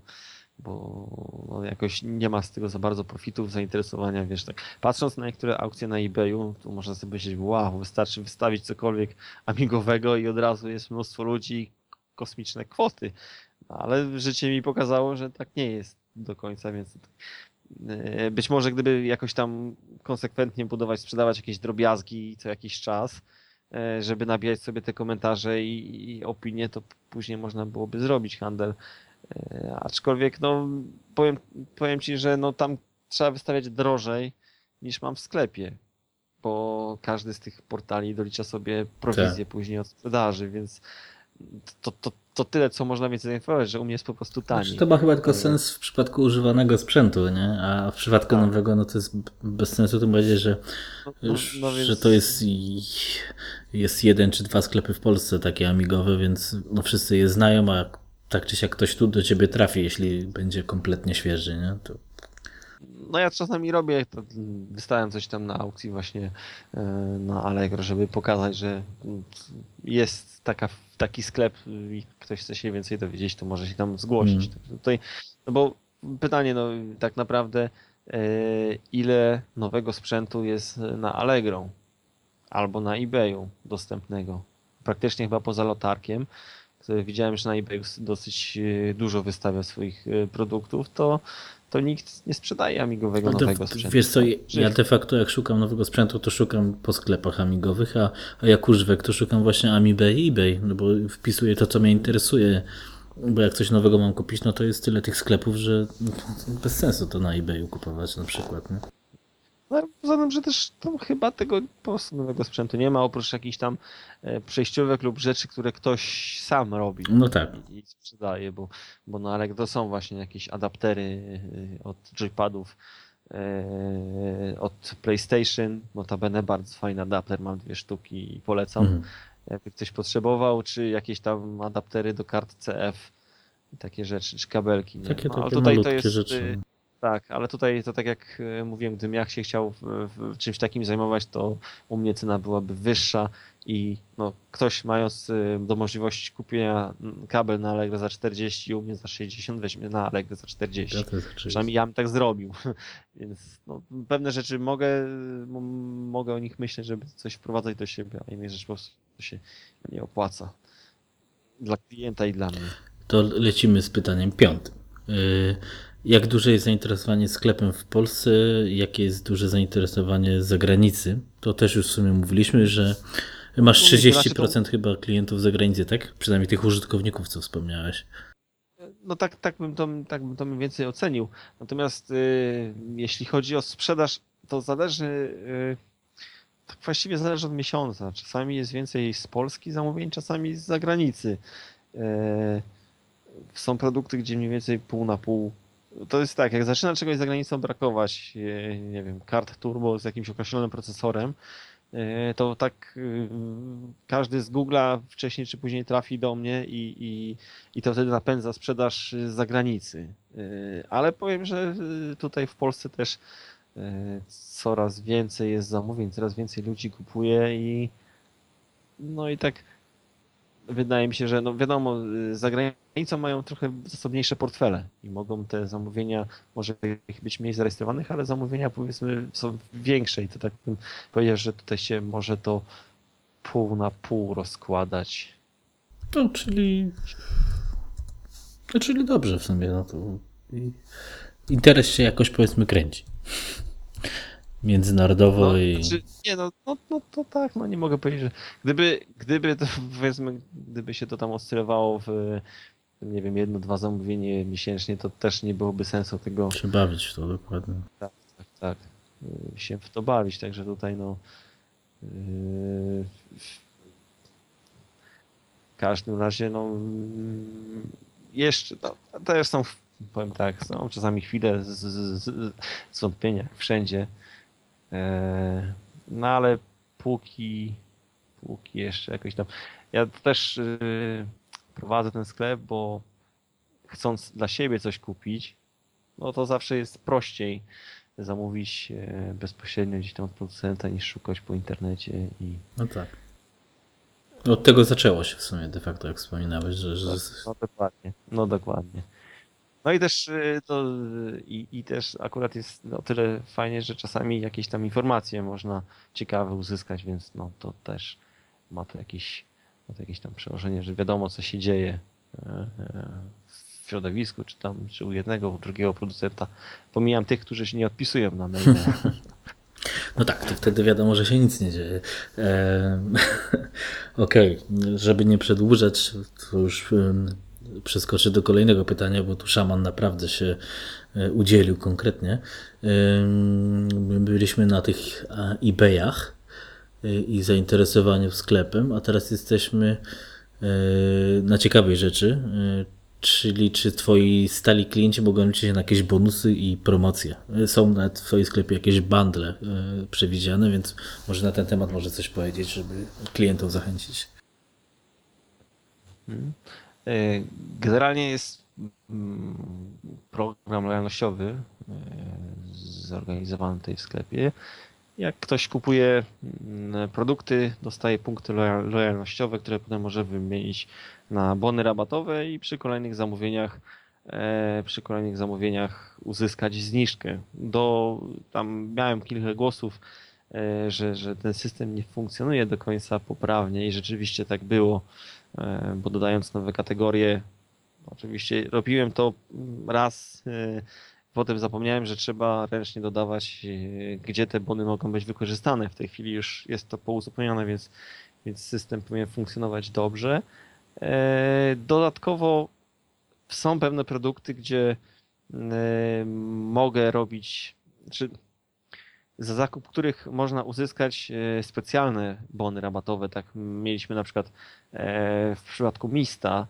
bo no, jakoś nie ma z tego za bardzo profitów, zainteresowania, wiesz, tak. Patrząc na niektóre aukcje na eBayu, to można sobie powiedzieć, wow, wystarczy wystawić cokolwiek amigowego i od razu jest mnóstwo ludzi, kosmiczne kwoty. Ale życie mi pokazało, że tak nie jest do końca, więc e, być może gdyby jakoś tam konsekwentnie budować, sprzedawać jakieś drobiazgi co jakiś czas, e, żeby nabijać sobie te komentarze i, i opinie, to później można byłoby zrobić handel aczkolwiek, no, powiem, powiem ci, że no, tam trzeba wystawiać drożej niż mam w sklepie, bo każdy z tych portali dolicza sobie prowizję tak. później od sprzedaży, więc to, to, to tyle, co można więcej zainformować, że u mnie jest po prostu taniej. Znaczy, to ma chyba tylko e, sens w przypadku używanego sprzętu, nie? A w przypadku tak. nowego, no to jest bez sensu tym powiedzieć, że, no, no, no więc... że to jest, jest jeden czy dwa sklepy w Polsce takie amigowe, więc no wszyscy je znają, a tak czy siak ktoś tu do ciebie trafi, jeśli będzie kompletnie świeży, nie? To... No ja czasami robię, to wystałem coś tam na aukcji właśnie e, na Allegro, żeby pokazać, że jest taka, taki sklep i ktoś chce się więcej dowiedzieć, to może się tam zgłosić. Mm. Tutaj, no bo pytanie, no tak naprawdę e, ile nowego sprzętu jest na Allegro albo na eBayu dostępnego? Praktycznie chyba poza lotarkiem widziałem, że na eBay dosyć e, dużo wystawia swoich e, produktów, to, to nikt nie sprzedaje amigowego no nowego sprzętu. Wiesz co, ja de facto jak szukam nowego sprzętu, to szukam po sklepach amigowych, a, a jak używek, to szukam właśnie Amibay i eBay, no bo wpisuję to, co mnie interesuje. Bo jak coś nowego mam kupić, no to jest tyle tych sklepów, że <laughs> bez sensu to na eBayu kupować na przykład. Nie? No, poza tym, że też tam chyba tego po prostu nowego sprzętu nie ma, oprócz jakichś tam e, przejściówek lub rzeczy, które ktoś sam robi. No tak. I, sprzedaje, bo, bo no ale to są właśnie jakieś adaptery e, od joypadów e, od PlayStation, notabene bardzo fajny adapter, mam dwie sztuki i polecam. Mhm. Jakby ktoś potrzebował, czy jakieś tam adaptery do kart CF i takie rzeczy, czy kabelki. Takie, no, takie tutaj to jest, rzeczy. Tak, ale tutaj to tak jak e, mówiłem, gdybym ja się chciał w, w czymś takim zajmować, to u mnie cena byłaby wyższa i no, ktoś mając e, do możliwości kupienia kabel na Allegro za 40, u mnie za 60, weźmie na Allegro za 40. Ja Przynajmniej ja bym tak zrobił. <laughs> Więc no, pewne rzeczy mogę, mogę o nich myśleć, żeby coś wprowadzać do siebie, a inne rzeczy po prostu się nie opłaca. Dla klienta i dla mnie. To lecimy z pytaniem piątym. Yy, jak duże jest zainteresowanie sklepem w Polsce? Jakie jest duże zainteresowanie z zagranicy? To też już w sumie mówiliśmy, że masz 30% chyba klientów z zagranicy, tak? Przynajmniej tych użytkowników, co wspomniałeś. No tak, tak, bym, to, tak bym to mniej więcej ocenił. Natomiast y, jeśli chodzi o sprzedaż, to zależy, y, tak właściwie zależy od miesiąca. Czasami jest więcej z Polski zamówień, czasami z zagranicy. Y, są produkty, gdzie mniej więcej pół na pół to jest tak, jak zaczyna czegoś za granicą brakować, e, nie wiem, kart turbo z jakimś określonym procesorem, e, to tak e, każdy z Google'a wcześniej czy później trafi do mnie i, i, i to wtedy napędza sprzedaż z zagranicy. Ale powiem, że tutaj w Polsce też coraz więcej jest zamówień, coraz więcej ludzi kupuje i no i tak wydaje mi się, że no wiadomo, za granicą mają trochę zasobniejsze portfele i mogą te zamówienia, może ich być mniej zarejestrowanych, ale zamówienia powiedzmy są większe i to tak bym powiedział, że tutaj się może to pół na pół rozkładać. No, czyli czyli dobrze w sumie, no to interes się jakoś powiedzmy kręci międzynarodowo no, i... Znaczy, nie, no, no, no to tak, no nie mogę powiedzieć, że gdyby, gdyby to, <laughs> powiedzmy, gdyby się to tam oscylowało w nie wiem, jedno, dwa zamówienie miesięcznie, to też nie byłoby sensu tego... Się bawić w to, dokładnie. Tak, tak, tak. Y, się w to bawić, także tutaj no yy, w każdym razie no jeszcze, no, też są, powiem tak, są czasami chwile z, z, z zwątpienia wszędzie, E, no ale póki, póki jeszcze jakoś tam. Ja też y, prowadzę ten sklep, bo chcąc dla siebie coś kupić, no to zawsze jest prościej zamówić e, bezpośrednio gdzieś tam od producenta niż szukać po internecie i. No tak. Od tego zaczęło się w sumie de facto, jak wspominałeś, że. że... No dokładnie. No dokładnie. No i też y, to i, i też akurat jest o tyle fajnie, że czasami jakieś tam informacje można ciekawe uzyskać, więc no to też ma to jakieś, ma to jakieś tam przełożenie, że wiadomo co się dzieje e, e, w środowisku, czy tam, czy u jednego, u drugiego producenta. Pomijam tych, którzy się nie odpisują na maile. <laughs> No tak, to wtedy wiadomo, że się nic nie dzieje. <laughs> Okej, okay. żeby nie przedłużać, to już przeskoczę do kolejnego pytania, bo tu szaman naprawdę się e, udzielił konkretnie. Byliśmy na tych eBayach e, i zainteresowaniu sklepem, a teraz jesteśmy e, na ciekawej rzeczy, czyli czy twoi stali klienci mogą liczyć na jakieś bonusy i promocje. Są w twoim sklepie jakieś bundle przewidziane, więc może na ten temat może coś powiedzieć, żeby klientów zachęcić. E, generalnie jest mm, program lojalnościowy zorganizowany tutaj w sklepie. Jak ktoś kupuje mm, produkty, dostaje punkty lojalnościowe, które potem może wymienić na bony rabatowe i przy kolejnych zamówieniach e, przy kolejnych zamówieniach uzyskać zniżkę. Do, tam miałem kilka głosów, że, że ten system nie funkcjonuje do końca poprawnie i rzeczywiście tak było. E, bo dodając nowe kategorie, oczywiście robiłem to raz, e, potem zapomniałem, że trzeba ręcznie dodawać, e, gdzie te bony mogą być wykorzystane. W tej chwili już jest to pouzupełnione, więc, więc system powinien funkcjonować dobrze. Dodatkowo są pewne produkty, gdzie mogę robić, czy za zakup których można uzyskać specjalne bony rabatowe. Tak mieliśmy na przykład w przypadku Mista,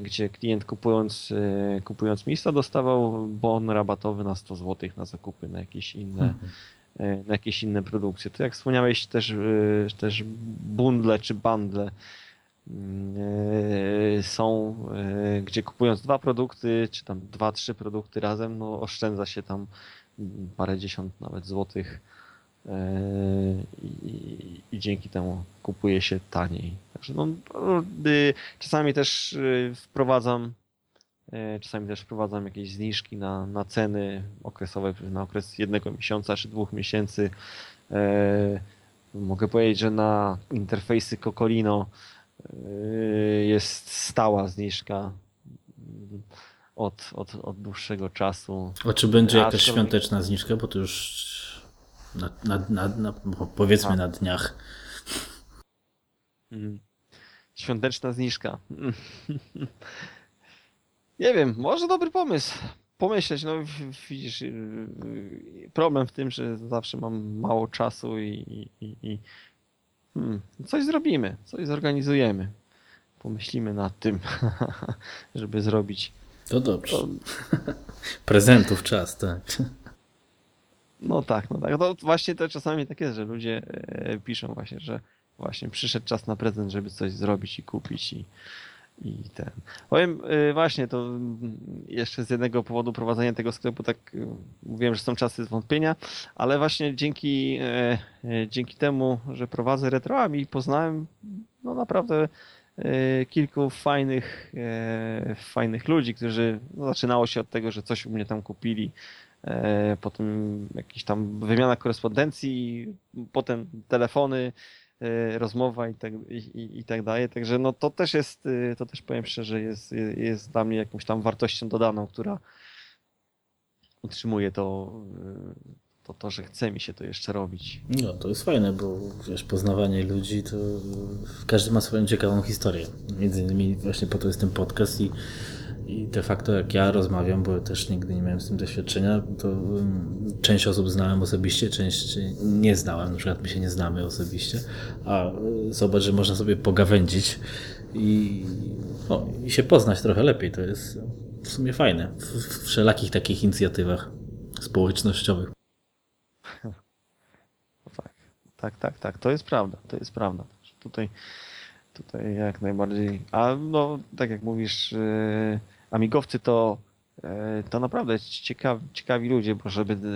gdzie klient kupując, kupując Mista dostawał bon rabatowy na 100 zł na zakupy na jakieś inne, mhm. na jakieś inne produkcje. To jak wspomniałeś też, też bundle czy bundle Yy, są, gdzie kupując dwa produkty, czy tam dwa, trzy produkty razem, no oszczędza się tam parę dziesiąt nawet złotych i, i dzięki temu kupuje się taniej. Także no, czasami też wprowadzam Czasami też wprowadzam jakieś zniżki na, na ceny okresowe na okres jednego miesiąca czy dwóch miesięcy. Mogę powiedzieć, że na interfejsy Cocolino Yy, jest stała zniżka od, od, od dłuższego czasu. A czy będzie jakaś świąteczna zniżka, bo to już na, na, na, na powiedzmy A. na dniach. Mhm. Świąteczna zniżka. Nie wiem, może dobry pomysł. Pomyśleć, no widzisz, yy, problem w tym, że zawsze mam mało czasu i, i, i Hmm, coś zrobimy, coś zorganizujemy. Pomyślimy nad tym, <laughs> żeby zrobić. To dobrze. To... <laughs> Prezentów czas, tak. No tak, no tak. To właśnie to czasami tak jest, że ludzie e, piszą właśnie, że właśnie przyszedł czas na prezent, żeby coś zrobić i kupić i, i ten. Powiem y, właśnie, to jeszcze z jednego powodu prowadzenia tego sklepu, tak y, mówiłem, że są czasy zwątpienia, ale właśnie dzięki, e, e, dzięki temu, że prowadzę retroami, poznałem no naprawdę e, kilku fajnych, fajnych ludzi, którzy no, zaczynało się od tego, że coś u mnie tam kupili, potem jakiś tam wymiana korespondencji, potem telefony, Y, rozmowa i tak, i, i tak dalej. Także no to też jest, y, to też powiem szczerze, jest, jest dla mnie jakąś tam wartością dodaną, która utrzymuje to, to, to, że chce mi się to jeszcze robić. No, to jest fajne, bo wiesz, poznawanie ludzi to każdy ma swoją ciekawą historię. Między innymi właśnie po to jest ten podcast i i de facto jak ja rozmawiam, bo też nigdy nie miałem z tym doświadczenia, to część osób znałem osobiście, część nie znałem, na przykład my się nie znamy osobiście, a y, zobacz, że można sobie pogawędzić i, o, i się poznać trochę lepiej. To jest w sumie fajne w, wszelakich takich inicjatywach społecznościowych. <laughs> tak, tak, tak, tak, to jest prawda, to jest prawda. Tutaj Tutaj jak najbardziej. A no, tak jak mówisz, yy, amigowcy to, yy, to naprawdę ciekawi, ciekawi ludzie, bo żeby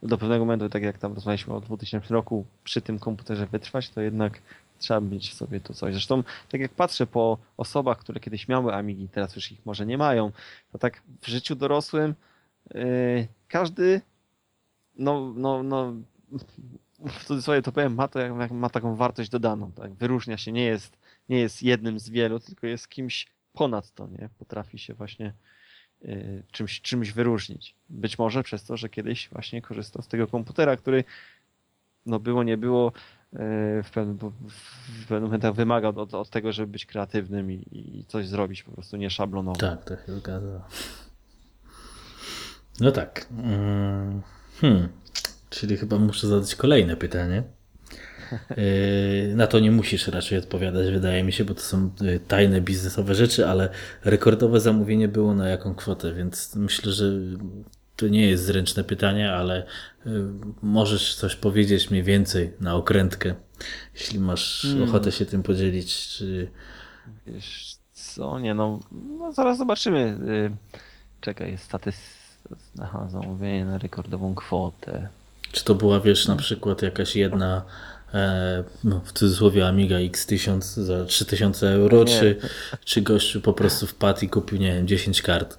yy, do pewnego momentu, tak jak tam rozmawialiśmy o 2000 roku, przy tym komputerze wytrwać, to jednak trzeba mieć w sobie to coś. Zresztą, tak jak patrzę po osobach, które kiedyś miały Amigi, teraz już ich może nie mają, to tak w życiu dorosłym yy, każdy no, no, no w cudzysłowie to powiem, ma, to, ma taką wartość dodaną, tak? wyróżnia się, nie jest nie jest jednym z wielu, tylko jest kimś ponad to, nie? Potrafi się właśnie y, czymś, czymś wyróżnić. Być może przez to, że kiedyś właśnie korzystał z tego komputera, który no było, nie było, y, w pewnym, w pewnym momentach wymagał od, od tego, żeby być kreatywnym i, i coś zrobić po prostu nie szablonowo. Tak, to się zgadza. No tak. Mm, hmm. Czyli chyba muszę zadać kolejne pytanie. <laughs> Yy, na to nie musisz raczej odpowiadać, wydaje mi się, bo to są yy, tajne biznesowe rzeczy, ale rekordowe zamówienie było na jaką kwotę, więc myślę, że to nie jest zręczne pytanie, ale yy, możesz coś powiedzieć mniej więcej na okrętkę, jeśli masz hmm. ochotę się tym podzielić. Czy... Wiesz co, nie no, no zaraz zobaczymy. Czekaj, statystyka. Aha, zamówienie na rekordową kwotę. Czy to była, wiesz, na przykład jakaś jedna no, w cudzysłowie Amiga X1000 za 3000 euro, czy, czy gościu po prostu wpadł i kupił, nie wiem, 10 kart?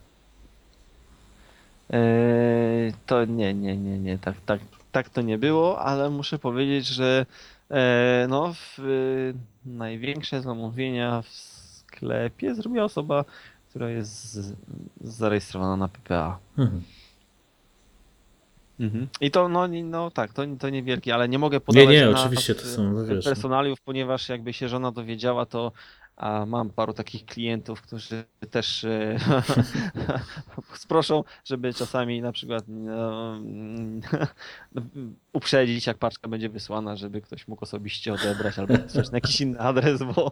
E, to nie, nie, nie, nie, tak, tak, tak to nie było, ale muszę powiedzieć, że e, no, w, największe zamówienia w sklepie zrobiła osoba, która jest z, zarejestrowana na PPA. Mhm. Mhm. I to, no, no tak, to, to niewielkie, ale nie mogę podawać nie, nie, oczywiście to są, no wiesz, no. personaliów, ponieważ jakby się żona dowiedziała, to a mam paru takich klientów, którzy też e, <laughs> sproszą, żeby czasami na przykład no, <laughs> uprzedzić, jak paczka będzie wysłana, żeby ktoś mógł osobiście odebrać albo wysłać na jakiś inny adres, bo,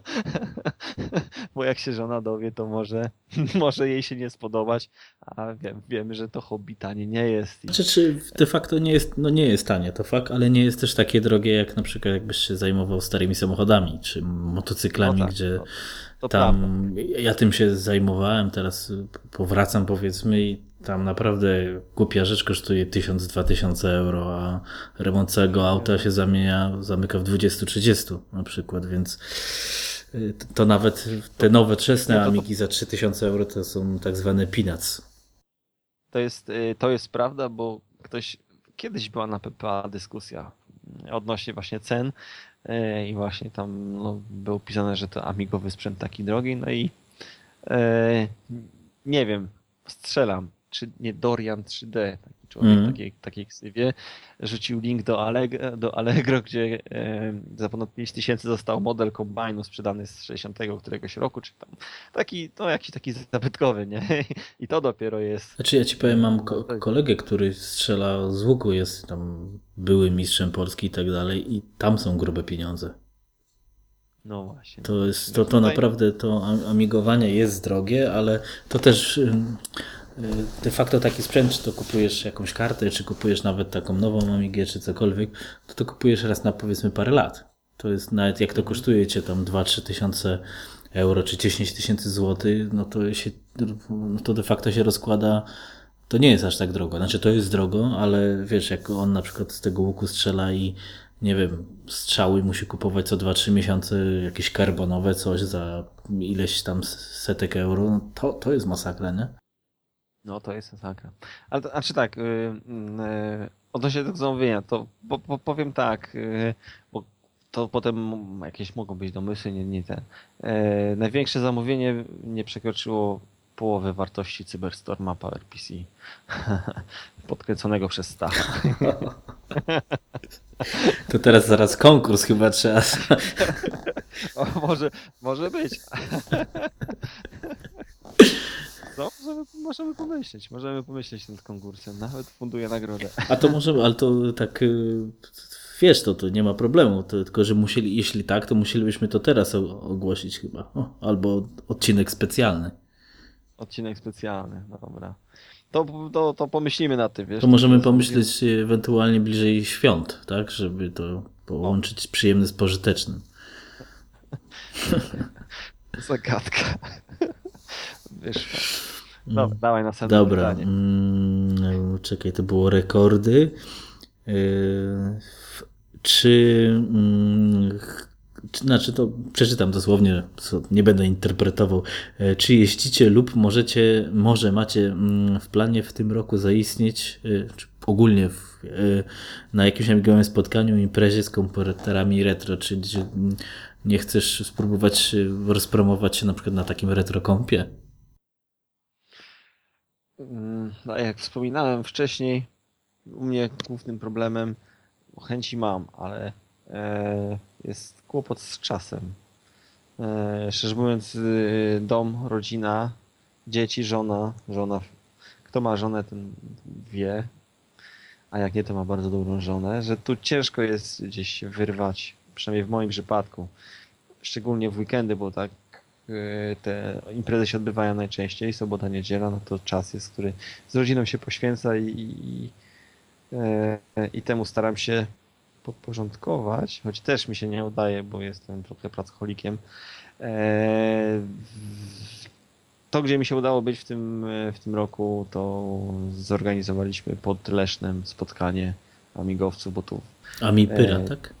<laughs> bo jak się żona dowie, to może, <laughs> może jej się nie spodobać, a wiem, wiemy, że to hobby tanie nie jest. Znaczy, czy de facto nie jest, no nie jest tanie, to fakt, ale nie jest też takie drogie, jak na przykład jakbyś się zajmował starymi samochodami, czy motocyklami, no tak, gdzie to, to tam prawda. ja tym się zajmowałem, teraz powracam powiedzmy i tam naprawdę głupia rzecz kosztuje 1000-2000 euro, a remont całego auta się zamienia, zamyka w 20-30 na przykład, więc y, to nawet te nowe czesne Amigi za 3000 euro to są tak zwane peanuts. To jest, y, to jest prawda, bo ktoś, kiedyś była na PPA dyskusja odnośnie właśnie cen y, i właśnie tam no, było pisane, że to amigowy sprzęt taki drogi, no i nie wiem, strzelam czy nie Dorian 3D, taki człowiek mm. takiej, takiej ksywie, rzucił link do, Allegro, do Allegro, <laughs> gdzie e, za ponad 5 tysięcy został model kombajnu sprzedany z 60 któregoś roku, czy tam taki, no jakiś taki zabytkowy, nie? <laughs> I to dopiero jest. Znaczy ja ci powiem, mam ko kolegę, który strzela z łuku, jest tam były mistrzem Polski i tak dalej i tam są grube pieniądze. No właśnie. To jest, to, to naprawdę, to amigowanie jest drogie, ale to też de facto taki sprzęt, czy to kupujesz jakąś kartę, czy kupujesz nawet taką nową Amigę, czy cokolwiek, to to kupujesz raz na powiedzmy parę lat. To jest nawet jak to kosztuje cię tam 2-3 tysiące euro, czy 10 tysięcy złotych, no to się, no to de facto się rozkłada, to nie jest aż tak drogo. Znaczy to jest drogo, ale wiesz, jak on na przykład z tego łuku strzela i nie wiem, strzały musi kupować co 2-3 miesiące, jakieś karbonowe coś za ileś tam setek euro, no to, to jest masakra, nie? No to jest masakra. Ale to, znaczy tak, yy, yy, odnośnie tego zamówienia, to po, po, powiem tak, yy, bo to potem jakieś mogą być domysły, nie, nie ten. Yy, największe zamówienie nie przekroczyło połowy wartości Cyberstorma PowerPC <laughs> podkręconego przez Stacha. To teraz zaraz konkurs chyba trzeba. <laughs> O, może, może być. <laughs> No, możemy, możemy pomyśleć, możemy pomyśleć nad konkursem, nawet funduję nagrodę. A to możemy, ale to tak y, wiesz, to, to nie ma problemu, to, tylko że musieli, jeśli tak, to musielibyśmy to teraz ogłosić chyba, o, albo odcinek specjalny. Odcinek specjalny, no dobra. To, to, to pomyślimy nad tym, wiesz. To możemy pomyśleć ewentualnie bliżej świąt, tak, żeby to połączyć o. przyjemne z pożytecznym. <laughs> Zagadka. Dobra, mm. dawaj następne Dobra. pytanie. Mm, czekaj, to było rekordy. Yy, czy, mm, znaczy to przeczytam dosłownie, nie będę interpretował. Yy, czy jeździcie lub możecie, może macie w planie w tym roku zaistnieć, yy, czy ogólnie w, na jakimś ambigowym spotkaniu, imprezie z komputerami retro, czy nie chcesz spróbować rozpromować się na przykład na takim retro kompie? Mm, no, jak wspominałem wcześniej, u mnie głównym problemem, chęci mam, ale e, jest kłopot z czasem. E, szczerze mówiąc, y, dom, rodzina, dzieci, żona, żona. Kto ma żonę, ten wie, a jak nie, to ma bardzo dobrą żonę, że tu ciężko jest gdzieś wyrwać, przynajmniej w moim przypadku. Szczególnie w weekendy, bo tak te imprezy się odbywają najczęściej, sobota, niedziela, no to czas jest, który z rodziną się poświęca i, i, i temu staram się podporządkować, choć też mi się nie udaje, bo jestem trochę pracocholikiem. E, to, gdzie mi się udało być w tym, w tym roku, to zorganizowaliśmy pod Lesznem spotkanie amigowców, bo tu... Amipyra, e, tak?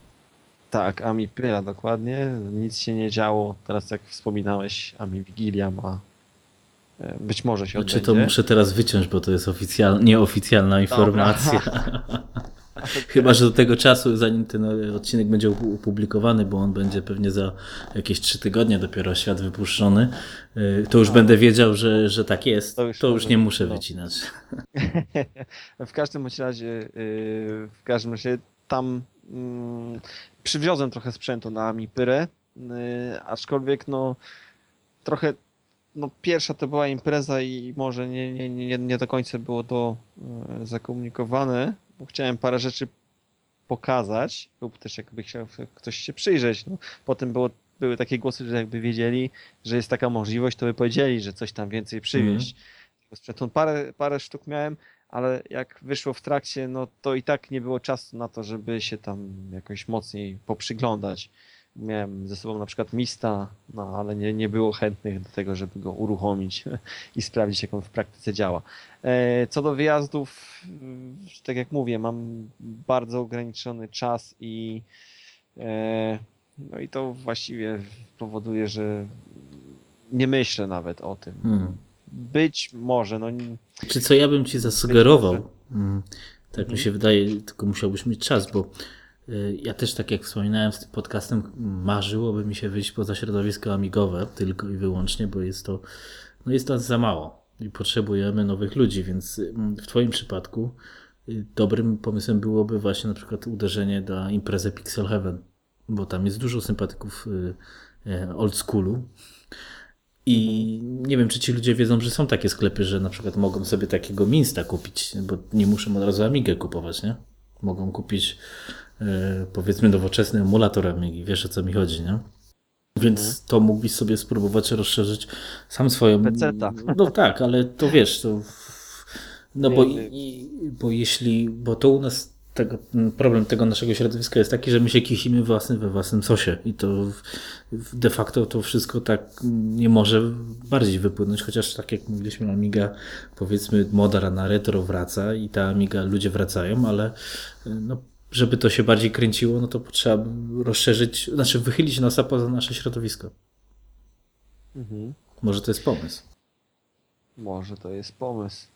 Tak, Ami Pyra dokładnie. Nic się nie działo. Teraz jak wspominałeś, Ami Wigilia ma e, być może się Czy to muszę teraz wyciąć, bo to jest oficjal... nieoficjalna informacja. <laughs> Chyba, że do tego czasu, zanim ten odcinek będzie opublikowany, bo on będzie pewnie za jakieś trzy tygodnie dopiero świat wypuszczony, e, to już no. będę wiedział, że, że tak jest. To już, to już nie muszę no. wycinać. <laughs> w każdym razie, e, w każdym razie tam mm, przywiozłem trochę sprzętu na Amipyrę, yy, aczkolwiek no trochę no pierwsza to była impreza i może nie, nie, nie, nie do końca było to yy, zakomunikowane, bo chciałem parę rzeczy pokazać, lub też jakby chciał ktoś się przyjrzeć. No, potem było, były takie głosy, że jakby wiedzieli, że jest taka możliwość, to by powiedzieli, że coś tam więcej przywieźć. Mm. Sprzętu parę, parę sztuk miałem, ale jak wyszło w trakcie, no to i tak nie było czasu na to, żeby się tam jakoś mocniej poprzyglądać. Miałem ze sobą na przykład Mista, no ale nie, nie było chętnych do tego, żeby go uruchomić <laughs> i sprawdzić, jak on w praktyce działa. E, co do wyjazdów, tak jak mówię, mam bardzo ograniczony czas i e, no i to właściwie powoduje, że nie myślę nawet o tym. Hmm. Być może, no. Czy co ja bym ci zasugerował? Hmm. Tak mi mhm. się wydaje, tylko musiałbyś mieć czas, bo y, ja też, tak jak wspominałem z tym podcastem, marzyłoby mi się wyjść poza środowisko amigowe tylko i wyłącznie, bo jest to, no jest to za mało i potrzebujemy nowych ludzi, więc mm, w Twoim przypadku y, dobrym pomysłem byłoby właśnie na przykład uderzenie do imprezy Pixel Heaven, bo tam jest dużo sympatyków y, old schoolu, i nie wiem, czy ci ludzie wiedzą, że są takie sklepy, że na przykład mogą sobie takiego Minsta kupić, bo nie muszą od razu Amigę kupować, nie? Mogą kupić e, powiedzmy nowoczesny emulator Amigi, wiesz o co mi chodzi, nie? Więc mhm. to mógłbyś sobie spróbować rozszerzyć sam swoją... Peceta. No tak, ale to wiesz, to... No bo, bo jeśli, bo to u nas tego, problem tego naszego środowiska jest taki, że my się kisimy własny we własnym sosie i to de facto to wszystko tak nie może bardziej wypłynąć, chociaż tak jak mówiliśmy, Amiga powiedzmy moda na retro wraca i ta Amiga ludzie wracają, ale no, żeby to się bardziej kręciło, no to trzeba rozszerzyć, znaczy wychylić nosa poza nasze środowisko. Mhm. Może to jest pomysł. Może to jest pomysł.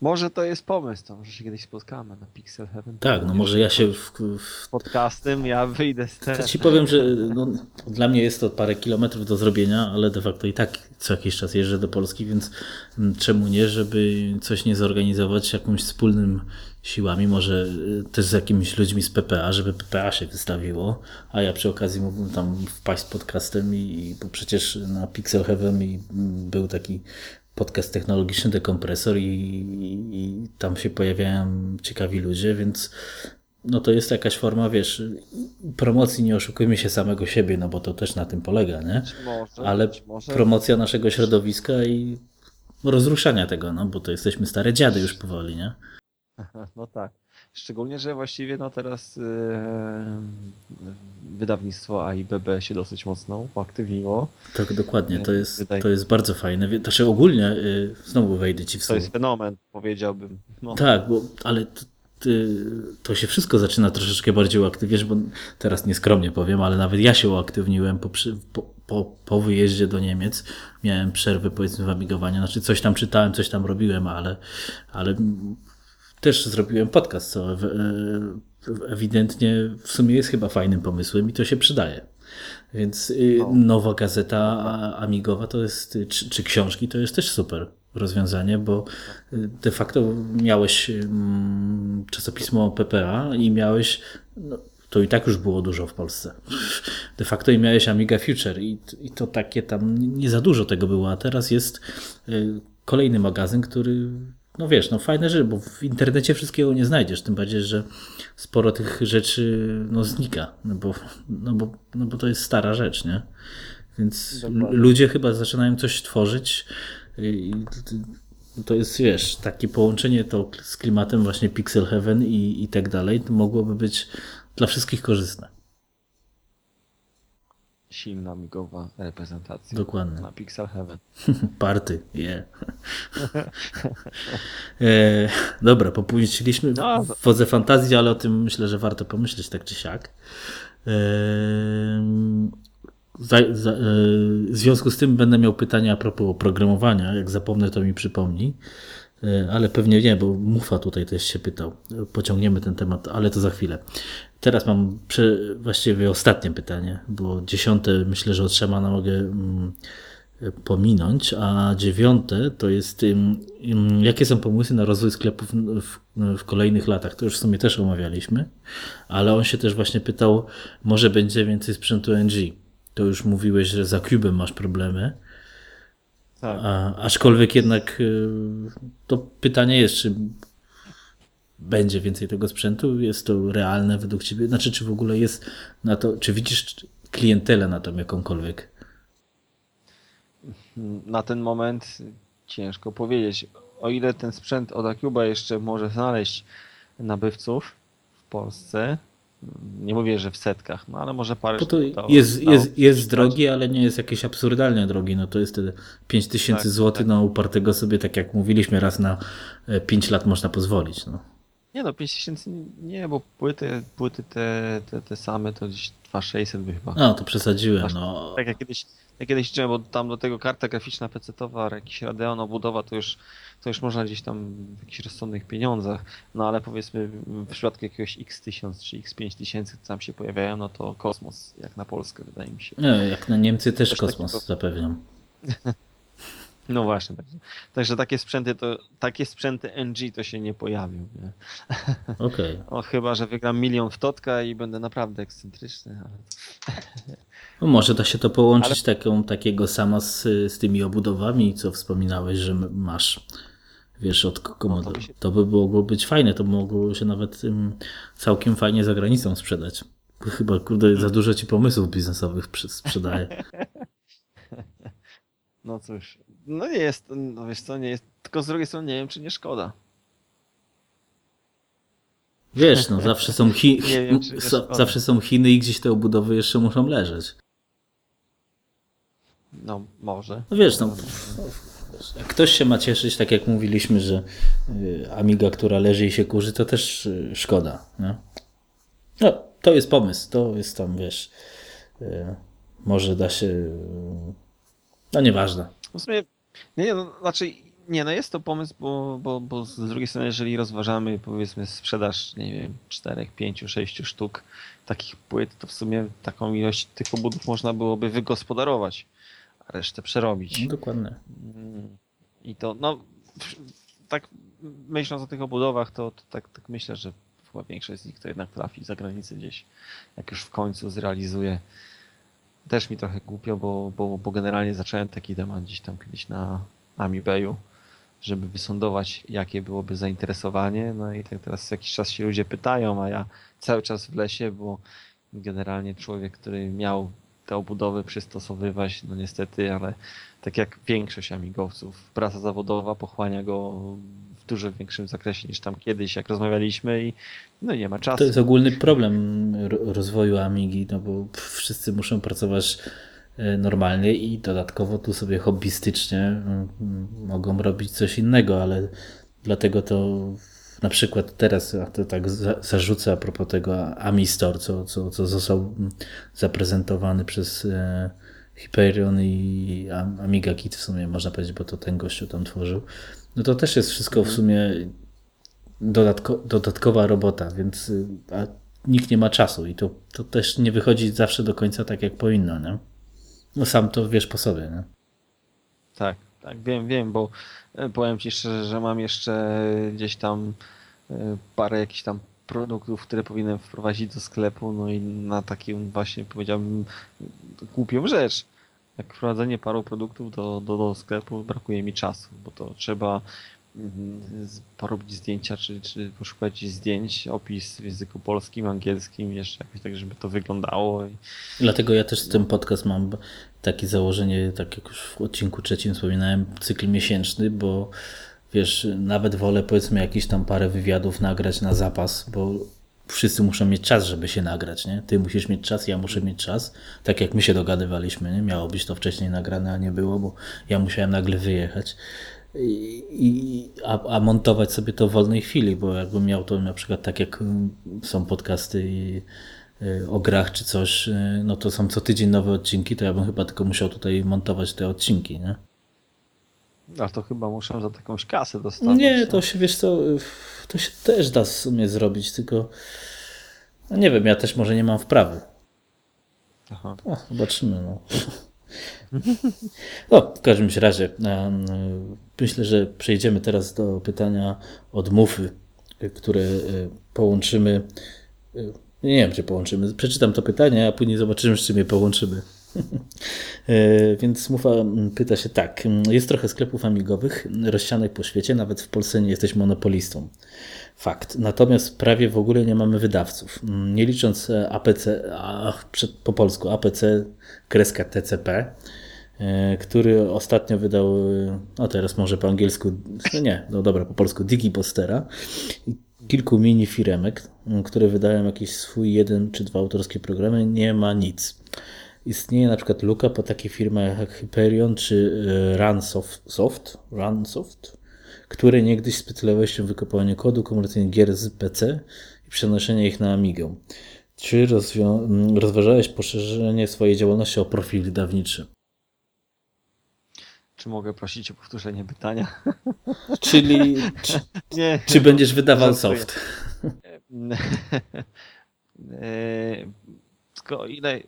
Może to jest pomysł, to może się kiedyś spotkamy na Pixel Heaven. Tak, no może ja się w, w... podcastem, ja wyjdę z tego. Ci powiem, że no, dla mnie jest to parę kilometrów do zrobienia, ale de facto i tak co jakiś czas jeżdżę do Polski, więc mm, czemu nie, żeby coś nie zorganizować jakimś wspólnym siłami, może y, też z jakimiś ludźmi z PPA, żeby PPA się wystawiło, a ja przy okazji mógłbym tam wpaść z podcastem i, bo przecież na Pixel Heaven i mm, był taki podcast technologiczny Dekompresor i, i, i, tam się pojawiają ciekawi ludzie, więc no to jest jakaś forma, wiesz, promocji, nie oszukujmy się samego siebie, no bo to też na tym polega, nie? Może, Ale promocja naszego środowiska i rozruszania tego, no bo to jesteśmy stare dziady już powoli, nie? <laughs> No tak. Szczególnie, że właściwie no teraz yy, wydawnictwo AIBB się dosyć mocno uaktywniło. Tak, dokładnie. To jest, to jest bardzo fajne. Znaczy ogólnie, yy, znowu wejdę ci w słowo. To jest fenomen, powiedziałbym. No. Tak, bo, ale to się wszystko zaczyna troszeczkę bardziej uaktywniać, bo teraz nieskromnie powiem, ale nawet ja się uaktywniłem po, po, po, po wyjeździe do Niemiec. Miałem przerwy powiedzmy w amigowaniu, znaczy coś tam czytałem, coś tam robiłem, ale, ale też zrobiłem podcast, co ewidentnie w sumie jest chyba fajnym pomysłem i to się przydaje. Więc y, nowa gazeta amigowa to jest, czy, czy książki to jest też super rozwiązanie, bo y, de facto miałeś mm, czasopismo PPA i miałeś, no, to i tak już było dużo w Polsce. De facto i miałeś Amiga Future i, i to takie tam nie za dużo tego było, a teraz jest y, kolejny magazyn, który no wiesz, no fajne rzeczy, bo w internecie wszystkiego nie znajdziesz, tym bardziej, że sporo tych rzeczy no, znika, no bo, no, bo, no bo to jest stara rzecz, nie? Więc Dokładnie. ludzie chyba zaczynają coś tworzyć i to jest, wiesz, takie połączenie to z klimatem właśnie Pixel Heaven i, i tak dalej, to mogłoby być dla wszystkich korzystne silna migowa reprezentacja. Dokładnie. Na Pixel Heaven. <laughs> Party, yeah. <laughs> e, dobra, popuściliśmy no, w wodze fantazji, ale o tym myślę, że warto pomyśleć tak czy siak. E, za, za, e, w związku z tym będę miał pytania a propos oprogramowania. Jak zapomnę, to mi przypomnij. E, ale pewnie nie, bo Mufa tutaj też się pytał. Pociągniemy ten temat, ale to za chwilę. Teraz mam właściwie ostatnie pytanie, bo dziesiąte myślę, że od Szamana mogę mm, pominąć, a dziewiąte to jest jakie są pomysły na rozwój sklepów w, w, kolejnych latach. To już w sumie też omawialiśmy, ale on się też właśnie pytał, może będzie więcej sprzętu NG. To już mówiłeś, że za Cubem masz problemy. Tak. A, aczkolwiek jednak y, to pytanie jest, czy będzie więcej tego sprzętu? Jest to realne według Ciebie? Znaczy, czy w ogóle jest na to, czy widzisz klientelę na to jakąkolwiek? Na ten moment ciężko powiedzieć. O ile ten sprzęt od Acuba jeszcze może znaleźć nabywców w Polsce, nie mówię, że w setkach, no ale może parę Bo to jest, jest, jest drogi, ale nie jest jakieś absurdalnie drogi. No to jest wtedy 5000 tak, zł tak. na upartego sobie, tak jak mówiliśmy, raz na 5 e, lat można pozwolić. No. Nie no, 5000 nie, bo płyty, płyty te, te, te same to gdzieś 2600 by chyba. No, to przesadziłem. No. Tak jak kiedyś, jak kiedyś chciałem, bo tam do tego karta graficzna PC-towa, jakiś Radeon, obudowa, to już, to już można gdzieś tam w jakichś rozsądnych pieniądzach, no ale powiedzmy w przypadku jakiegoś X1000 czy X5000, co tam się pojawiają, no to kosmos, jak na Polskę wydaje mi się. No, jak na Niemcy też, też kosmos takiego... zapewniam. <laughs> No właśnie, także, także takie sprzęty to takie sprzęty NG to się nie pojawią. Okej. <laughs> Okay. chyba, że wygram milion w totka i będę naprawdę ekscentryczny. Ale... <laughs> No może da się to połączyć ale... taką, takiego sama z, z tymi obudowami, co wspominałeś, że masz wiesz, od komodo. No, to, by się... to by mogło być fajne, to mogło się nawet um, całkiem fajnie za granicą sprzedać. Chyba, kurde, za dużo ci pomysłów biznesowych sprzedaje. <laughs> No cóż, no nie jest, no wiesz co, nie jest, tylko z drugiej strony nie wiem, czy nie szkoda. Wiesz, no <laughs> zawsze są, chi wiem, zawsze są Chiny i gdzieś te obudowy jeszcze muszą leżeć. No, może. No wiesz, no, ktoś się ma cieszyć, tak jak mówiliśmy, że y, Amiga, która leży i się kurzy, to też y, szkoda. Nie? No, to jest pomysł, to jest tam, wiesz, y, może da się, no nieważne. W sumie nie, nie, no, znaczy, nie, no jest to pomysł, bo, bo, bo z drugiej strony, jeżeli rozważamy, powiedzmy, sprzedaż, nie wiem, 4, 5, 6 sztuk takich płyt, to w sumie taką ilość tych obudów można byłoby wygospodarować, a resztę przerobić. No, dokładnie. I to, no, tak myśląc o tych obudowach, to, to tak, tak myślę, że chyba większość z nich to jednak trafi za granicę gdzieś, jak już w końcu zrealizuje też mi trochę głupio, bo, bo, bo generalnie zacząłem taki temat gdzieś tam kiedyś na Amibayu, żeby wysądować, jakie byłoby zainteresowanie. No i tak teraz jakiś czas się ludzie pytają, a ja cały czas w lesie, bo generalnie człowiek, który miał te obudowy przystosowywać, no niestety, ale tak jak większość amigowców, praca zawodowa pochłania go w dużo większym zakresie niż tam kiedyś, jak rozmawialiśmy i no nie ma czasu. To jest ogólny problem rozwoju Amigi, no bo wszyscy muszą pracować e, normalnie i dodatkowo tu sobie hobbystycznie mm, mogą robić coś innego, ale dlatego to na przykład teraz to tak zarzucę a propos tego Ami Store, co, co, co został zaprezentowany przez e, Hyperion i Amiga Kit w sumie można powiedzieć, bo to ten gościu tam tworzył. No to też jest wszystko w mhm. sumie dodatko, dodatkowa robota, więc y, nikt nie ma czasu i to, to też nie wychodzi zawsze do końca tak, jak powinno, nie? No sam to wiesz po sobie, nie? Tak, tak, wiem, wiem, bo e, powiem Ci szczerze, że mam jeszcze gdzieś tam e, parę jakichś tam produktów, które powinienem wprowadzić do sklepu, no i na takim właśnie powiedziałbym głupią rzecz. Jak wprowadzenie paru produktów do, do, do sklepu brakuje mi czasu, bo to trzeba porobić zdjęcia, czy, czy poszukać zdjęć, opis w języku polskim, angielskim, jeszcze jakoś tak, żeby to wyglądało. Dlatego ja też z tym podcast mam takie założenie, tak jak już w odcinku trzecim wspominałem, cykl miesięczny, bo wiesz, nawet wolę powiedzmy jakieś tam parę wywiadów nagrać na zapas, bo wszyscy muszą mieć czas, żeby się nagrać, nie? Ty musisz mieć czas, ja muszę mieć czas. Tak jak my się dogadywaliśmy, nie? Miało być to wcześniej nagrane, a nie było, bo ja musiałem nagle wyjechać. I, i a, a, montować sobie to w wolnej chwili, bo jakbym miał to na przykład tak jak mm, są podcasty i, y, o grach czy coś, y, no to są co tydzień nowe odcinki, to ja bym chyba tylko musiał tutaj montować te odcinki, nie? A to chyba muszę za jakąś kasę dostać. Nie, to się wiesz co, to się też da w sumie zrobić, tylko no nie wiem, ja też może nie mam wprawy. Aha. O, zobaczymy. No. <laughs> no, w każdym razie myślę, że przejdziemy teraz do pytania od Mufy, które e, połączymy. E, nie wiem, czy połączymy. Przeczytam to pytanie, a później zobaczymy, z czym je połączymy. <laughs> E, więc Mufa pyta się tak. Jest trochę sklepów amigowych rozsianych po świecie, nawet w Polsce nie jesteś monopolistą. Fakt. Natomiast prawie w ogóle nie mamy wydawców. Nie licząc APC, a, po polsku APC TCP, e, który ostatnio wydał, no teraz może po angielsku, no nie, no dobra, po polsku Digipostera kilku mini firemek, które wydają jakiś swój jeden czy dwa autorskie programy, nie ma nic. Istnieje na przykład luka po takich firmach jak Hyperion czy e, Runsoft, Runsoft, które niegdyś specjalizowały się w wykopywaniu kodu komunikacyjnego gier z PC i przenoszenie ich na Amigę. Czy rozważałeś poszerzenie swojej działalności o profil wydawniczy? Czy mogę prosić o powtórzenie pytania? <laughs> Czyli czy, <laughs> nie, czy będziesz wydawał soft? <laughs> Tylko ile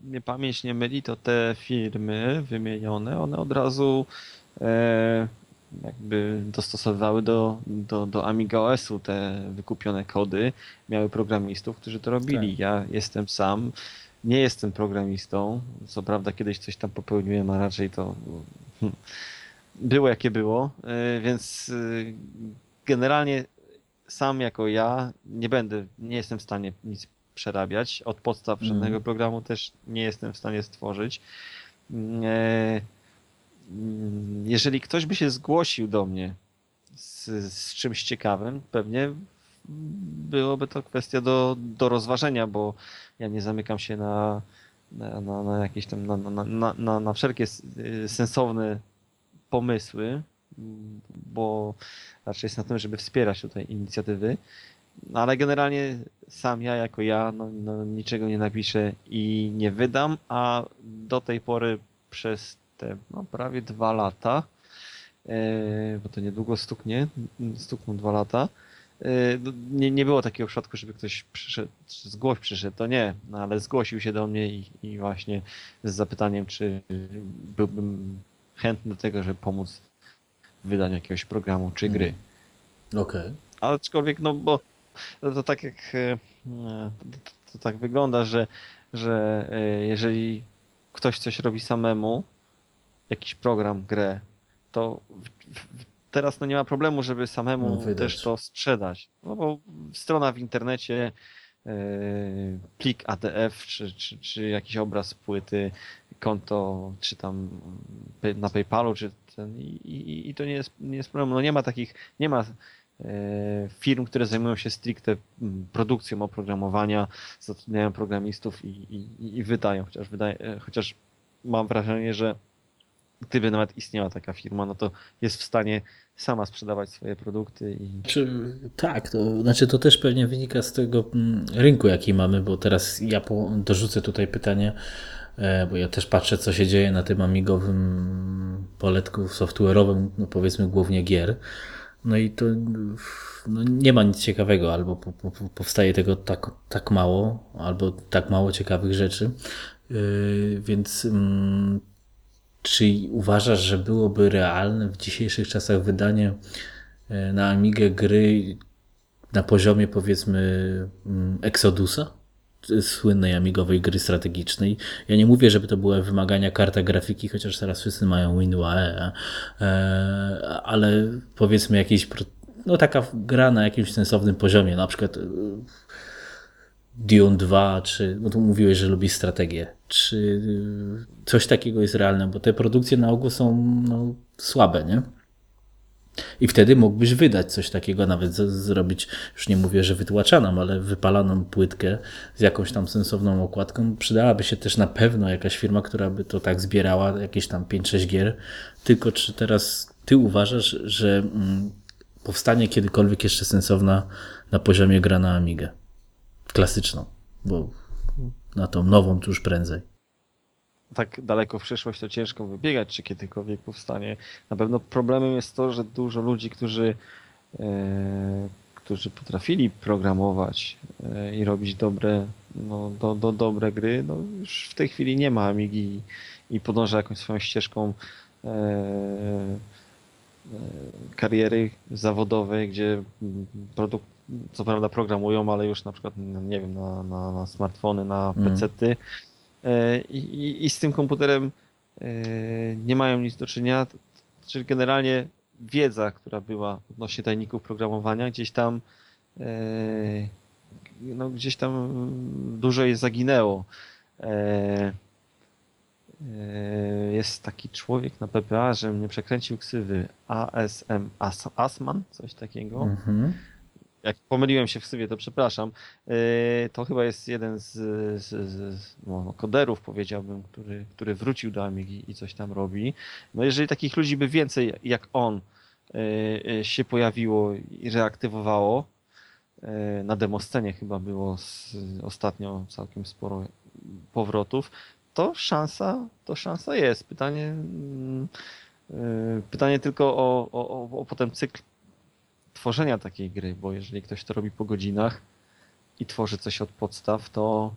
mnie pamięć nie myli, to te firmy wymienione, one od razu e, jakby dostosowywały do, do, do Amiga OS-u te wykupione kody, miały programistów, którzy to robili. Tak. Ja jestem sam, nie jestem programistą. Co prawda kiedyś coś tam popełniłem, a raczej to <laughs> było jakie było, e, więc e, generalnie sam jako ja nie będę, nie jestem w stanie nic przerabiać. Od podstaw żadnego mm. programu też nie jestem w stanie stworzyć. E, jeżeli ktoś by się zgłosił do mnie z, z czymś ciekawym, pewnie byłoby to kwestia do, do rozważenia, bo ja nie zamykam się na, na, na, na jakieś tam, na, na, na, na, wszelkie sensowne pomysły, bo raczej jest na tym, żeby wspierać tutaj inicjatywy. No, ale generalnie sam ja jako ja no, no, niczego nie napiszę i nie wydam, a do tej pory przez te no, prawie dwa lata, e, bo to niedługo stuknie, stukną dwa lata, e, no, nie, nie było takiego przypadku, żeby ktoś przyszedł, zgłoś przyszedł, to nie, no, ale zgłosił się do mnie i, i właśnie z zapytaniem, czy byłbym chętny do tego, żeby pomóc w wydaniu jakiegoś programu czy gry. Okej. Okay. Aczkolwiek, no bo to, to tak jak e, to, to tak wygląda, że, że jeżeli ktoś coś robi samemu, jakiś program, grę, to teraz no nie ma problemu, żeby samemu no, też to sprzedać. No bo strona w internecie, yy, plik ADF, czy, czy, czy jakiś obraz płyty, konto, czy tam na PayPalu, czy ten, i, i, to nie jest, nie jest problem. No nie ma takich, nie ma yy, firm, które zajmują się stricte produkcją oprogramowania, zatrudniają programistów i, i, i wydają, chociaż, wydaje, chociaż mam wrażenie, że gdyby nawet istniała taka firma, no to jest w stanie sama sprzedawać swoje produkty. I... Czy, tak, to znaczy to też pewnie wynika z tego mm, rynku, jaki mamy, bo teraz ja po, dorzucę tutaj pytanie, e, bo ja też patrzę, co się dzieje na tym amigowym poletku software'owym, no powiedzmy głównie gier. No i to no nie ma nic ciekawego, albo po, po, powstaje tego tak, tak mało, albo tak mało ciekawych rzeczy. Yy, więc mm, czy uważasz, że byłoby realne w dzisiejszych czasach wydanie e, na Amigę gry na poziomie powiedzmy mm, Exodusa? Słynnej amigowej gry strategicznej. Ja nie mówię, żeby to były wymagania karta grafiki, chociaż teraz wszyscy mają WinUAE, e, ale powiedzmy jakiś, no taka gra na jakimś sensownym poziomie, na przykład e, Dune 2, czy, no tu mówiłeś, że lubisz strategię, czy y, coś takiego jest realne, bo te produkcje na ogół są no, słabe, nie? I wtedy mógłbyś wydać coś takiego, nawet zrobić, już nie mówię, że wytłaczaną, ale wypalaną płytkę z jakąś tam sensowną okładką. Przydałaby się też na pewno jakaś firma, która by to tak zbierała, jakieś tam 5-6 gier. Tylko czy teraz ty uważasz, że mm, powstanie kiedykolwiek jeszcze sensowna na poziomie gra na Amigę? klasyczną, bo na tą nową to już prędzej. Tak daleko w przyszłość to ciężko wybiegać, czy kiedykolwiek powstanie. Na pewno problemem jest to, że dużo ludzi, którzy, e, którzy potrafili programować e, i robić dobre, no, do, do, dobre gry, no już w tej chwili nie ma Amigi i, i podąża jakąś swoją ścieżką e, e kariery zawodowej, gdzie produkt co prawda programują, ale już na przykład, nie wiem, na, na, na smartfony, na. PC-ty i, i, i z tym komputerem nie mają nic do czynienia, czyli generalnie wiedza, która była odnośnie tajników programowania, gdzieś tam no, gdzieś tam dużo jej zaginęło. Jest taki człowiek na PPA, że mnie przekręcił ksywy ASM As, Asman, coś takiego. Mhm jak pomyliłem się w sobie, to przepraszam. E, to chyba jest jeden z, z, z no, koderów, powiedziałbym, który, który wrócił do Amigi i coś tam robi. No jeżeli takich ludzi by więcej jak on e, e, się pojawiło i reaktywowało, na demoscenie chyba było ostatnio całkiem sporo powrotów, to szansa, to szansa jest. Pytanie, mm, pytanie tylko o, o, o potem cykl tworzenia takiej gry, bo jeżeli ktoś to robi po godzinach i tworzy coś od podstaw, to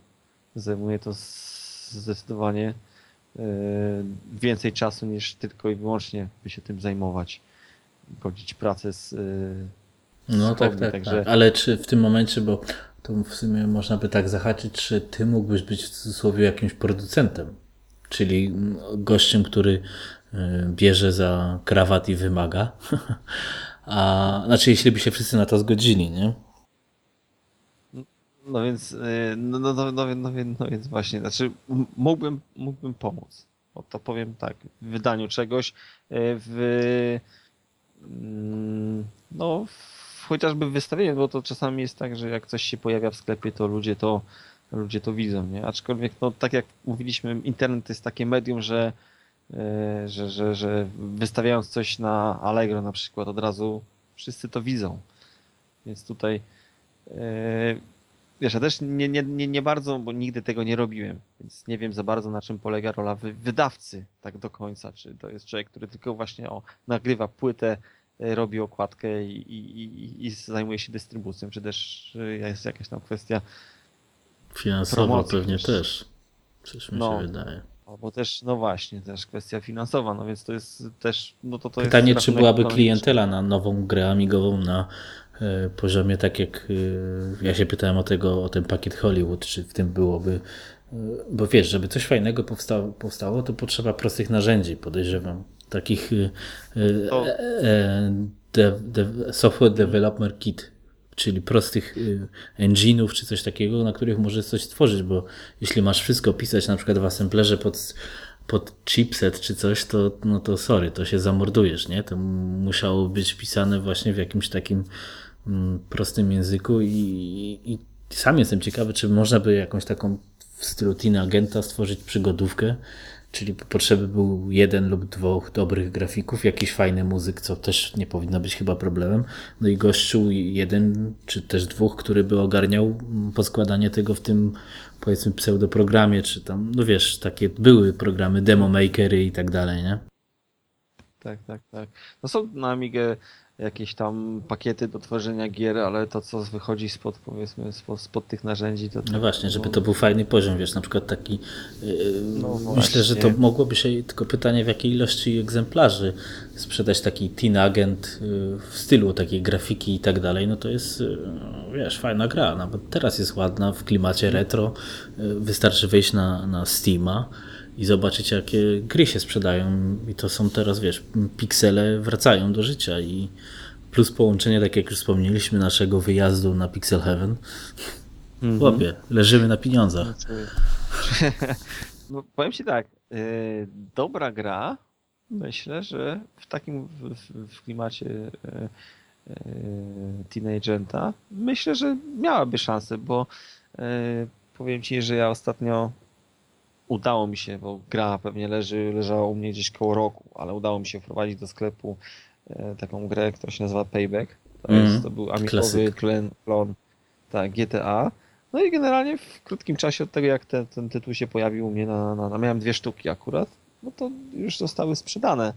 zajmuje to zdecydowanie e, więcej czasu niż tylko i wyłącznie by się tym zajmować. Godzić pracę z. E, no tak, tak, także... tak. Ale czy w tym momencie, bo to w sumie można by tak zahaczyć, czy ty mógłbyś być w cudzysłowie jakimś producentem? Czyli gościem, który e, bierze za krawat i wymaga, <laughs> A, znaczy, jeśli by się wszyscy na to zgodzili, nie? No więc, no, no, no, no, no, no więc właśnie, znaczy mógłbym, mógłbym pomóc. O, to powiem tak, w wydaniu czegoś, y, w mm, no w, chociażby w wystawieniu, bo to czasami jest tak, że jak coś się pojawia w sklepie, to ludzie to ludzie to widzą, nie? Aczkolwiek, no tak jak mówiliśmy, internet jest takie medium, że że, że, że wystawiając coś na Allegro na przykład od razu wszyscy to widzą. Więc tutaj e, wiesz, ja też nie, nie, nie, nie bardzo, bo nigdy tego nie robiłem, więc nie wiem za bardzo na czym polega rola wydawcy tak do końca. Czy to jest człowiek, który tylko właśnie o, nagrywa płytę, e, robi okładkę i, i, i, i zajmuje się dystrybucją, czy też jest jakaś tam kwestia finansowa pewnie też. Coś mi no, się wydaje. Bo też, no właśnie, też kwestia finansowa, no więc to jest też, no to to Pytanie, czy byłaby klientela na nową grę amigową na e, poziomie tak jak e, ja się pytałem o tego, o ten pakiet Hollywood, czy w tym byłoby, e, bo wiesz, żeby coś fajnego powstało, powstało to potrzeba prostych narzędzi, podejrzewam, takich to... de, de, software developer kit, czyli prostych y, engine'ów czy coś takiego, na których możesz coś stworzyć, bo jeśli masz wszystko pisać na przykład w assemblerze pod, pod chipset czy coś, to, no to sorry, to się zamordujesz, nie? To musiało być pisane właśnie w jakimś takim mm, prostym języku i, i, sam jestem ciekawy, czy można by jakąś taką w stylu Teen Agenta stworzyć przygodówkę, Czyli potrzeby był jeden lub dwóch dobrych grafików, jakiś fajny muzyk, co też nie powinno być chyba problemem. No i gościu jeden czy też dwóch, który by ogarniał poskładanie tego w tym powiedzmy pseudoprogramie, czy tam, no wiesz, takie były programy, demo makery i tak dalej, nie? Tak, tak, tak. No są na Amigę jakieś tam pakiety do tworzenia gier, ale to co wychodzi spod powiedzmy spod, spod tych narzędzi to... No właśnie, żeby to był fajny poziom, wiesz, na przykład taki yy, no myślę, że to mogłoby się, tylko pytanie w jakiej ilości egzemplarzy sprzedać taki teen agent yy, w stylu takiej grafiki i tak dalej, no to jest yy, wiesz, fajna gra, nawet teraz jest ładna w klimacie retro, wystarczy wejść na, na Steama i zobaczyć, jakie gry się sprzedają. I to są teraz, wiesz, piksele wracają do życia i plus połączenie, tak jak już wspomnieliśmy, naszego wyjazdu na Pixel Heaven. Mm -hmm. leżymy na pieniądzach. No, <laughs> powiem Ci tak, yy, dobra gra, myślę, że w takim w, w klimacie yy, yy, Teenagenta, myślę, że miałaby szansę, bo yy, powiem Ci, że ja ostatnio udało mi się, bo gra pewnie leży, leżała u mnie gdzieś koło roku, ale udało mi się wprowadzić do sklepu e, taką grę, która się nazywa Payback. To, mm, jest, to był amigowy klon, klon tak, GTA. No i generalnie w krótkim czasie od tego, jak ten, ten tytuł się pojawił u mnie, na, na, na, miałem dwie sztuki akurat, no to już zostały sprzedane.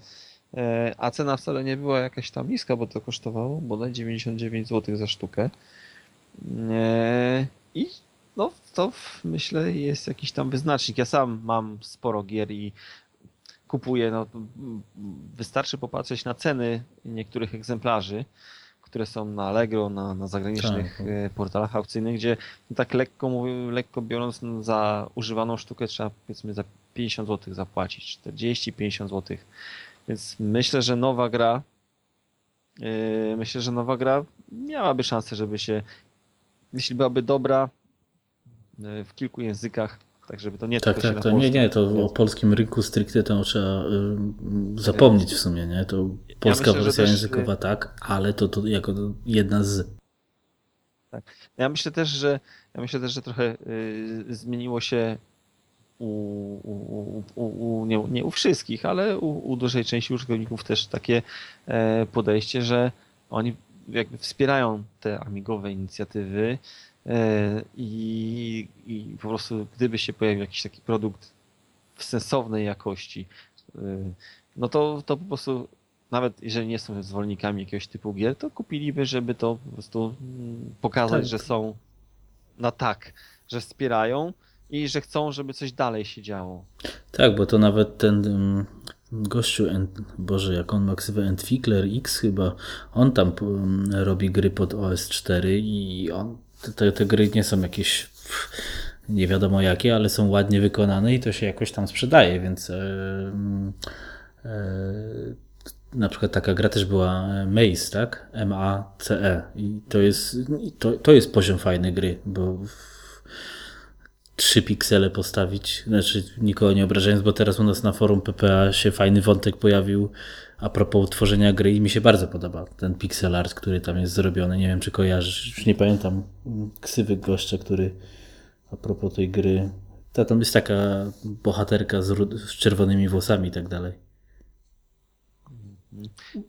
E, a cena wcale nie była jakaś tam niska, bo to kosztowało bodaj 99 zł za sztukę. E, I no to myślę jest jakiś tam wyznacznik. Ja sam mam sporo gier i kupuję, no wystarczy popatrzeć na ceny niektórych egzemplarzy, które są na Allegro, na, na zagranicznych tak. E, portalach aukcyjnych, gdzie tak lekko, lekko biorąc no, za używaną sztukę trzeba powiedzmy za 50 zł zapłacić, 40-50 zł. Więc myślę, że nowa gra yy, myślę, że nowa gra miałaby szansę, żeby się jeśli byłaby dobra w kilku językach, tak żeby to nie tak, tak, to nie, nie, to o polskim rynku stricte to trzeba y, zapomnieć w sumie, nie? To polska ja myślę, wersja też, językowa y, tak, ale to, to jako jedna z. Tak. Ja myślę też, że ja myślę też, że trochę y, zmieniło się u, u, u, nie, nie, u wszystkich, ale u, dużej części użytkowników też takie e, podejście, że oni jakby wspierają te amigowe inicjatywy e, i, i po prostu gdyby się pojawił jakiś taki produkt w sensownej jakości, e, no to, to po prostu nawet jeżeli nie są zwolennikami jakiegoś typu gier, to kupiliby, żeby to po prostu mm, pokazać, tak. że są na tak, że wspierają i że chcą, żeby coś dalej się działo. Tak, bo to nawet ten um, gościu, Boże, jak on ma ksywę Entwickler X chyba, on tam um, robi gry pod OS4 i on, te, te gry nie są jakieś nie wiadomo jakie, ale są ładnie wykonane i to się jakoś tam sprzedaje, więc e, e, na przykład taka gra też była Maze, tak? M-A-C-E i to jest, to, to jest poziom fajnej gry, bo trzy piksele postawić, znaczy nikogo nie obrażając, bo teraz u nas na forum PPA się fajny wątek pojawił a propos tworzenia gry i mi się bardzo podoba ten pixel art, który tam jest zrobiony. Nie wiem, czy kojarzysz, już nie pamiętam ksywy gościa, który a propos tej gry, ta tam jest taka bohaterka z, z czerwonymi włosami i tak dalej.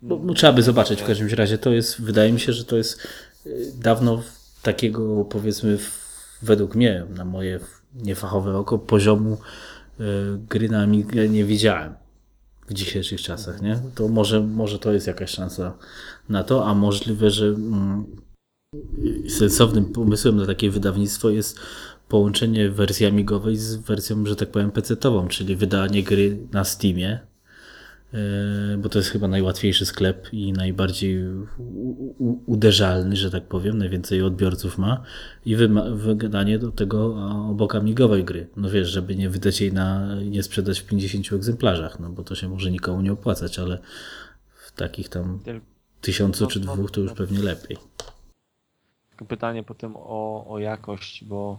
No, no, trzeba by zobaczyć w każdym razie. To jest, wydaje mi się, że to jest y, dawno takiego powiedzmy według mnie, na moje niefachowe oko, poziomu e, gry na Amigę nie widziałem w dzisiejszych czasach, nie? To może, może to jest jakaś szansa na to, a możliwe, że mm, sensownym pomysłem na takie wydawnictwo jest połączenie wersji amigowej z wersją, że tak powiem, PC-tową, czyli wydanie gry na Steamie, bo to jest chyba najłatwiejszy sklep i najbardziej uderzalny, że tak powiem, najwięcej odbiorców ma i wydanie do tego obok amigowej gry. No wiesz, żeby nie wydać jej na, nie sprzedać w 50 egzemplarzach, no bo to się może nikomu nie opłacać, ale w takich tam tysiącu no, czy no, dwóch to już no. pewnie lepiej. Tylko pytanie potem o, o jakość, bo,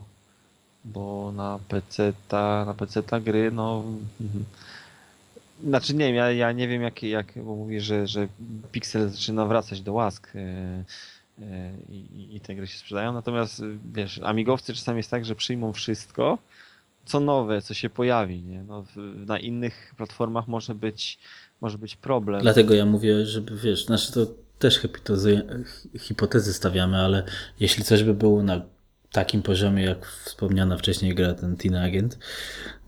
bo na PC ta, na PC ta gry, no mhm. Znaczy nie wiem, ja, ja nie wiem jak, jak bo mówię, że, że Pixel zaczyna wracać do łask yy, i, i te gry się sprzedają, natomiast wiesz, amigowcy czasami jest tak, że przyjmą wszystko, co nowe, co się pojawi, nie? No, w, na innych platformach może być, może być problem. Dlatego ja mówię, żeby wiesz, znaczy to też hipotezy, hipotezy stawiamy, ale jeśli coś by było na takim poziomie, jak wspomniana wcześniej gra ten Teen Agent,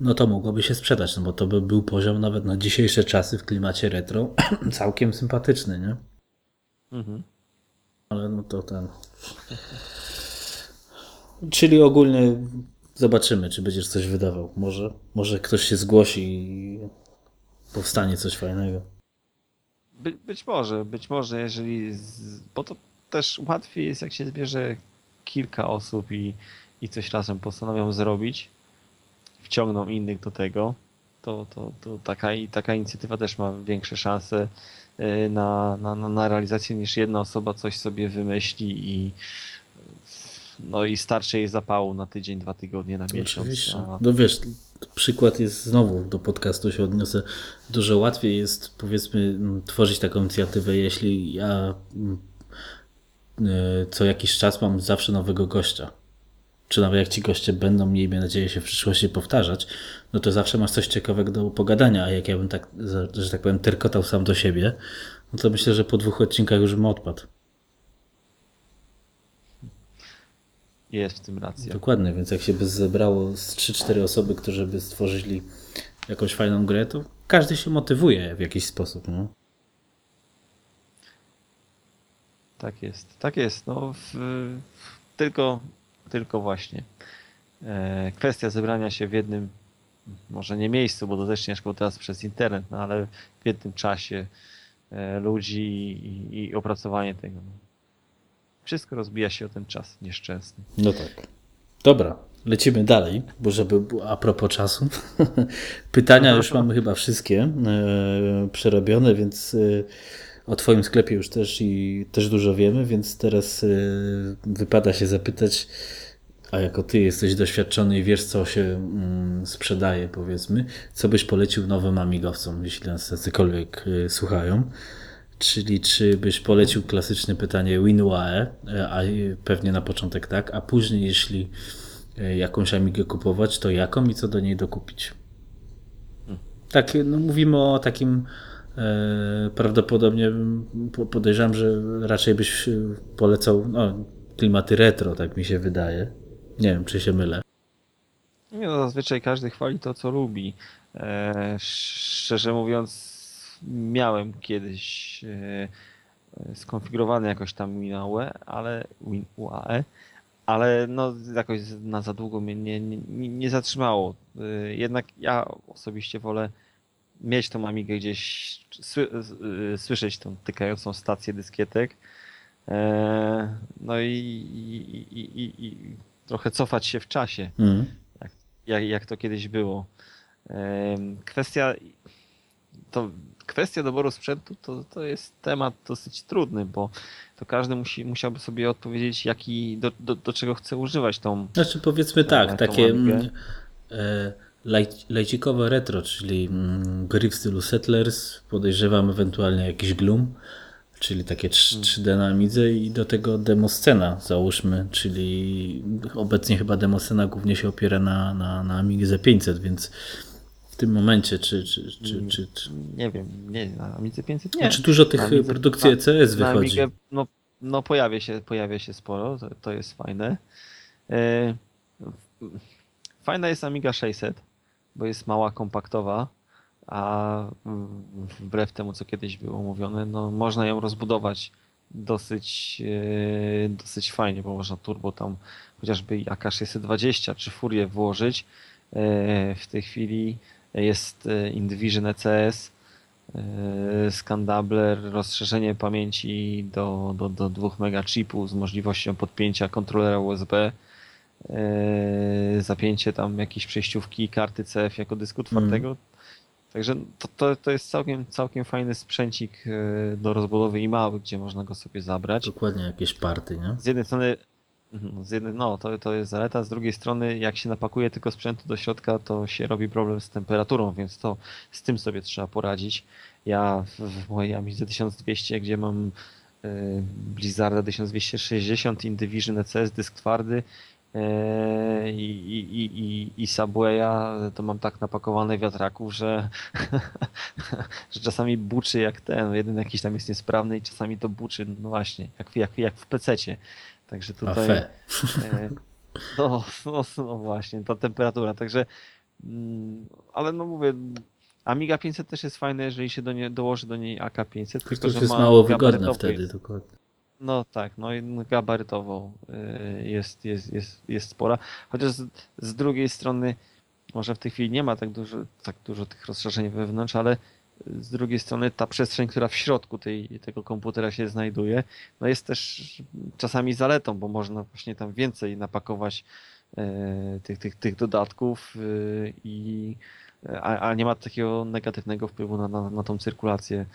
no to mogłoby się sprzedać, no bo to by był poziom nawet na dzisiejsze czasy w klimacie retro <clears throat> całkiem sympatyczny, nie? Mhm. Ale no to ten... <laughs> Czyli ogólnie zobaczymy, czy będziesz coś wydawał. Może, może ktoś się zgłosi i powstanie coś fajnego. By, być może, być może, jeżeli. Z, bo to też łatwiej jest, jak się zbierze kilka osób i, i coś razem postanowią zrobić, wciągną innych do tego, to, to, to taka, taka inicjatywa też ma większe szanse y, na, na, na realizację niż jedna osoba coś sobie wymyśli i no i starczy jej zapału na tydzień, dwa tygodnie, na miesiąc. Oczywiście. A... No wiesz, przykład jest znowu do podcastu się odniosę. Dużo łatwiej jest powiedzmy tworzyć taką inicjatywę, jeśli ja co jakiś czas mam zawsze nowego gościa. Czy nawet jak ci goście będą, miejmy nadzieję, się w przyszłości powtarzać, no to zawsze masz coś ciekawego do pogadania, a jak ja bym tak, że tak powiem, terkotał sam do siebie, no to myślę, że po dwóch odcinkach już bym odpadł. Jest w tym racja. Dokładnie, więc jak się by zebrało z 3-4 osoby, którzy by stworzyli jakąś fajną grę, to każdy się motywuje w jakiś sposób. No. Tak jest, tak jest. No, w, tylko, tylko właśnie e, kwestia zebrania się w jednym, może nie miejscu, bo to też ciężko teraz przez internet, no ale w jednym czasie e, ludzi i, i opracowanie tego. No. Wszystko rozbija się o ten czas nieszczęsny. No tak. Dobra, lecimy dalej, bo żeby a propos czasu. <laughs> Pytania już mamy chyba wszystkie e, przerobione, więc e, o Twoim sklepie już też i też dużo wiemy, więc teraz e, wypada się zapytać, a jako Ty jesteś doświadczony i wiesz, co się mm, sprzedaje, powiedzmy, co byś polecił nowym amigowcom, jeśli nas jacykolwiek e, słuchają? Czyli czy byś polecił klasyczne pytanie WinUAE, a pewnie na początek tak, a później jeśli jakąś Amigę kupować, to jaką i co do niej dokupić? Hmm. Tak, no mówimy o takim prawdopodobnie podejrzewam, że raczej byś polecał no, klimaty retro, tak mi się wydaje. Nie wiem, czy się mylę. Nie, no, zazwyczaj każdy chwali to, co lubi. E, szczerze mówiąc, miałem kiedyś e, skonfigurowany jakoś tam WinUAE, ale WinUAE, ale no jakoś na za długo mnie nie, nie, nie zatrzymało. E, jednak ja osobiście wolę mieć tą Amigę gdzieś, e, słyszeć tą tykającą stację dyskietek, no i, i, i, i trochę cofać się w czasie, mm. jak, jak to kiedyś było. Kwestia to kwestia doboru sprzętu to, to jest temat dosyć trudny, bo to każdy musi, musiałby sobie odpowiedzieć, jaki, do, do, do czego chce używać tą. Znaczy powiedzmy tak, takie mm, e, lajcikowe retro, czyli mm, gry w stylu Settlers, podejrzewam ewentualnie jakiś Gloom, czyli takie 3D hmm. na Amidze i do tego demoscena załóżmy, czyli obecnie chyba demoscena głównie się opiera na, na, na Amigze 500, więc tym momencie, czy, czy, czy, czy, czy... Nie wiem, nie, na Amidze 500 nie. Czy dużo tych Amidze, produkcji ECS wychodzi? Na Amigę, no, no pojawia się, pojawia się sporo, to, to jest fajne. E, fajna jest Amiga 600, bo jest mała, kompaktowa, a wbrew temu, co kiedyś było mówione, no można ją rozbudować dosyć, e, dosyć fajnie, bo można turbo tam chociażby AK620 czy Furię włożyć. E, w tej chwili jest e, Indivision ECS, Scandabler, rozszerzenie pamięci do, do, do 2 MB chipu z możliwością podpięcia kontrolera USB, zapięcie tam jakiejś przejściówki karty CF jako dysku twardego. Mm. Także to, to, to jest całkiem, całkiem fajny sprzęcik do rozbudowy i mały, gdzie można go sobie zabrać. Dokładnie, jakieś party, nie? Z jednej strony Mhm, z jednej, no, to, to jest zaleta, z drugiej strony jak się napakuje tylko sprzętu do środka, to się robi problem z temperaturą, więc to z tym sobie trzeba poradzić. Ja w, w mojej Amidze 1200, gdzie mam y, Blizzarda 1260, Indivision ECS, dysk twardy i, i, i, i Subwaya, to mam tak napakowane wiatraków, że, <laughs> że czasami buczy jak ten, jeden jakiś tam jest niesprawny i czasami to buczy, no właśnie, jak, jak, jak w pececie. Także tutaj. E, no, no, no, właśnie, ta temperatura. Także. Mm, ale no mówię. Amiga 500 też jest fajne, jeżeli się do nie, dołoży do niej AK500. Tylko, tylko że jest mało wygodne wtedy, dokładnie. No tak, no i gabarytowo e, jest, jest, jest, jest spora. Chociaż z, z drugiej strony, może w tej chwili nie ma tak dużo, tak dużo tych rozszerzeń wewnątrz, ale z drugiej strony ta przestrzeń, która w środku tej, tego komputera się znajduje, no jest też czasami zaletą, bo można właśnie tam więcej napakować e, tych, tych, tych dodatków e, i a, a, nie ma takiego negatywnego wpływu na, na, na tą cyrkulację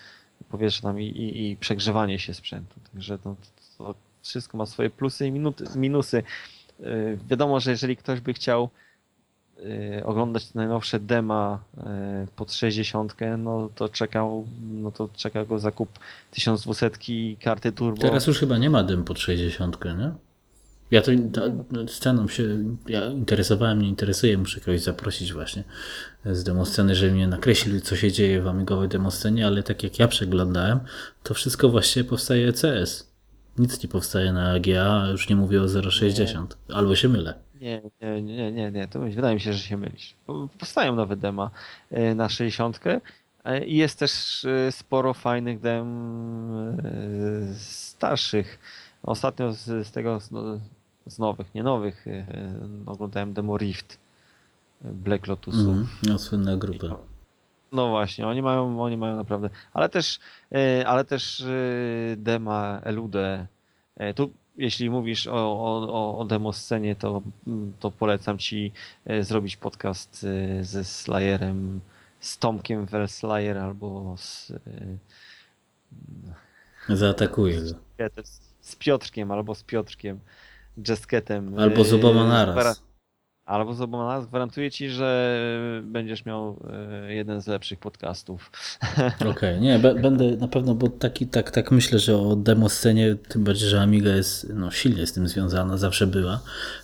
powietrza tam i, i, i przegrzewanie się sprzętu. Także to, to wszystko ma swoje plusy i minuty, minusy. E, wiadomo, że jeżeli ktoś by chciał Y, oglądać najnowsze dema y, pod 60, no to czekał, no to czeka go zakup 1200 karty turbo. Teraz już chyba nie ma dem pod 60, nie? Ja to sceną się ja interesowałem, nie interesuje, muszę kogoś zaprosić właśnie z demosceny, żeby mnie nakreślił, co się dzieje w amigowej demoscenie, ale tak jak ja przeglądałem, to wszystko właściwie powstaje ECS. Nic nie powstaje na AGA, już nie mówię o 060, albo się mylę. Nie, nie, nie, nie, nie, to wydaje mi się, że się mylisz. Powstają nowe dema e, na 60 e, i jest też e, sporo fajnych dem starszych. Ostatnio z, z tego, z nowych, nie nowych, oglądałem demo Rift Black Lotusów. Mm, no, słynna grupa. No właśnie, oni mają, oni mają naprawdę, ale też, ale też dema Elude. Tu jeśli mówisz o, o, o demo scenie, to, to polecam ci zrobić podcast ze Slayerem, z Tomkiem Verslayer albo z... Zaatakuję go. Z Piotrkiem albo z Piotrkiem, Jesketem. Albo z oboma naraz. Albo z oboma nas gwarantuję ci, że będziesz miał e, jeden z lepszych podcastów. <laughs> Okej, okay, nie, będę na pewno, bo taki, tak, tak myślę, że o demo scenie, tym bardziej, że Amiga jest no, silnie z tym związana, zawsze była,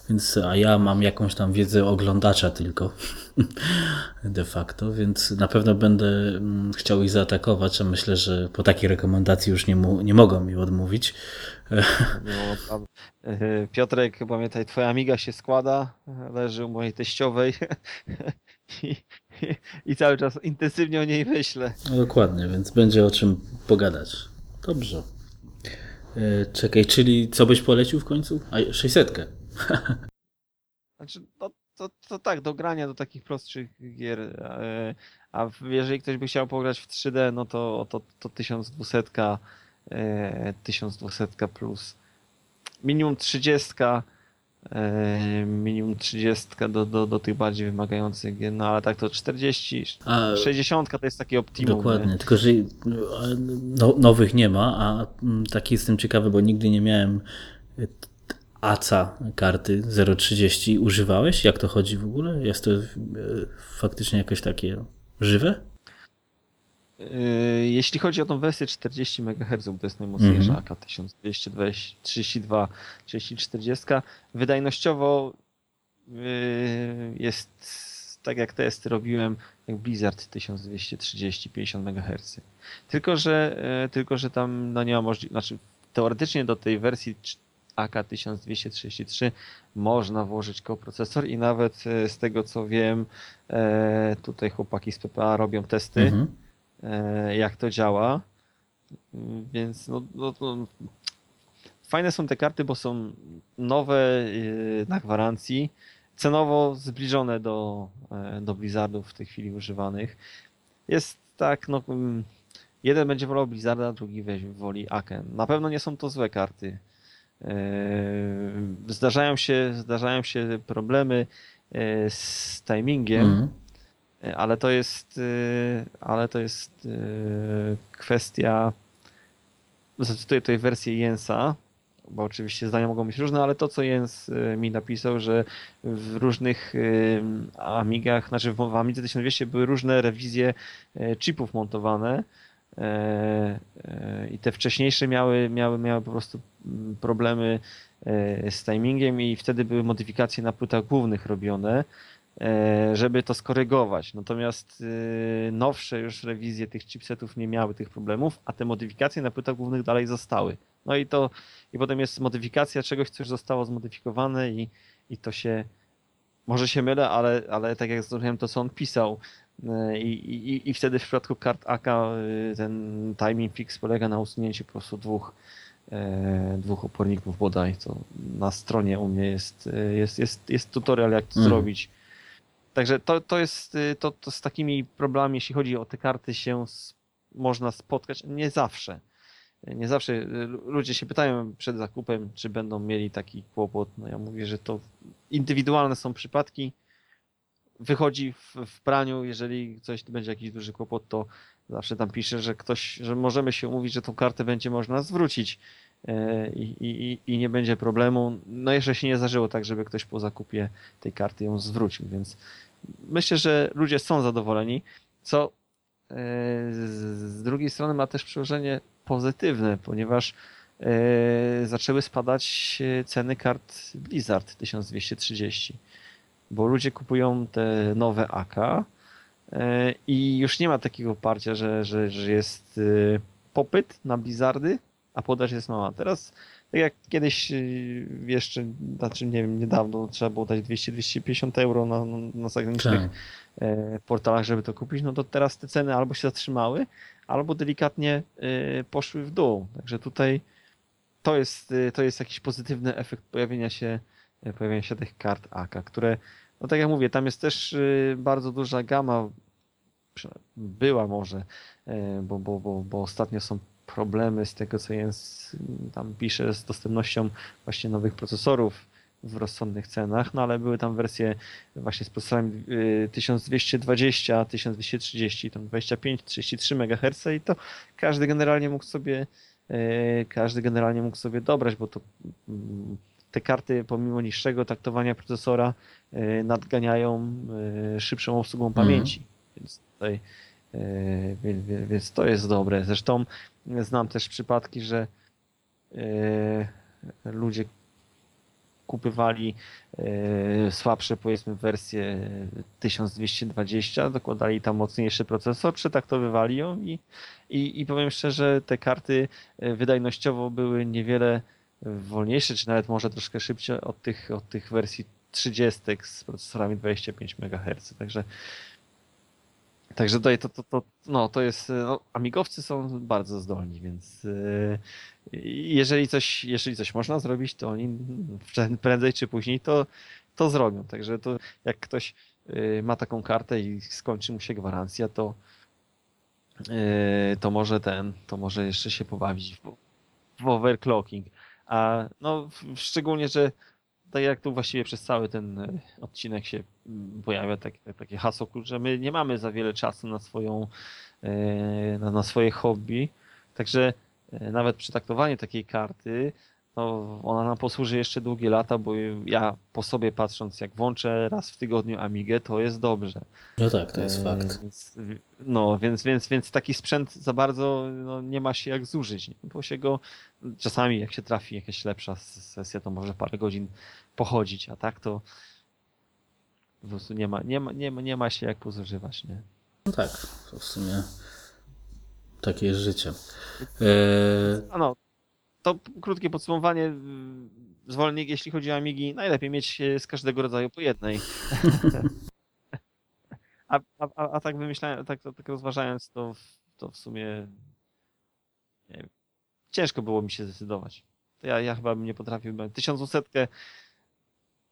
więc a ja mam jakąś tam wiedzę oglądacza tylko <laughs> de facto, więc na pewno będę mm, chciał ich zaatakować, a myślę, że po takiej rekomendacji już nie, mu, nie mogą mi odmówić. No, Piotrek, pamiętaj, twoja amiga się składa, leży u mojej teściowej i, <laughs> i, i cały czas intensywnie o niej myślę. No dokładnie, więc będzie o czym pogadać. Dobrze. E, czekaj, czyli co byś polecił w końcu? A 600. <laughs> Znaczy, no, to, to tak, do grania do takich prostszych gier. E, a jeżeli ktoś by chciał pograć w 3D, no to, to, to 1200 1200 e, plus. Minimum 30, e, minimum 30 do, do, do tych bardziej wymagających no ale tak to 40, a, 60 to jest taki optimum. Dokładnie, nie? tylko że no, nowych nie ma, a mm, taki jestem ciekawy, bo nigdy nie miałem e, ACA karty 030. Używałeś? Jak to chodzi w ogóle? Jest to faktycznie jakieś takie żywe? Yy, jeśli chodzi o tą wersję 40 MHz, to jest najmocniejsza AK 1232 3040. Wydajnościowo yy, jest tak jak testy robiłem, jak Blizzard 1230 50 MHz. Tylko, że, yy, tylko, że tam no nie ma możliwości, znaczy teoretycznie do tej wersji AK 1233 można włożyć koprocesor i nawet z tego co wiem, tutaj chłopaki z PPA robią testy. Mhm jak to działa. Więc no, no, no, fajne są te karty, bo są nowe e, na gwarancji, cenowo zbliżone do, e, do Blizzardów w tej chwili używanych. Jest tak, no jeden będzie wolał Blizzarda, drugi woli Aken. Na pewno nie są to złe karty. Zdarzają się, zdarzają się problemy z timingiem, mm ale to jest, y, ale to jest y, kwestia, zacytuję tutaj wersję Jensa, bo oczywiście zdania mogą być różne, ale to co Jens y, mi napisał, że w różnych Amigach, znaczy w Amidze 1200 były różne rewizje chipów montowane i te wcześniejsze miały, miały, miały po prostu mm, problemy z timingiem i wtedy były modyfikacje na płytach głównych robione żeby to skorygować. Natomiast e, nowsze już rewizje tych chipsetów nie miały tych problemów, a te modyfikacje na płytach głównych dalej zostały. No i to i potem jest modyfikacja czegoś, co już zostało zmodyfikowane i, i to się może się mylę, ale, ale tak jak zrozumiałem to, co on pisał e, i, i, i wtedy w przypadku kart AK ten timing fix polega na usunięciu po prostu dwóch dwóch oporników bodaj, co na stronie u mnie jest, jest, jest, jest tutorial jak to mm. zrobić Także to, to jest y, to, to z takimi problemami, jeśli chodzi o te karty, się można spotkać. Nie zawsze. Nie zawsze y, ludzie się pytają przed zakupem, czy będą mieli taki kłopot. No ja mówię, że to indywidualne są przypadki. Wychodzi w, w praniu, jeżeli coś będzie jakiś duży kłopot, to zawsze tam pisze, że ktoś, że możemy się umówić, że tą kartę będzie można zwrócić i, i, i nie będzie problemu. No jeszcze się nie zdarzyło tak, żeby ktoś po zakupie tej karty ją zwrócił, więc myślę, że ludzie są zadowoleni, co e, z drugiej strony ma też przełożenie pozytywne, ponieważ e, zaczęły spadać ceny kart Blizzard 1230, bo ludzie kupują te nowe AK e, i już nie ma takiego oparcia, że, że, że jest popyt na Blizzardy, a podaż jest mała. Teraz tak jak kiedyś y, jeszcze, znaczy nie wiem, niedawno trzeba było dać 200-250 euro na, na zagranicznych tak. E, portalach, żeby to kupić, no to teraz te ceny albo się zatrzymały, albo delikatnie e, poszły w dół. Także tutaj to jest, y, to jest jakiś pozytywny efekt pojawienia się, e, pojawienia się tych kart AK, które, no tak jak mówię, tam jest też y, bardzo duża gama, była może, bo, bo, bo, bo ostatnio są problemy z tego, co jest, tam pisze, z dostępnością właśnie nowych procesorów w rozsądnych cenach, no ale były tam wersje właśnie z procesorami 1220, 1230, tam 25, 33 MHz i to każdy generalnie mógł sobie e, każdy generalnie mógł sobie dobrać, bo to mm, te karty pomimo niższego taktowania procesora e, nadganiają szybszą obsługą mhm. pamięci. Więc tutaj więc, więc to jest dobre. Zresztą znam też przypadki, że ludzie kupywali e, słabsze powiedzmy wersje 1220, dokładali tam mocniejszy procesor, przetaktowywali ją i, i, i powiem szczerze, te karty e, wydajnościowo były niewiele wolniejsze, czy nawet może troszkę szybciej od tych, od tych wersji 30 z procesorami 25 MHz. Także Także tutaj to, to, to, no, to jest. No, amigowcy są bardzo zdolni, więc yy, jeżeli, coś, jeżeli coś można zrobić, to oni prędzej czy później to, to zrobią. Także to jak ktoś yy, ma taką kartę i skończy mu się gwarancja, to, to może ten, to może jeszcze się pobawić w, w overclocking. A no, szczególnie, że tak jak tu właściwie przez cały ten e, odcinek się mm, pojawia takie, takie hasło, że my nie mamy za wiele czasu na swoją, e, na, na swoje hobby, także e, nawet przytaktowanie takiej karty no, ona nam posłuży jeszcze długie lata, bo ja po sobie patrząc, jak włączę raz w tygodniu Amigę, to jest dobrze. No tak, to jest e, fakt. Więc, no, więc, więc, więc taki sprzęt za bardzo no, nie ma się jak zużyć, nie? bo się go czasami jak się trafi jakaś lepsza sesja, to może parę godzin pochodzić, a tak to po prostu nie ma, nie ma, nie ma, nie ma się jak pozużywać, nie? No tak, w sumie takie jest życie. E... No, to krótkie podsumowanie. Zwolnik, jeśli chodzi o Amigi, najlepiej mieć z każdego rodzaju po jednej. <laughs> a, a, a, tak wymyślałem, tak, tak rozważając, to, to w sumie wiem, ciężko było mi się zdecydować. To ja, ja chyba bym nie potrafił. 1200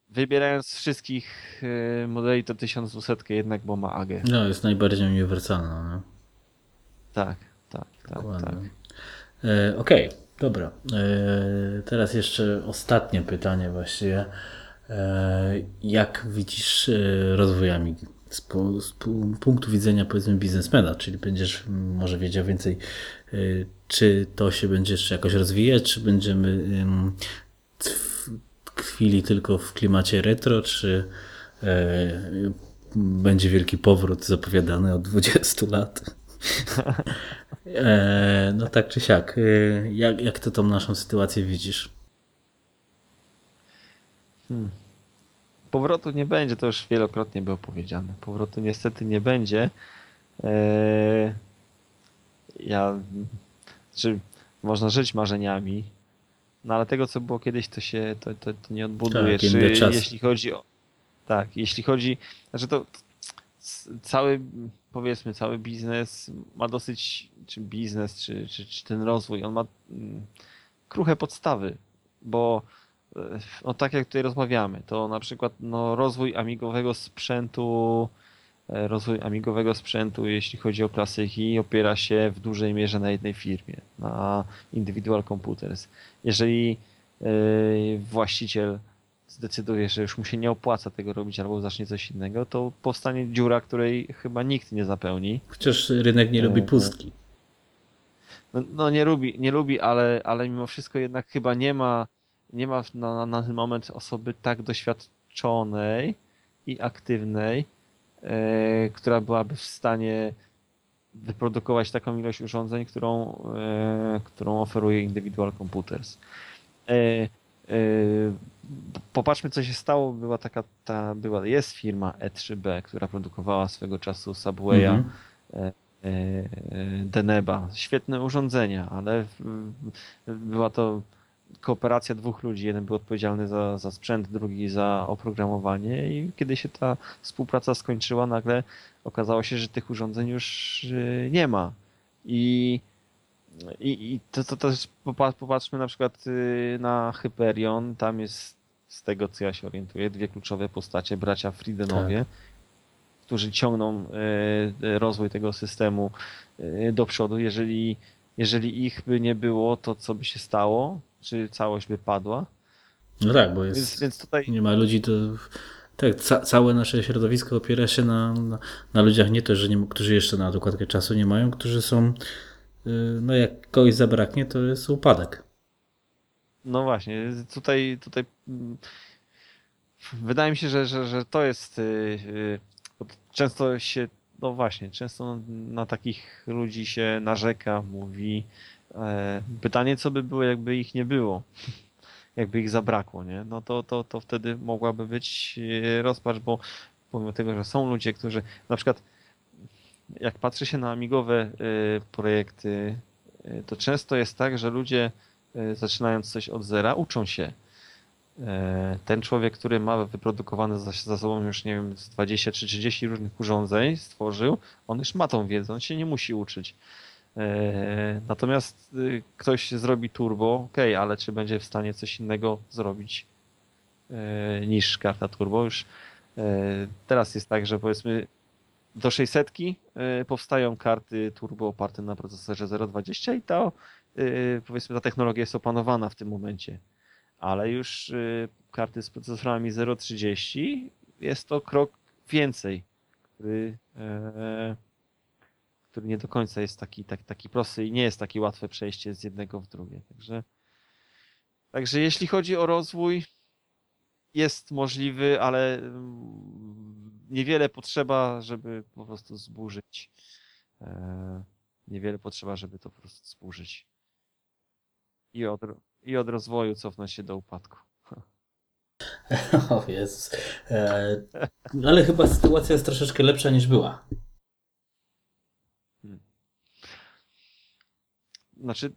wybierając z wszystkich y, modeli, to 1200 jednak, bo ma AG. No, jest najbardziej uniwersalna. No. Tak, tak, tak. Dokładnie. tak. E, Okej. Okay. Dobra. E, teraz jeszcze ostatnie pytanie właściwie. E, jak widzisz e, rozwój Amigi z, z punktu widzenia powiedzmy biznesmena, czyli będziesz może wiedział więcej, czy to się będzie jeszcze jakoś rozwijać, czy będziemy chwili tylko w klimacie retro, czy będzie wielki powrót zapowiadany od 20 lat? <laughs> E, no tak czy siak. E, jak, jak ty tą naszą sytuację widzisz? Hmm. Powrotu nie będzie, to już wielokrotnie było powiedziane. Powrotu niestety nie będzie. E, ja, czy można żyć marzeniami, no ale tego, co było kiedyś, to się to, to, to nie odbuduje. Tak, czy, jeśli chodzi o. Tak, jeśli chodzi. Znaczy to cały powiedzmy, cały biznes ma dosyć, czy biznes, czy, czy, czy ten rozwój, on ma mm, kruche podstawy, bo e, no tak jak tutaj rozmawiamy, to na przykład no, rozwój amigowego sprzętu, e, rozwój amigowego sprzętu, jeśli chodzi o klasyki, opiera się w dużej mierze na jednej firmie, na Individual Computers. Jeżeli e, właściciel zdecyduje, że już mu się nie opłaca tego robić albo zacznie coś innego, to powstanie dziura, której chyba nikt nie zapełni. Chociaż rynek nie lubi e, pustki. No, no, nie lubi, nie lubi, ale, ale mimo wszystko jednak chyba nie ma, nie ma na, na ten moment osoby tak doświadczonej i aktywnej, e, która byłaby w stanie wyprodukować taką ilość urządzeń, którą, e, którą oferuje Individual Computers. Yy, popatrzmy, co się stało. Była taka, ta, była, jest firma E3B, która produkowała swego czasu Subwaya, mm -hmm. Deneba. Świetne urządzenia, ale była to kooperacja dwóch ludzi. Jeden był odpowiedzialny za, za sprzęt, drugi za oprogramowanie i kiedy się ta współpraca skończyła, nagle okazało się, że tych urządzeń już y, nie ma. I i, i to, to też popatrzmy na przykład y, na Hyperion. Tam jest, z tego co ja się orientuję, dwie kluczowe postacie, bracia Friedenowie, tak. którzy ciągną y, rozwój tego systemu y, do przodu. Jeżeli jeżeli ich by nie było, to co by się stało? Czy całość by padła? No tak, bo jest, więc, więc tutaj... nie ma ludzi, to tak, ca całe nasze środowisko opiera się na, na, na ludziach nie to, że nie, którzy jeszcze na dokładkę czasu nie mają, którzy są, yy, no jak kogoś zabraknie, to jest upadek. No właśnie, tutaj, tutaj mm, wydaje mi się, że, że, że to jest yy, często się, no właśnie, często na takich ludzi się narzeka, mówi e, pytanie, co by było, jakby ich nie było jakby ich zabrakło, nie? No to, to, to wtedy mogłaby być e, rozpacz, bo pomimo tego, że są ludzie, którzy na przykład jak patrzy się na amigowe projekty, to często jest tak, że ludzie zaczynając coś od zera uczą się. Ten człowiek, który ma wyprodukowane za, za sobą już, nie wiem, 20 czy 30 różnych urządzeń, stworzył, on już ma tą wiedzę, on się nie musi uczyć. E, natomiast y, ktoś zrobi turbo, ok, ale czy będzie w stanie coś innego zrobić e, niż karta turbo? Już e, teraz jest tak, że powiedzmy do 600 powstają karty turbo oparte na procesorze 0.20 i to powiedzmy ta technologia jest opanowana w tym momencie. Ale już karty z procesorami 0.30 jest to krok więcej, który który nie do końca jest taki, taki, taki prosty i nie jest takie łatwe przejście z jednego w drugie. Także, także jeśli chodzi o rozwój, jest możliwy, ale mm, niewiele potrzeba, żeby po prostu zburzyć. E, niewiele potrzeba, żeby to po prostu zburzyć. I od, i od rozwoju cofnąć się do upadku. <laughs> O Jezus. E, ale chyba sytuacja jest troszeczkę lepsza niż była. Znaczy,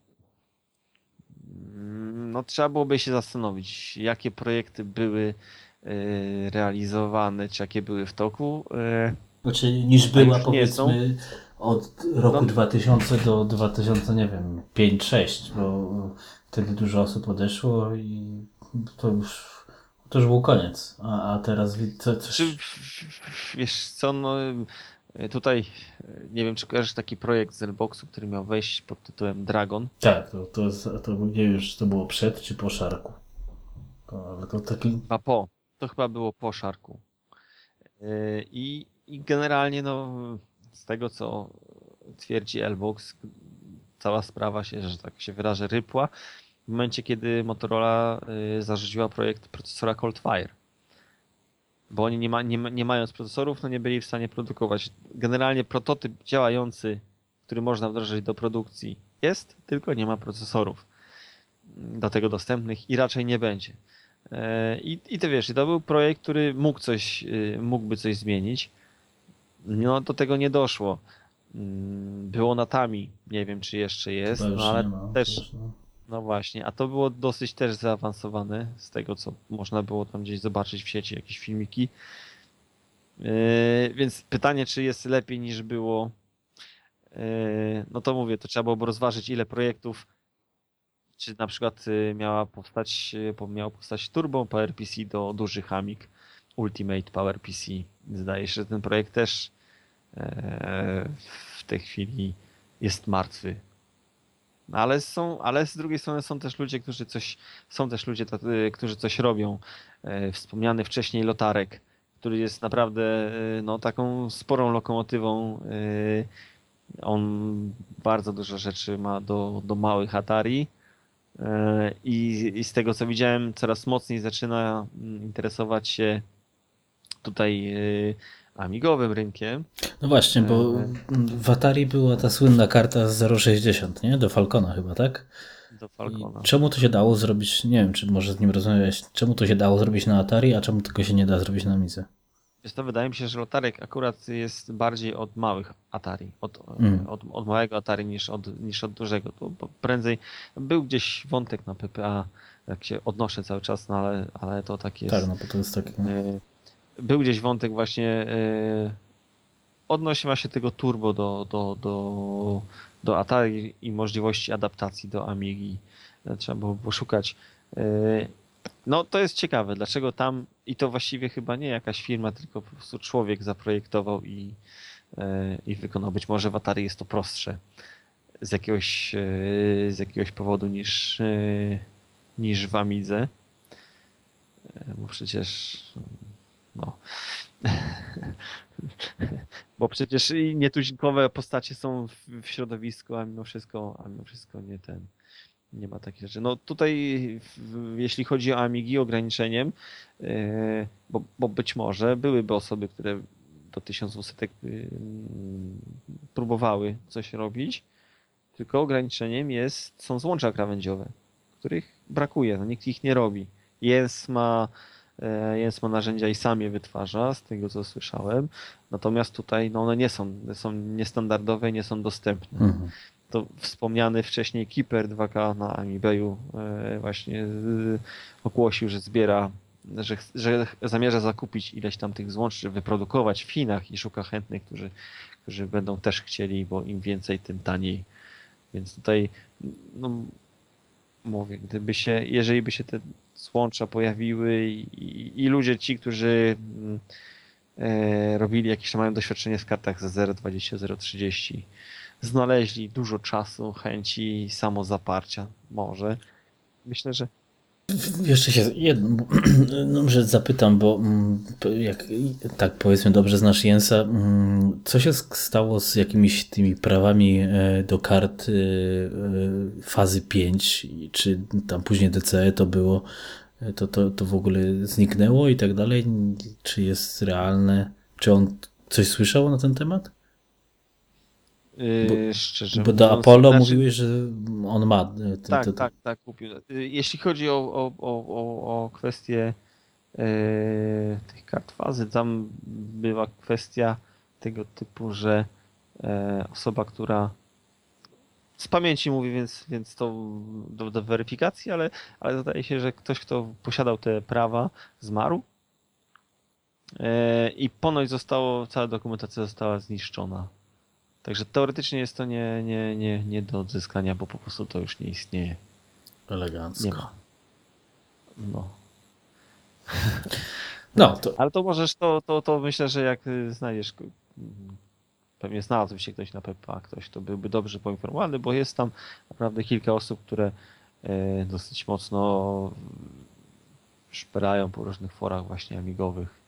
mm, no trzeba byłoby się zastanowić, jakie projekty były e, realizowane, czy jakie były w toku. E, znaczy, niż była powiedzmy od roku no. 2000 do 2000, nie wiem, 5-6, bo wtedy dużo osób odeszło i to już, to już był koniec. A, a teraz co, coś... Czy, wiesz co, no tutaj nie wiem, czy kojarzysz taki projekt z Elboxu, który miał wejść pod tytułem Dragon. Tak, to, to, to nie wiem, czy to było przed czy po szarku. To, ale to taki... Chyba po. To chyba było po szarku. E, I, I generalnie no, z tego, co twierdzi Elbox, cała sprawa się, że tak się wyrażę, rypła w momencie, kiedy Motorola zarzuciła projekt procesora Coldfire bo oni nie, ma, nie, nie mając procesorów, no nie byli w stanie produkować. Generalnie prototyp działający, który można wdrożyć do produkcji jest, tylko nie ma procesorów do tego dostępnych i raczej nie będzie. E, I, i to wiesz, to był projekt, który mógł coś, y, mógłby coś zmienić. No do tego nie doszło. Mm, było natami, nie wiem czy jeszcze jest, no, ale też, no. właśnie, a to było dosyć też zaawansowane z tego, co można było tam gdzieś zobaczyć w sieci, jakieś filmiki. Yy, więc pytanie, czy jest lepiej niż było, yy, no to mówię, to trzeba byłoby rozważyć ile projektów, czy na przykład yy, miała powstać, miał powstać Turbo PowerPC do dużych Amig, Ultimate PowerPC. Zdaje się, że ten projekt też w tej chwili jest martwy ale są, ale z drugiej strony są też ludzie, którzy coś, są też ludzie, tacy, którzy coś robią. E, wspomniany wcześniej Lotarek, który jest naprawdę e, no, taką sporą lokomotywą. E, on bardzo dużo rzeczy ma do, do małych Atari. I, I z tego co widziałem, coraz mocniej zaczyna mm, interesować się tutaj amigowym rynkiem. No właśnie, bo e, w Atari była ta słynna karta 060, nie? Do Falcona chyba, tak? Do Falcona. I czemu to się dało zrobić, nie wiem, czy może z nim rozmawiałeś, czemu to się dało zrobić na Atari, a czemu tylko się nie da zrobić na Amidze? Wiesz to wydaje mi się, że Lotarek akurat jest bardziej od małych Atari, od, mm. od, od, małego Atari niż od, niż od dużego. To prędzej był gdzieś wątek na PPA, jak się odnoszę cały czas, no ale, ale to tak jest. Tak, no bo to jest takie. No był gdzieś wątek właśnie yy, odnośnie właśnie tego turbo do, do, do, do Atari i możliwości adaptacji do Amigi. E, trzeba było poszukać. Yy, no to jest ciekawe, dlaczego tam i to właściwie chyba nie jakaś firma, tylko po prostu człowiek zaprojektował i, i wykonał. Być może w Atari jest to prostsze. z jakiegoś, z jakiegoś powodu niż, niż w Amidze. Bo przecież no. <laughs> Bo przecież nietuzinkowe postacie są w, środowisku, a mimo wszystko, a mimo wszystko nie ten. Nie ma takich rzeczy. No tutaj, jeśli chodzi o Amigi ograniczeniem, yy, bo, bo, być może byłyby osoby, które do 1200 yy, próbowały coś robić, tylko ograniczeniem jest, są złącza krawędziowe, których brakuje, no, nikt ich nie robi. Jest ma E, jest ma narzędzia i sam je wytwarza, z tego co słyszałem. Natomiast tutaj no one nie są, są niestandardowe, nie są dostępne. Mhm. To wspomniany wcześniej Keeper 2K na Amiibayu e, właśnie ogłosił, że zbiera, że, że zamierza zakupić ileś tam tych złączy, wyprodukować w Chinach i szuka chętnych, którzy, którzy będą też chcieli, bo im więcej, tym taniej. Więc tutaj no, mówię, gdyby się, jeżeli by się te złącza pojawiły i, i, i ludzie ci, którzy mm, e, robili jakieś mają doświadczenie w kartach za 0,20, 0,30 znaleźli dużo czasu, chęci, samozaparcia może. Myślę, że jeszcze się jedno, <clears throat> no, zapytam, bo mm, jak tak powiedzmy dobrze znasz Jensa, mm, co się stało z jakimiś tymi prawami e, do kart e, e, fazy 5, czy tam później DCE to było, to, to, to w ogóle zniknęło i tak dalej, czy jest realne, czy on coś słyszał na ten temat? Bo, yy, szczerze bo do Apollo znaczy... mówiłeś, że on ma. Yy, to, tak, tak, tak, kupił. Yy, jeśli chodzi o, o, o, o kwestię e, tych kart fazy, tam była kwestia tego typu, że e, osoba, która z pamięci mówi, więc, więc to do, do weryfikacji, ale, ale zdaje się, że ktoś, kto posiadał te prawa, zmarł. E, I ponoć zostało, cała dokumentacja została zniszczona. Także teoretycznie jest to nie, nie, nie, nie do odzyskania, bo po prostu to już nie istnieje. Elegancko. Nie ma. No. <laughs> No, to... Ale to możesz, to, to, to myślę, że jak znajdziesz, pewnie znalazłby się ktoś na PPA, ktoś, to byłby dobrze poinformowany, bo jest tam naprawdę kilka osób, które e, dosyć mocno szperają po różnych forach właśnie amigowych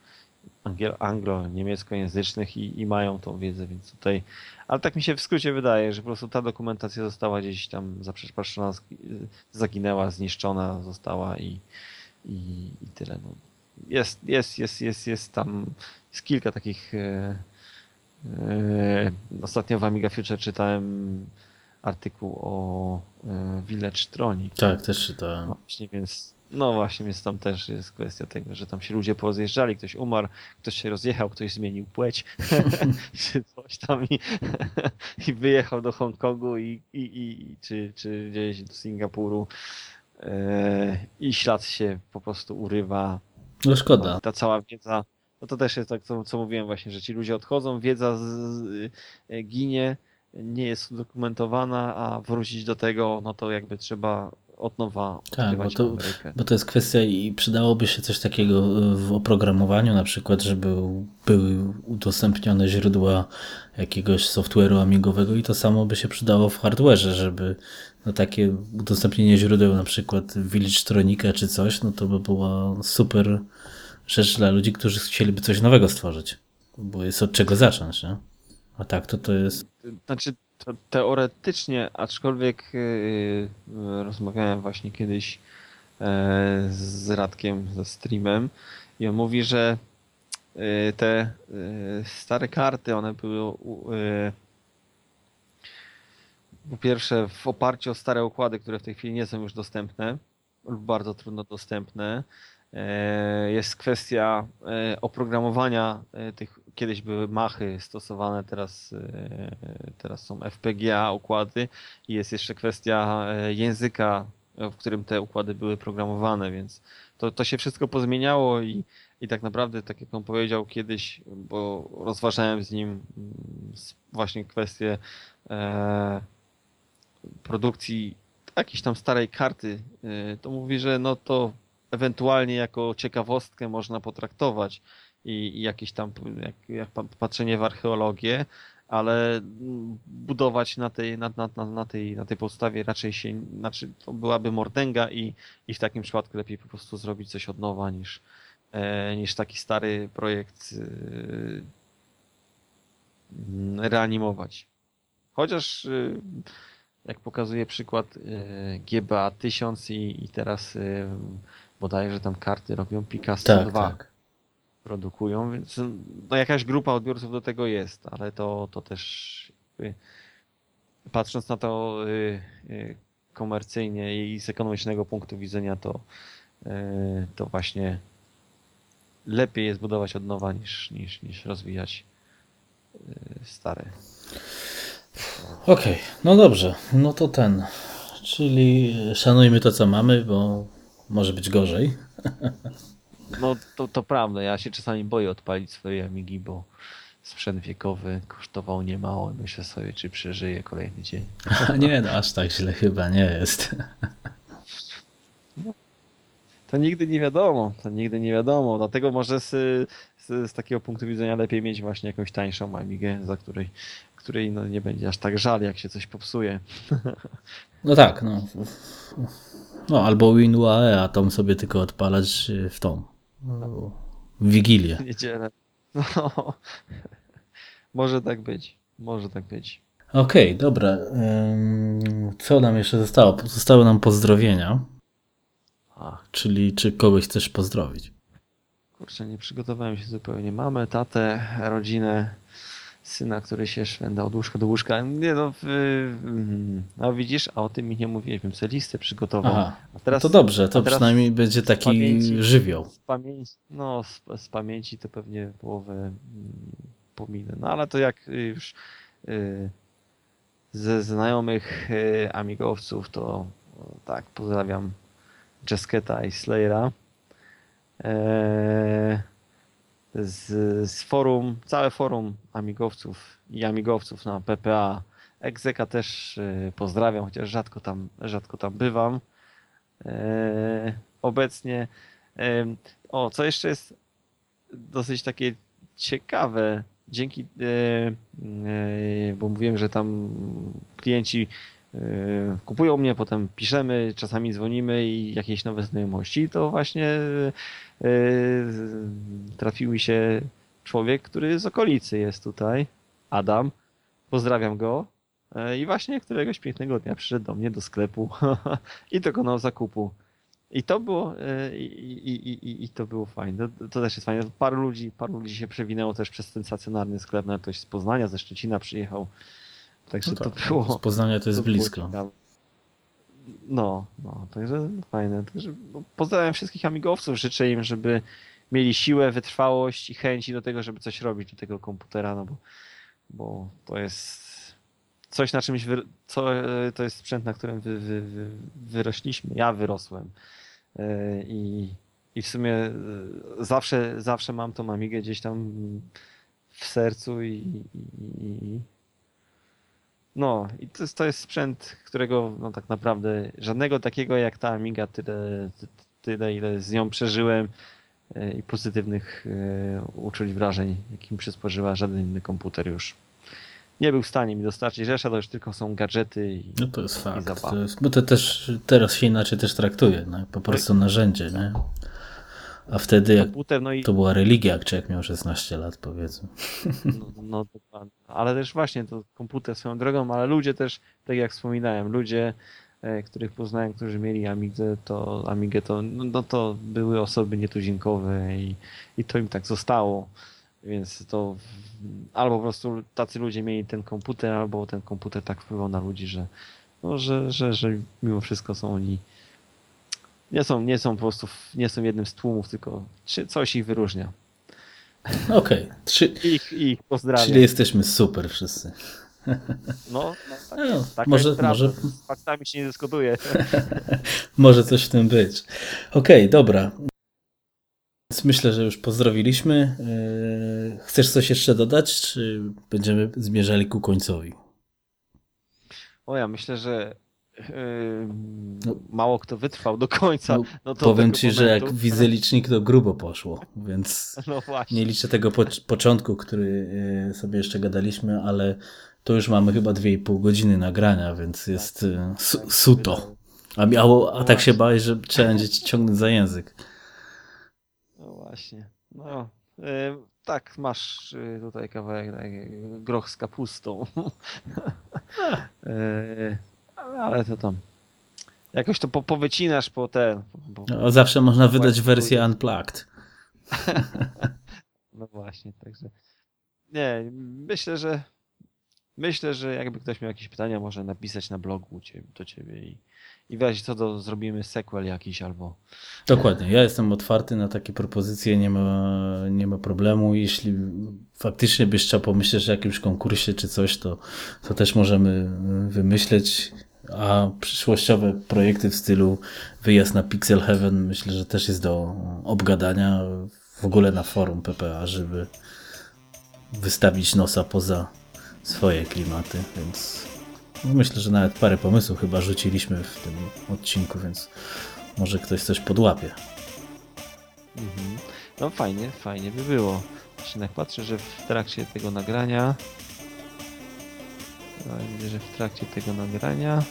anglo-niemieckojęzycznych i, i mają tą wiedzę, więc tutaj. Ale tak mi się w skrócie wydaje, że po prostu ta dokumentacja została gdzieś tam zaprzepatrzona, zaginęła, zniszczona została i, i, i tyle. No. Jest, jest, jest, jest, jest tam jest kilka takich. E, e, ostatnio w Amiga Future czytałem artykuł o e, Village Tronic. Tak, też czytałem. No, właśnie, więc no właśnie, więc tam też jest kwestia tego, że tam się ludzie pozjeżdżali, ktoś umarł, ktoś się rozjechał, ktoś zmienił płeć, <laughs> czy coś tam i, <laughs> i wyjechał do Hongkongu i, i, i, czy, czy gdzieś do Singapuru e, i ślad się po prostu urywa. No szkoda. Ta cała wiedza, no to też jest tak, co, co mówiłem właśnie, że ci ludzie odchodzą, wiedza z, z, ginie, nie jest udokumentowana, a wrócić do tego, no to jakby trzeba od nowa tak, bo to, bo to jest kwestia i przydałoby się coś takiego w oprogramowaniu, na przykład, żeby były udostępnione źródła jakiegoś software'u amigowego i to samo by się przydało w hardware'ze, żeby no takie udostępnienie źródeł, na przykład Village Tronika czy coś, no to by była super rzecz dla ludzi, którzy chcieliby coś nowego stworzyć, bo jest od czego zacząć, nie? A tak to to jest... Znaczy to teoretycznie, aczkolwiek yy, rozmawiałem właśnie kiedyś yy, z Radkiem ze streamem i on mówi, że yy, te y, stare karty, one były y, po pierwsze w oparciu o stare układy, które w tej chwili nie są już dostępne lub bardzo trudno dostępne. Y, jest kwestia oprogramowania tych kiedyś były machy stosowane, teraz, e, teraz są FPGA układy i jest jeszcze kwestia e, języka, w którym te układy były programowane, więc to, to się wszystko pozmieniało i, i tak naprawdę, tak jak on powiedział kiedyś, bo rozważałem z nim mm, właśnie kwestię e, produkcji jakiejś tam starej karty, e, to mówi, że no to ewentualnie jako ciekawostkę można potraktować, i, i jakieś tam jak, jak patrzenie w archeologię, ale budować na tej, na, na, na, na, tej, na tej podstawie raczej się, znaczy to byłaby mordęga i, i w takim przypadku lepiej po prostu zrobić coś od nowa niż, e, niż taki stary projekt e, reanimować. Chociaż e, jak pokazuje przykład e, GBA 1000 i, i teraz e, bodajże tam karty robią Picasso tak, 2. Tak produkują, więc no jakaś grupa odbiorców do tego jest, ale to, to też patrząc na to y, y, komercyjnie i z ekonomicznego punktu widzenia, to, y, to właśnie lepiej jest budować od nowa niż, niż, niż rozwijać stare. Okej, okay, no dobrze, no to ten, czyli szanujmy to co mamy, bo może być gorzej. <laughs> No to, to prawda, ja się czasami boję odpalić swoje Amigi, bo sprzęt wiekowy kosztował niemało. Myślę sobie, czy przeżyję kolejny dzień. <laughs> nie, no aż tak źle chyba nie jest. No, to nigdy nie wiadomo, to nigdy nie wiadomo. Dlatego może z, z, z takiego punktu widzenia lepiej mieć właśnie jakąś tańszą Amigę, za której, której no nie będzie aż tak żal, jak się coś popsuje. <laughs> No tak, no. No albo WinUAE, a tam sobie tylko odpalać w tą w Wigilię. Niedzielę. No. <laughs> Może tak być. Może tak być. Okej, okay, dobra. Co nam jeszcze zostało? Zostały nam pozdrowienia. Ach. Czyli czy kogoś chcesz pozdrowić? Kurczę, nie przygotowałem się zupełnie. Mamy tatę, rodzinę, syna, który się szwenda od łóżka do łóżka. Nie no, no widzisz, a o tym mi nie mówiłeś, bym sobie listę przygotował. Aha, teraz, to dobrze, to przynajmniej będzie taki pamięci, żywioł. Z pamięci, no, z, z, pamięci to pewnie połowę mm, pominę. No ale to jak już y, ze znajomych y, amigowców, to tak, pozdrawiam Jesketa i Slayera. Eee, z, z forum, całe forum amigowców i amigowców na PPA. Egzeka też y, pozdrawiam, chociaż rzadko tam, rzadko tam bywam. E, obecnie. E, o, co jeszcze jest dosyć takie ciekawe, dzięki, bo mówiłem, że tam klienci kupują mnie, potem piszemy, czasami dzwonimy i jakieś nowe znajomości, to właśnie yy, trafił mi się człowiek, który z okolicy jest tutaj, Adam. Pozdrawiam go. I właśnie któregoś pięknego dnia przyszedł do mnie do sklepu <laughs> i dokonał zakupu. I to było, i, i, i, i to było fajne. To, to, też jest fajne. Paru ludzi, paru ludzi się przewinęło też przez ten stacjonarny sklep. Nawet ktoś z Poznania, ze Szczecina przyjechał Także no to, to było. Z Poznania to jest to blisko. No, no, także fajne. Także no, pozdrawiam wszystkich amigowców, życzę im, żeby mieli siłę, wytrwałość i chęci do tego, żeby coś robić do tego komputera, no bo, bo to jest coś na czymś, wy, co, to jest sprzęt, na którym wy, wy, wy, wyrośliśmy, ja wyrosłem e, i, i w sumie e, zawsze, zawsze mam tą Amigę gdzieś tam w sercu i, i, no i to jest, to jest sprzęt, którego no, tak naprawdę żadnego takiego jak ta Amiga, tyle, tyle ile z nią przeżyłem e, i pozytywnych e, uczuć, wrażeń, jakim przysporzyła żaden inny komputer już. Nie był w stanie mi dostarczyć. Reszta to już tylko są gadżety i No to jest fakt. To jest, bo to też teraz się inaczej też traktuje. No, po prostu narzędzie, nie? A wtedy jak komputer, no i... to była religia, jak człowiek miał 16 lat, powiedzmy. No, no dokładnie. Ale też właśnie to komputer swoją drogą, ale ludzie też, tak jak wspominałem, ludzie, e, których poznałem, którzy mieli Amigę, to Amigę to, no, no to były osoby nietuzinkowe i, i to im tak zostało. Więc to albo po prostu tacy ludzie mieli ten komputer, albo ten komputer tak wpływał na ludzi, że, no, że, że, że mimo wszystko są oni nie są, nie są po prostu, nie są jednym z tłumów, tylko coś ich wyróżnia. Okej. Okay. Ich, ich pozdrawiam. Czyli jesteśmy super wszyscy. No, no tak, no, może, może... Z faktami się nie dyskutuje. <laughs> może coś w tym być. Okej, okay, dobra. Więc myślę, że już pozdrowiliśmy. E, chcesz coś jeszcze dodać, czy będziemy zmierzali ku końcowi? O ja myślę, że no, mało kto wytrwał do końca. No, no powiem ci, momentu, że jak widzę licznik, to grubo poszło, więc <laughs> no nie liczę tego po, początku, który e, sobie jeszcze gadaliśmy, ale to już mamy chyba 2,5 godziny nagrania, więc jest tak, su tak, suto. A, miało, a no tak się bałeś, że trzeba będzie ci ciągnąć za język. No właśnie. No, e, tak, masz tutaj kawałek tak, groch z kapustą. <laughs> ale to tam. Jakoś to po, powycinasz po ten. Po, no, zawsze można wydać wersję unplugged. <laughs> no właśnie, także. Nie, myślę, że myślę, że jakby ktoś miał jakieś pytania, może napisać na blogu do ciebie i, i weź co do zrobimy sequel jakiś albo. Dokładnie. Ja jestem otwarty na takie propozycje, nie ma, nie ma problemu. Jeśli faktycznie byś chciał pomyśleć o jakimś konkursie czy coś, to, to też możemy wymyśleć a przyszłościowe projekty w stylu wyjazd na Pixel Heaven myślę, że też jest do obgadania w ogóle na forum PPA, żeby wystawić nosa poza swoje klimaty, więc myślę, że nawet parę pomysłów chyba rzuciliśmy w tym odcinku, więc może ktoś coś podłapie. Mhm. No fajnie, fajnie by było. Właśnie tak patrzę, że w trakcie tego nagrania Widzę, że w trakcie tego nagrania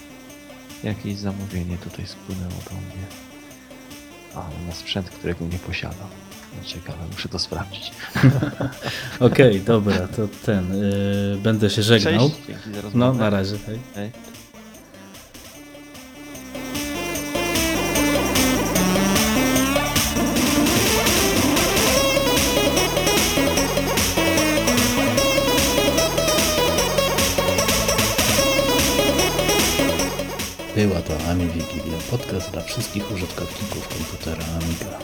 jakieś zamówienie tutaj spłynęło do mnie. A, na sprzęt, którego nie posiadam. No ciekawe, muszę to sprawdzić. <laughs> Okej, okay, dobra, to ten. Yy, będę się żegnał. Cześć, dzięki za No, na razie. Hej. Hej. Była to Ami Wigilia, podcast dla wszystkich użytkowników komputera Amiga.